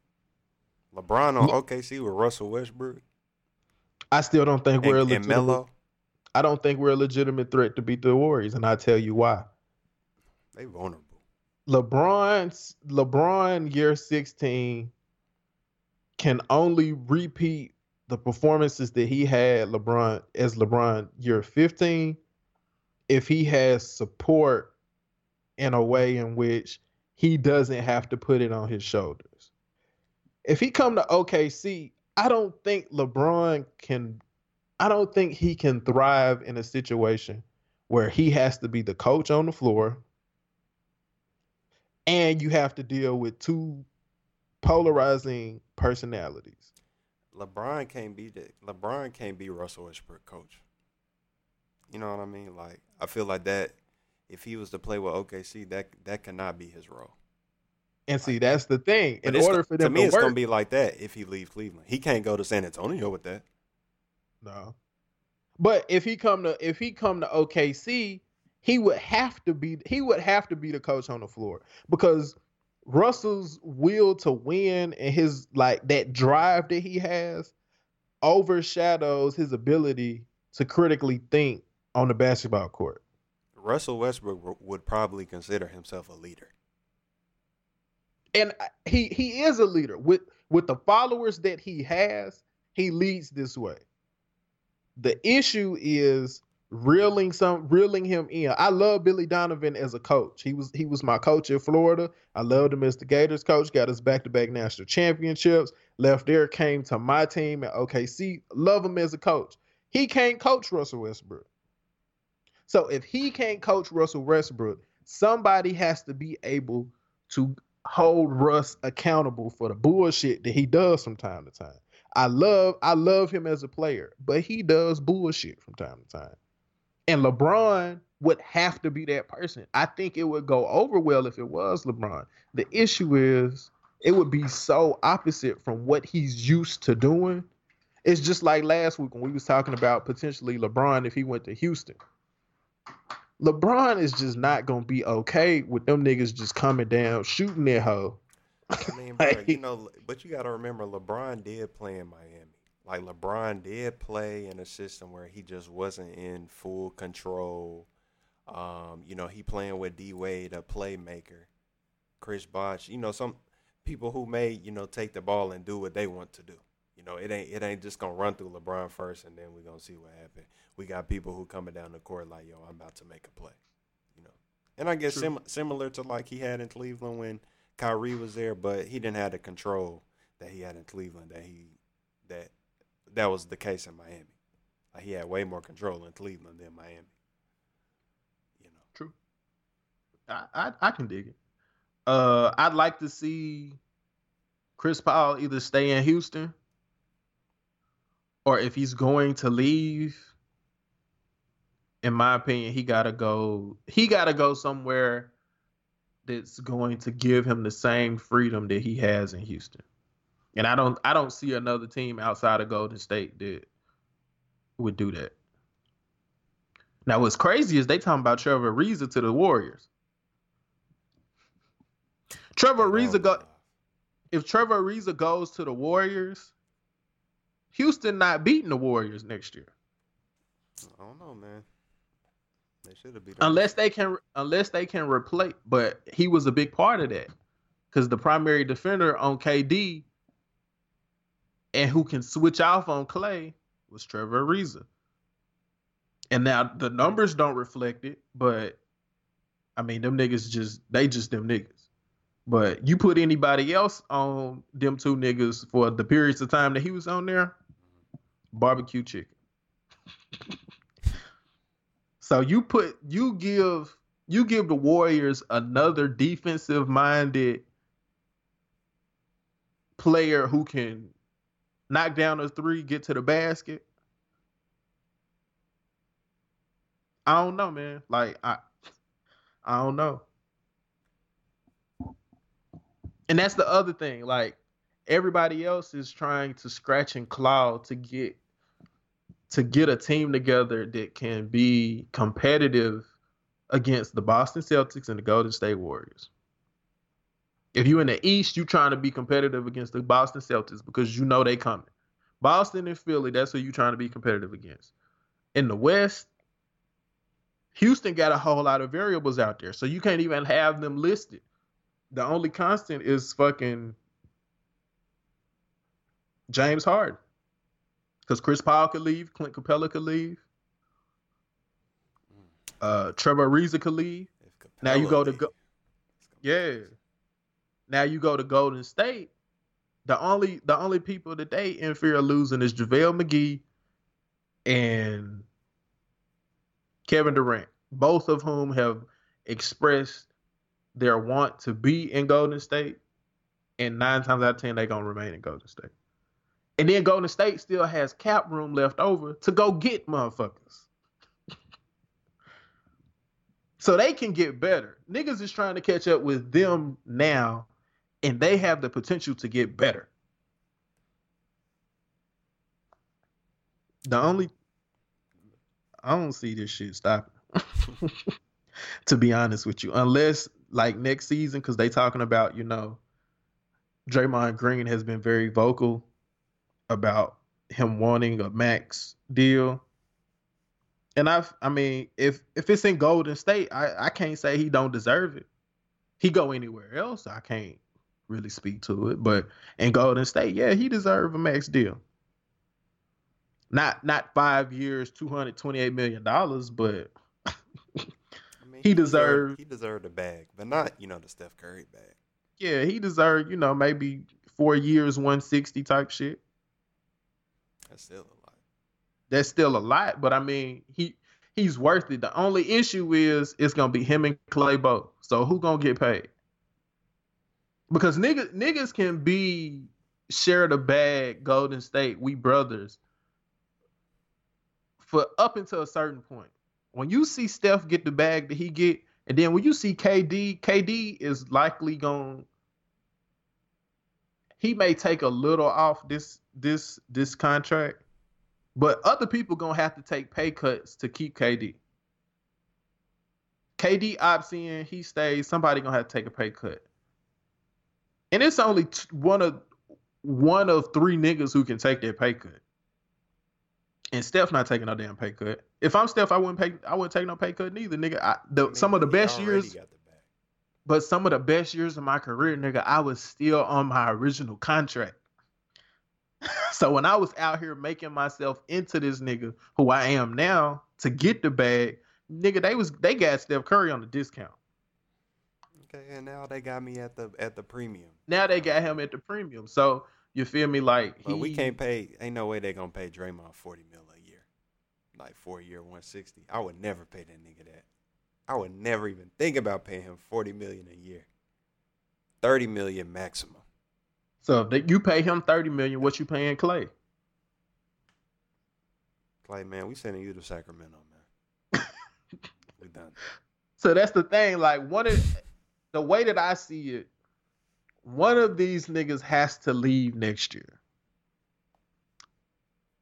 LeBron on OKC with Russell Westbrook i still don't think we're a and, and legitimate Melo. I don't think we're a legitimate threat to beat the Warriors, and I tell you why. They vulnerable. LeBron's LeBron year 16 can only repeat the performances that he had LeBron as LeBron year 15 if he has support in a way in which he doesn't have to put it on his shoulders. If he come to OKC, I don't think LeBron can I don't think he can thrive in a situation where he has to be the coach on the floor and you have to deal with two polarizing personalities. LeBron can't be the LeBron can't be Russell Westbrook coach. You know what I mean? Like I feel like that if he was to play with OKC, that that cannot be his role. And see, that's the thing. In order for them to me, to it's work, gonna be like that if he leaves Cleveland. He can't go to San Antonio with that. No. But if he come to if he come to OKC, he would have to be he would have to be the coach on the floor because Russell's will to win and his like that drive that he has overshadows his ability to critically think on the basketball court. Russell Westbrook w- would probably consider himself a leader. and uh, he he is a leader with with the followers that he has he leads this way the issue is reeling some reeling him in. I love billy donovan as a coach. He was he was my coach in florida. I loved him as the gators coach got us back-to-back national championships left there came to my team at okc love him as a coach. He can't coach russell westbrook. So if he can't coach russell westbrook somebody has to be able to hold Russ accountable for the bullshit that he does from time to time. I love I love him as a player, but he does bullshit from time to time. And LeBron would have to be that person. I think it would go over well if it was LeBron. The issue is it would be so opposite from what he's used to doing. It's just like last week when we was talking about potentially LeBron if he went to Houston. LeBron is just not gonna be okay with them niggas just coming down shooting that hoe. I mean, bro, Like- you [LAUGHS] know, but you got to remember, LeBron did play in Miami. Like LeBron did play in a system where he just wasn't in full control. Um, you know, he playing with D Wade, a playmaker, Chris Bosh. You know, some people who may you know take the ball and do what they want to do. You know, it ain't it ain't just gonna run through LeBron first and then we're gonna see what happens. We got people who coming down the court like, yo, I'm about to make a play. You know, and I guess sim- similar to like he had in Cleveland when Kyrie was there, but he didn't have the control that he had in Cleveland. That he that that was the case in Miami. Like he had way more control in Cleveland than Miami. You know, I, I I can dig it. Uh, I'd like to see Chris Paul either stay in Houston or if he's going to leave. In my opinion, he gotta go. He gotta go somewhere that's going to give him the same freedom that he has in Houston. And I don't I don't see another team outside of Golden State that would do that. Now what's crazy is they talking about Trevor Ariza to the Warriors. Trevor Ariza go if Trevor Ariza goes to the Warriors, Houston not beating the Warriors next year. I don't know, man. They should have beat unless they can unless they can replace. But he was a big part of that because the primary defender on KD and who can switch off on Clay was Trevor Ariza. And now the numbers don't reflect it, but I mean them niggas just they just them niggas. But you put anybody else on them two niggas for the periods of time that he was on there, barbecue chicken. So you put you give you give the Warriors another defensive minded player who can knock down a three, get to the basket. I don't know, man. Like I I don't know. And that's the other thing. Like everybody else is trying to scratch and claw to get to get a team together that can be competitive against the Boston Celtics and the Golden State Warriors. If you're in the East, you're trying to be competitive against the Boston Celtics because you know they coming. Boston and Philly, that's who you're trying to be competitive against. In the West, Houston got a whole lot of variables out there, so you can't even have them listed. The only constant is fucking James Harden because Chris Paul could leave, Clint Capela could leave, uh, Trevor Ariza could leave. Now you go to go, yeah. Now you go to Golden State. The only the only people that they in fear of losing is JaVale McGee and Kevin Durant, both of whom have expressed their want to be in Golden State, and nine times out of ten they're gonna remain in Golden State. And then Golden State still has cap room left over to go get motherfuckers. so they can get better. Niggas is trying to catch up with them now, and they have the potential to get better. The only I don't see this shit stopping. [LAUGHS] to be honest with you, unless like next season, because they talking about you know, Draymond Green has been very vocal about him wanting a max deal. And I've I mean, if if it's in Golden State, I, I can't say he don't deserve it. He go anywhere else, I can't really speak to it. But in Golden State, yeah, he deserve a max deal. Not not five years, two hundred twenty eight million dollars, but I mean, he, deserved he deserved a bag, but not you know the Steph Curry bag. Yeah, he deserved you know maybe four years, one sixty type shit. That's still a lot. That's still a lot, but I mean, he he's worth it. The only issue is it's gonna be him and Clay both. So who gonna get paid? Because niggas niggas can be share the bag, Golden State, we brothers. For up until a certain point. When you see Steph get the bag that he get, and then when you see KD, KD is likely going he may take a little off this this this contract, but other people gonna have to take pay cuts to keep KD. KD opts in, he stays. Somebody gonna have to take a pay cut, and it's only t- one of one of three niggas who can take that pay cut. And Steph not taking no damn pay cut. If I'm Steph, I wouldn't pay. I wouldn't take no pay cut neither, nigga. I, the, I mean, some of the best years. But some of the best years of my career, nigga, I was still on my original contract. [LAUGHS] so when I was out here making myself into this nigga who I am now to get the bag, nigga, they was they got Steph Curry on the discount. Okay, and now they got me at the at the premium. Now they got him at the premium. So you feel me? Like but he, we can't pay. Ain't no way they gonna pay Draymond forty mil a year, like four year one sixty. I would never pay that nigga that. I would never even think about paying him forty million a year. thirty million maximum. So if you pay him thirty million, what you paying Clay? Clay, man, we sending you to Sacramento, man. [LAUGHS] we done. So that's the thing. Like one of the way that I see it, one of these niggas has to leave next year.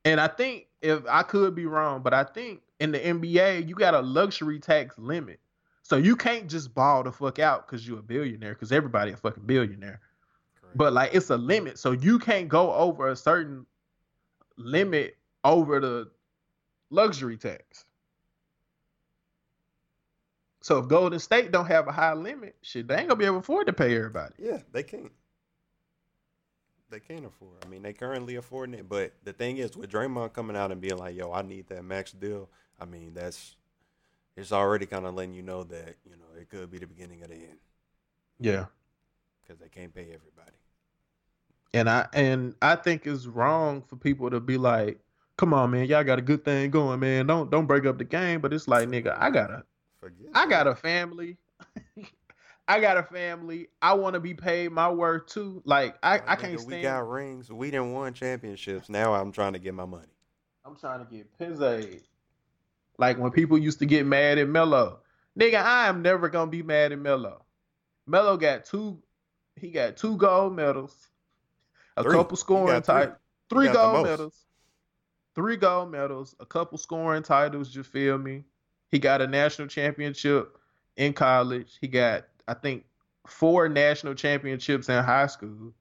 And I think if I could be wrong, but I think in the NBA you got a luxury tax limit. So you can't just ball the fuck out because you're a billionaire, because everybody a fucking billionaire. Correct. But like it's a limit. So you can't go over a certain limit over the luxury tax. So if Golden State don't have a high limit, shit, they ain't gonna be able to afford to pay everybody. Yeah, they can't. They can't afford. I mean, they currently affording it, but the thing is, with Draymond coming out and being like, "Yo, I need that max deal," I mean, that's it's already kind of letting you know that you know it could be the beginning of the end Yeah. because they can't pay everybody. And I and I think it's wrong for people to be like, come on, man, y'all got a good thing going, man. Don't don't break up the game. But it's like, nigga, I gotta Forget. I got a family. [LAUGHS] I got a family. I want to be paid my worth too. Like I, I can't We stand. got rings. We didn't won championships. Now I'm trying to get my money. I'm trying to get pizza. Like when people used to get mad at Melo. Nigga, I am never gonna be mad at Melo. Melo got two he got two gold medals, a Three. couple scoring got three. three gold medals. Three gold medals, a couple scoring titles, you feel me? He got a national championship in college. He got, I think, four national championships in high school.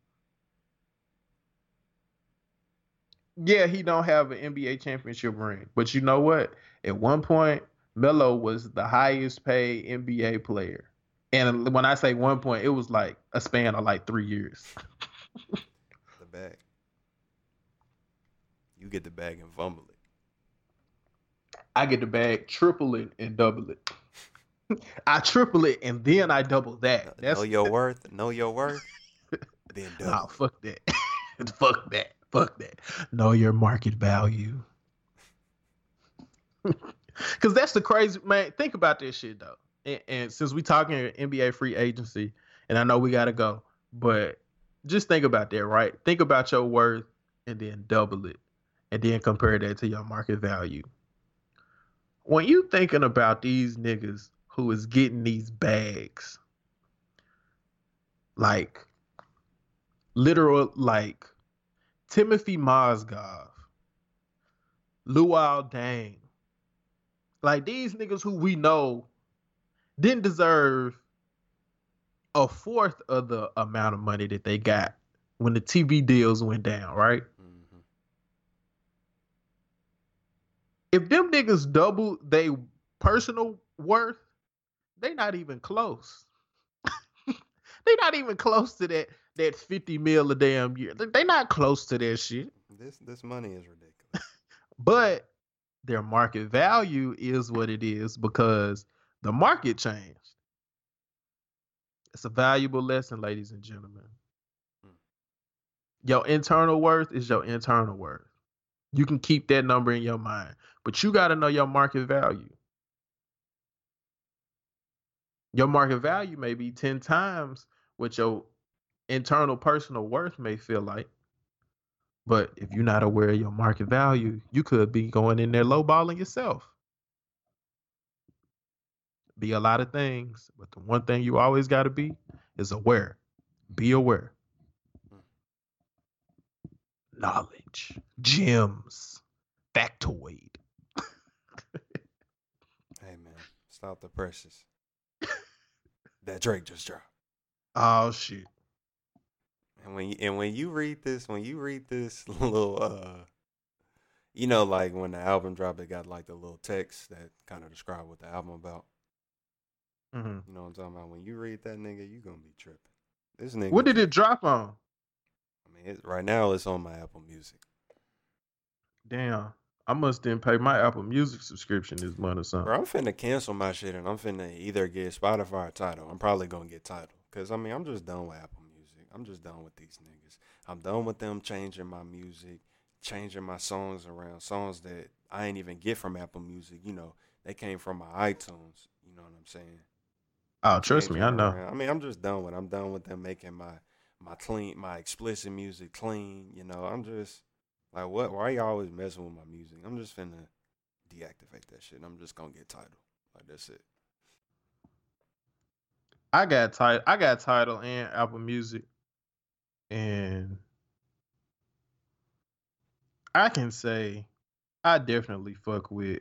Yeah, he don't have an NBA championship ring, but you know what? At one point, Melo was the highest paid NBA player, and when I say one point, it was like a span of like three years. [LAUGHS] The bag. You get the bag and fumble it. I get the bag, triple it, and double it. [LAUGHS] I triple it and then I double that. That's know your [LAUGHS] worth. Know your worth. then double. nah, fuck that. [LAUGHS] fuck that. Fuck that. Know your market value. [LAUGHS] Cause that's the crazy man. Think about this shit though. And, and since we talking NBA free agency, and I know we gotta go, but just think about that, right? Think about your worth and then double it, and then compare that to your market value. When you thinking about these niggas who is getting these bags, like literal, like Timothy Mozgov, Luol Deng, like these niggas who we know didn't deserve a fourth of the amount of money that they got when the TV deals went down, right? Mhm. If them niggas double they personal worth, they not even close. [LAUGHS] they not even close to that that 50 mil a damn year. They- They not close to that shit. This this money is ridiculous. [LAUGHS] But their market value is what it is because the market changed. It's a valuable lesson, ladies and gentlemen. Hmm. Your internal worth is your internal worth. You can keep that number in your mind, but you got to know your market value. Your market value may be 10 times what your internal personal worth may feel like. But if you're not aware of your market value, you could be going in there lowballing yourself. Be a lot of things, but the one thing you always got to be is aware. Be aware. Mm. Knowledge, gems, factoid. [LAUGHS] Hey man, stop the presses. That Drake just dropped. Oh shit. And when you, and when you read this, when you read this [LAUGHS] little, uh, you know, like when the album dropped, it got like the little text that kind of describe what the album about. Mm-hmm. You know what I'm talking about? When you read that nigga, you gonna be tripping. This nigga. What did it drop on? I mean, it, right now it's on my Apple Music. Damn. I must didn't pay my Apple Music subscription this month or something. Bro, I'm finna cancel my shit and I'm finna either get Spotify or Tidal. I'm probably gonna get Tidal because I mean I'm just done with Apple Music. I'm just done with these niggas. I'm done with them changing my music, changing my songs around, songs that I ain't even get from Apple Music. You know, they came from my iTunes. You know what I'm saying? Oh, trust me, I know. around. I mean, I'm just done with. I'm done with them making my my clean, my explicit music clean. You know, I'm just like, what? Why y'all always messing with my music? I'm just finna deactivate that shit. I'm just gonna get Tidal. Like that's it. I got Tidal. I got Tidal and Apple Music, and I can say I definitely fuck with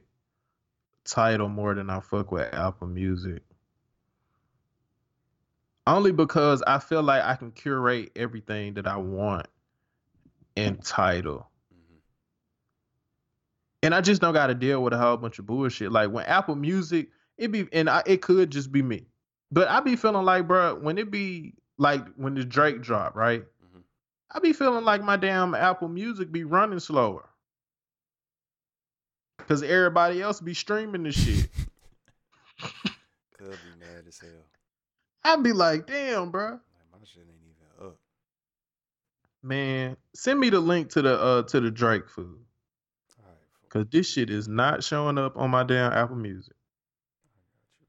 Tidal more than I fuck with Apple Music. Only because I feel like I can curate everything that I want in Tidal. And I just don't got to deal with a whole bunch of bullshit. Like when Apple Music, it be and I, it could just be me, but I be feeling like, bro, when it be like when the Drake drop, right? Mhm. I be feeling like my damn Apple Music be running slower because everybody else be streaming the shit. [LAUGHS] Could be mad as hell. I'd be like, damn, bro, Like my shit ain't even up. man, send me the link to the uh to the Drake food All right, fool. because this shit is not showing up on my damn Apple Music. I got you.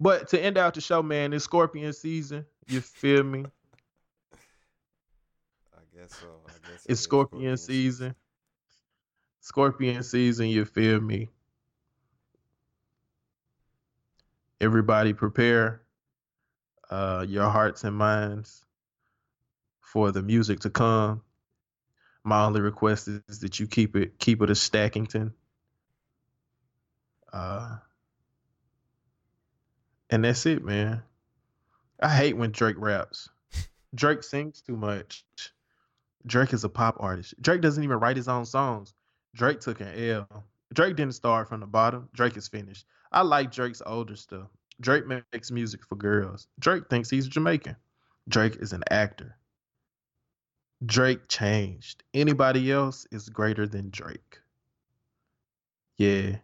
But to end out the show, man, it's Scorpion season. You feel me? I guess so. I guess it It's is Scorpion season. Scorpion season, you feel me? Everybody prepare uh your hearts and minds for the music to come. My only request is that you keep it keep it a Stackington. Uh and that's it, man. I hate when Drake raps. [LAUGHS] Drake sings too much. Drake is a pop artist. Drake doesn't even write his own songs. Drake took an L. Drake didn't start from the bottom. Drake is finished. I like Drake's older stuff. Drake makes music for girls. Drake thinks he's Jamaican. Drake is an actor. Drake changed. Anybody else is greater than Drake. Yeah.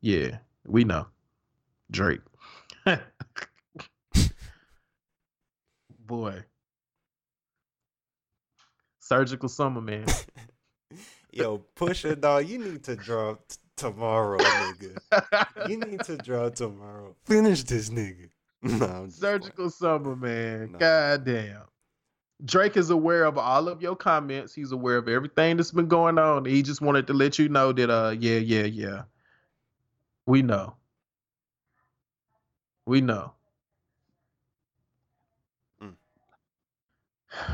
Yeah. We know. Drake. [LAUGHS] Boy. Surgical summer, man. [LAUGHS] Yo, Pusha, dog, you need to drop t- tomorrow, nigga. You need to drop tomorrow. Finish this nigga. [LAUGHS] No, I'm playing. Surgical summer, man. No. God damn. Drake is aware of all of your comments. He's aware of everything that's been going on. He just wanted to let you know that uh yeah, yeah, yeah. We know. We know. Mm. [SIGHS]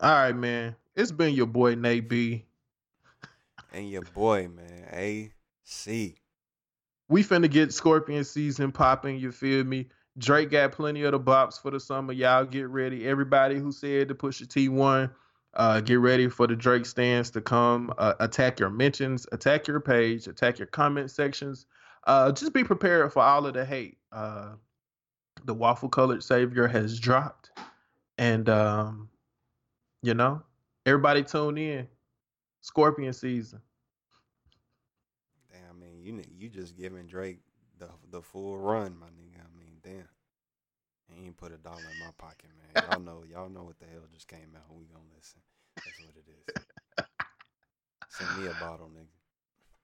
All right, man. It's been your boy Nate B. And your boy, man, AC. We finna get Scorpion season popping, you feel me? Drake got plenty of the bops for the summer. Y'all get ready. Everybody who said to Pusha T won, uh, get ready for the Drake stans to come. Uh, attack your mentions, attack your page, attack your comment sections. Uh, just be prepared for all of the hate. Uh, the waffle colored savior has dropped. And um, you know, everybody tune in. Scorpion season. Damn, I mean, you you just giving Drake the the full run, my nigga. I mean. He ain't put a dollar in my pocket, man. Y'all [LAUGHS] know, y'all know what the hell just came out. We gonna listen. That's what it is. Send me a bottle, nigga.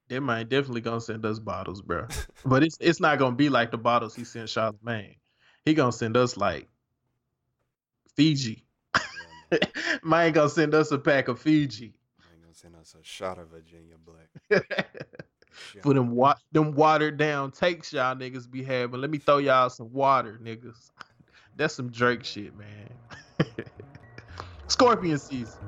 They might definitely gonna send us bottles, bro. [LAUGHS] But it's it's not gonna be like the bottles he sent Charlemagne. He gonna send us like Fiji. Yeah, [LAUGHS] Man gonna send us a pack of Fiji. man gonna send us a shot of Virginia Black yeah. for them wa- them watered down takes y'all niggas be having. Let me throw y'all some water, niggas. That's some Drake shit, man. [LAUGHS] Scorpion season.